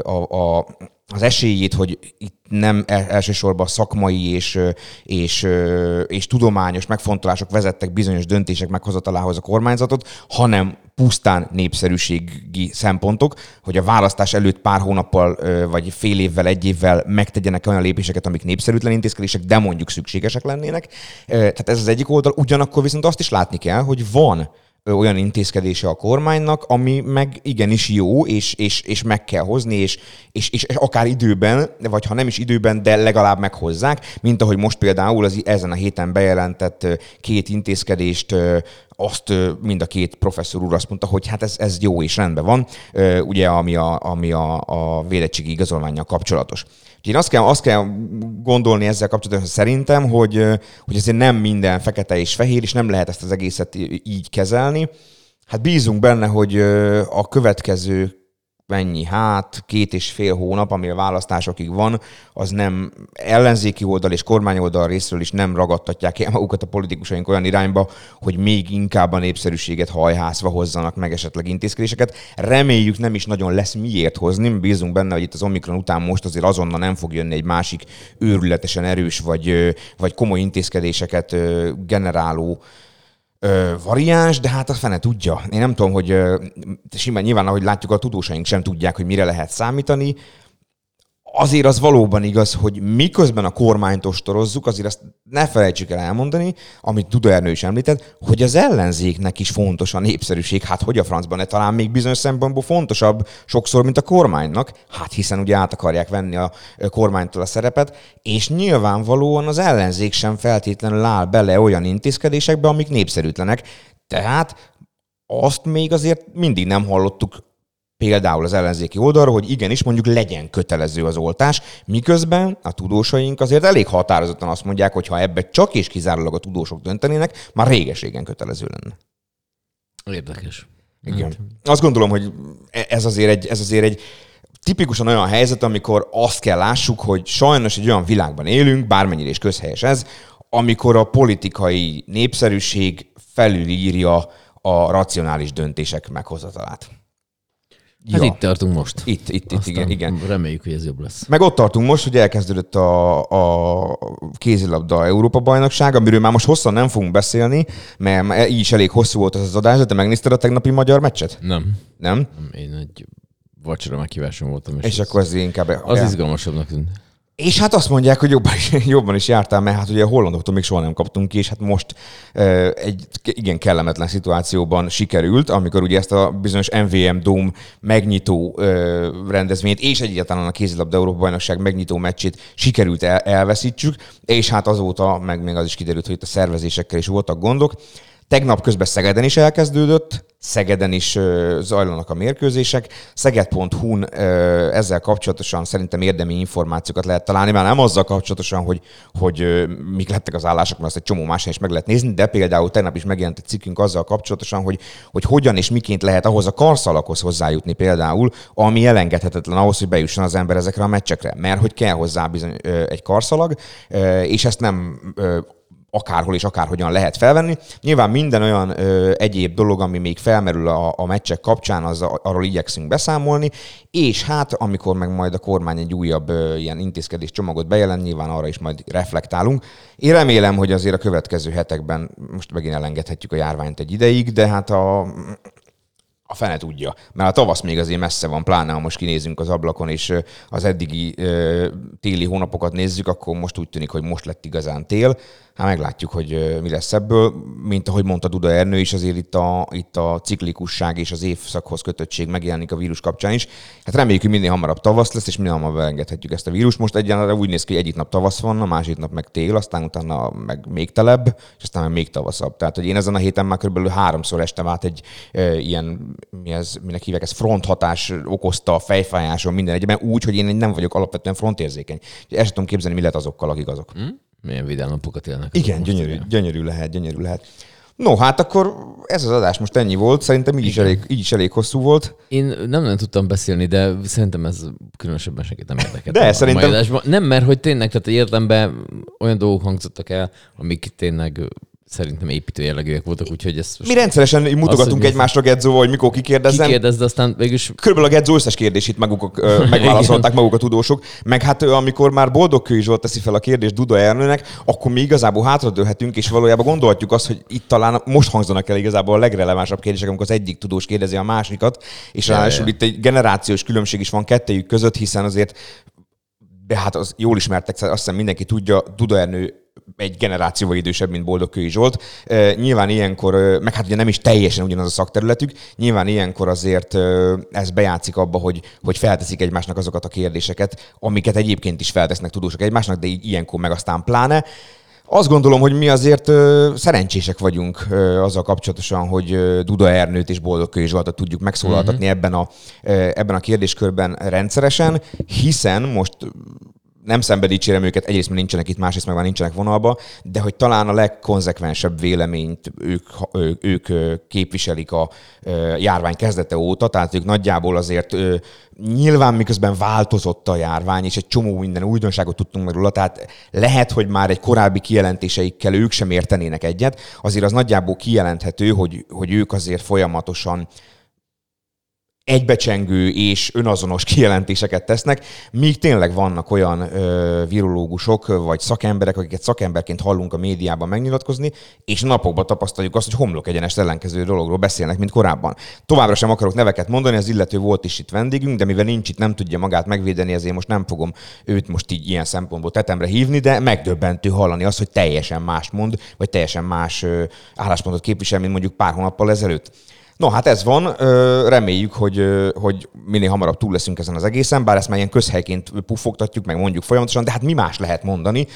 a, a az esélyét, hogy itt nem el- elsősorban szakmai és, és, és tudományos megfontolások vezettek bizonyos döntések meghozatalához a kormányzatot, hanem pusztán népszerűségi szempontok, hogy a választás előtt pár hónappal vagy fél évvel, egy évvel megtegyenek olyan lépéseket, amik népszerűtlen intézkedések, de mondjuk szükségesek lennének. Tehát ez az egyik oldal. Ugyanakkor viszont azt is látni kell, hogy van olyan intézkedése a kormánynak, ami meg igenis jó, és, és, és meg kell hozni, és, és, és akár időben, vagy ha nem is időben, de legalább meghozzák, mint ahogy most például az ezen a héten bejelentett két intézkedést, azt mind a két professzor úr azt mondta, hogy hát ez, ez jó és rendben van, ugye ami a, ami a, a védettségi igazolványjal kapcsolatos. Én azt kell, azt kell gondolni ezzel kapcsolatban szerintem, hogy, hogy azért nem minden fekete és fehér, és nem lehet ezt az egészet így kezelni. Hát bízunk benne, hogy a következő mennyi, hát két és fél hónap, ami a választásokig van, az nem ellenzéki oldal és kormányoldal részről is nem ragadtatják el magukat a politikusaink olyan irányba, hogy még inkább a népszerűséget hajhászva hozzanak meg esetleg intézkedéseket. Reméljük nem is nagyon lesz miért hozni, bízunk benne, hogy itt az Omikron után most azért azonnal nem fog jönni egy másik őrületesen erős vagy, vagy komoly intézkedéseket generáló ö, variáns, de hát a fene tudja. Én nem tudom, hogy ö, simán nyilván, ahogy látjuk, a tudósaink sem tudják, hogy mire lehet számítani azért az valóban igaz, hogy miközben a kormányt ostorozzuk, azért azt ne felejtsük el elmondani, amit Duda Ernő is említett, hogy az ellenzéknek is fontos a népszerűség. Hát hogy a francban ne talán még bizonyos szempontból fontosabb sokszor, mint a kormánynak, hát hiszen ugye át akarják venni a kormánytól a szerepet, és nyilvánvalóan az ellenzék sem feltétlenül áll bele olyan intézkedésekbe, amik népszerűtlenek. Tehát azt még azért mindig nem hallottuk például az ellenzéki oldalról, hogy igenis mondjuk legyen kötelező az oltás, miközben a tudósaink azért elég határozottan azt mondják, hogy ha ebbe csak és kizárólag a tudósok döntenének, már réges-régen kötelező lenne. Érdekes. Igen. Azt gondolom, hogy e- ez azért egy, ez azért egy tipikusan olyan helyzet, amikor azt kell lássuk, hogy sajnos egy olyan világban élünk, bármennyire is közhelyes ez, amikor a politikai népszerűség felülírja a racionális döntések meghozatalát. Hát itt tartunk most. Itt, itt, itt, igen, igen. Reméljük, hogy ez jobb lesz. Meg ott tartunk most, hogy elkezdődött a, a kézilabda Európa bajnokság, amiről már most hosszan nem fogunk beszélni, mert így is elég hosszú volt ez az adás, de te megnézted a tegnapi magyar meccset? Nem. Nem? Nem, Én egy vacsora meghíváson voltam. És, és akkor az inkább... Az izgalmasabbnak tűnt. És hát azt mondják, hogy jobban is, jobban is jártál, mert hát ugye a hollandoktól még soha nem kaptunk ki, és hát most e, egy igen kellemetlen szituációban sikerült, amikor ugye ezt a bizonyos MVM Dome megnyitó e, rendezvényt, és egyáltalán a kézilabda Európa bajnokság megnyitó meccsét sikerült el, elveszítsük, és hát azóta meg még az is kiderült, hogy itt a szervezésekkel is voltak gondok. Tegnap közben Szegeden is elkezdődött, Szegeden is zajlanak a mérkőzések. Szeged.hu-n ezzel kapcsolatosan szerintem érdemi információkat lehet találni, már nem azzal kapcsolatosan, hogy, hogy mik lettek az állások, mert azt egy csomó más is meg lehet nézni, de például tegnap is megjelent egy cikkünk azzal kapcsolatosan, hogy, hogy hogyan és miként lehet ahhoz a karszalakhoz hozzájutni például, ami elengedhetetlen ahhoz, hogy bejusson az ember ezekre a meccsekre. Mert hogy kell hozzá bizony egy karszalag, és ezt nem akárhol és akárhogyan lehet felvenni. Nyilván minden olyan ö, egyéb dolog, ami még felmerül a, a meccsek kapcsán, az, arról igyekszünk beszámolni, és hát amikor meg majd a kormány egy újabb ö, ilyen intézkedés csomagot bejelent, nyilván arra is majd reflektálunk. Én remélem, hogy azért a következő hetekben most megint elengedhetjük a járványt egy ideig, de hát a a fene tudja. Mert a tavasz még azért messze van, pláne ha most kinézünk az ablakon, és az eddigi ö, téli hónapokat nézzük, akkor most úgy tűnik, hogy most lett igazán tél. Hát meglátjuk, hogy mi lesz ebből. Mint ahogy mondta Duda Ernő is, azért itt a, itt a ciklikusság és az évszakhoz kötöttség megjelenik a vírus kapcsán is. Hát reméljük, hogy minél hamarabb tavasz lesz, és minél hamarabb elengedhetjük ezt a vírust. Most egyenlőre úgy néz ki, hogy egyik nap tavasz van, a másik nap meg tél, aztán utána meg még telebb, és aztán meg még tavaszabb. Tehát, hogy én ezen a héten már körülbelül háromszor estem át egy e, ilyen, mi ez, minek hívják, ez fronthatás okozta a fejfájáson minden egyben, úgy, hogy én nem vagyok alapvetően frontérzékeny. El sem tudom képzelni, mi lett azokkal, akik azok. Hmm? Milyen vidám napokat élnek. Igen, gyönyörű, igen. gyönyörű lehet, gyönyörű lehet. No, hát akkor ez az adás most ennyi volt, szerintem így is, elég, így is elég hosszú volt. Én nem nagyon tudtam beszélni, de szerintem ez különösebben senkit nem érdekel. De szerintem... Nem, mert hogy tényleg, tehát érdemben olyan dolgok hangzottak el, amik tényleg szerintem építő jellegűek voltak, úgyhogy ez... Mi rendszeresen mutogatunk az, egymásra Gedzóval, hogy mikor kikérdezem. Kikérdezd, aztán végülis... Körülbelül a Gedzó összes kérdését maguk, (laughs) megválaszolták maguk a tudósok, meg hát amikor már boldogkő is volt teszi fel a kérdést Duda Ernőnek, akkor mi igazából hátradőlhetünk, és valójában gondolhatjuk azt, hogy itt talán most hangzanak el igazából a legrelevánsabb kérdések, amikor az egyik tudós kérdezi a másikat, és ráadásul itt egy generációs különbség is van kettejük között, hiszen azért de hát az jól ismertek, azt hiszem mindenki tudja, Duda Ernő egy generációval idősebb, mint Boldog Kői Zsolt. Nyilván ilyenkor, meg hát ugye nem is teljesen ugyanaz a szakterületük, nyilván ilyenkor azért ez bejátszik abba, hogy, hogy felteszik egymásnak azokat a kérdéseket, amiket egyébként is feltesznek tudósok egymásnak, de ilyenkor meg aztán pláne. Azt gondolom, hogy mi azért ö, szerencsések vagyunk ö, azzal kapcsolatosan, hogy ö, Duda Ernőt és Boldog Kői Zsoltot tudjuk megszólaltatni uh-huh. ebben, a, ö, ebben a kérdéskörben rendszeresen, hiszen most nem szembe dicsérem őket, egyrészt mert nincsenek itt, másrészt meg már nincsenek vonalba, de hogy talán a legkonzekvensebb véleményt ők, ők, ők képviselik a járvány kezdete óta, tehát ők nagyjából azért nyilván miközben változott a járvány, és egy csomó minden újdonságot tudtunk meg róla, tehát lehet, hogy már egy korábbi kijelentéseikkel ők sem értenének egyet, azért az nagyjából kijelenthető, hogy, hogy ők azért folyamatosan egybecsengő és önazonos kijelentéseket tesznek, míg tényleg vannak olyan ö, virológusok vagy szakemberek, akiket szakemberként hallunk a médiában megnyilatkozni, és napokban tapasztaljuk azt, hogy homlok egyenes ellenkező dologról beszélnek, mint korábban. Továbbra sem akarok neveket mondani, az illető volt is itt vendégünk, de mivel nincs itt, nem tudja magát megvédeni, ezért most nem fogom őt most így ilyen szempontból tetemre hívni, de megdöbbentő hallani azt, hogy teljesen más mond, vagy teljesen más ö, álláspontot képvisel, mint mondjuk pár hónappal ezelőtt. No, hát ez van. Reméljük, hogy, hogy minél hamarabb túl leszünk ezen az egészen, bár ezt már ilyen közhelyként puffogtatjuk, meg mondjuk folyamatosan, de hát mi más lehet mondani?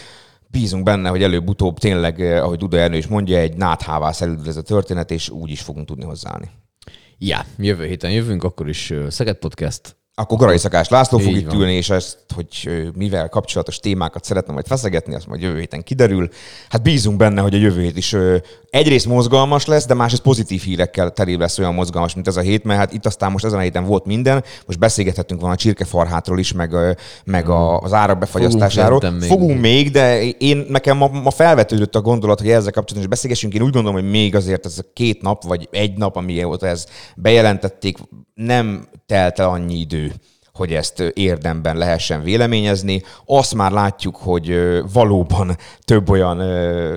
Bízunk benne, hogy előbb-utóbb tényleg, ahogy Duda Ernő is mondja, egy náthává szerűd ez a történet, és úgy is fogunk tudni hozzáállni. Ja, jövő héten jövünk, akkor is Szeged Podcast. Akkor Garai Szakás László fog Így itt van. ülni, és ezt, hogy mivel kapcsolatos témákat szeretne majd feszegetni, azt majd jövő héten kiderül. Hát bízunk benne, hogy a jövő hét is egyrészt mozgalmas lesz, de másrészt pozitív hírekkel teli lesz olyan mozgalmas, mint ez a hét, mert hát itt aztán most ezen a héten volt minden, most beszélgethetünk volna a csirkefarhátról is, meg, meg a, az árak befagyasztásáról. szerintem még. Fogunk még, de én nekem ma, ma felvetődött a gondolat, hogy ezzel kapcsolatban is beszélgessünk. Én úgy gondolom, hogy még azért ez a két nap, vagy egy nap, amióta ez bejelentették, nem telt el annyi idő you. Hogy ezt érdemben lehessen véleményezni. Azt már látjuk, hogy valóban több olyan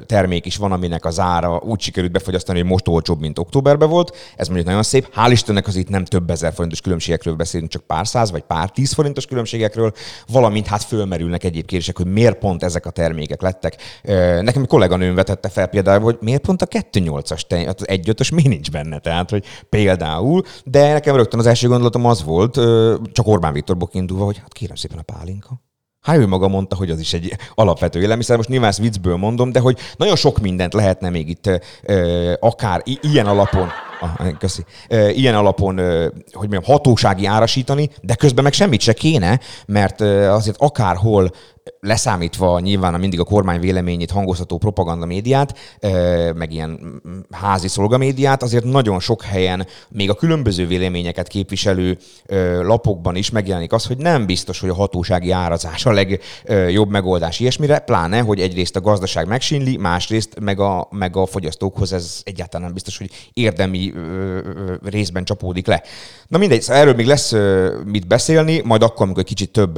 termék is van, aminek az ára úgy sikerült befogyasztani, hogy most olcsóbb, mint októberben volt. Ez mondjuk nagyon szép. Hál' Istennek az itt nem több ezer forintos különbségekről beszélünk, csak pár száz vagy pár tíz forintos különbségekről, valamint hát fölmerülnek egyéb kérdések, hogy miért pont ezek a termékek lettek. Nekem egy kolléganőm vetette fel például, hogy miért pont a 2.8-as, te- hát az 1.5-ös miért nincs benne, tehát hogy például, de nekem rögtön az első gondolatom az volt, csak Orbán Viktorból kiindulva, hogy hát kérem szépen a pálinka. Hát ő maga mondta, hogy az is egy alapvető élelmiszer. Most nyilván ezt viccből mondom, de hogy nagyon sok mindent lehetne még itt ö, akár i- ilyen alapon, ah, köszi, ilyen alapon, hogy mondjam, hatósági árasítani, de közben meg semmit se kéne, mert azért akárhol leszámítva nyilván a mindig a kormány véleményét hangoztató propaganda médiát, meg ilyen házi szolgamédiát, azért nagyon sok helyen, még a különböző véleményeket képviselő lapokban is megjelenik az, hogy nem biztos, hogy a hatósági árazás a legjobb megoldás ilyesmire, pláne, hogy egyrészt a gazdaság megsínli, másrészt meg a, meg a fogyasztókhoz ez egyáltalán nem biztos, hogy érdemi részben csapódik le. Na mindegy, szóval erről még lesz mit beszélni, majd akkor, amikor kicsit több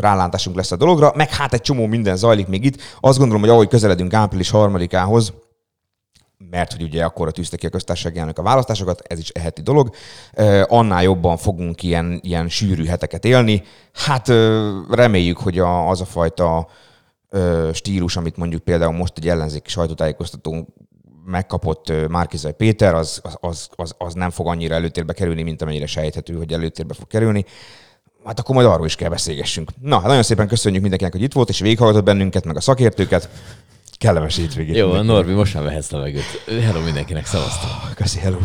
rálátásunk lesz a dologra, meg hát egy csomó minden zajlik még itt. Azt gondolom, hogy ahogy közeledünk április harmadikához, mert hogy ugye akkor tűzte ki a köztársasági elnök a választásokat, ez is eheti dolog, annál jobban fogunk ilyen, ilyen sűrű heteket élni. Hát reméljük, hogy az a fajta stílus, amit mondjuk például most egy ellenzéki sajtótájékoztató megkapott Márkizai Péter, az, az, az, az, nem fog annyira előtérbe kerülni, mint amennyire sejthető, hogy előtérbe fog kerülni. Hát akkor majd arról is kell beszélgessünk. Na, hát nagyon szépen köszönjük mindenkinek, hogy itt volt, és végighallgatott bennünket, meg a szakértőket. Kellemes hétvégét. Jó, mindenkinek. Norbi, most már vehetsz levegőt. Hello mindenkinek, szevasztok! Köszi, hello.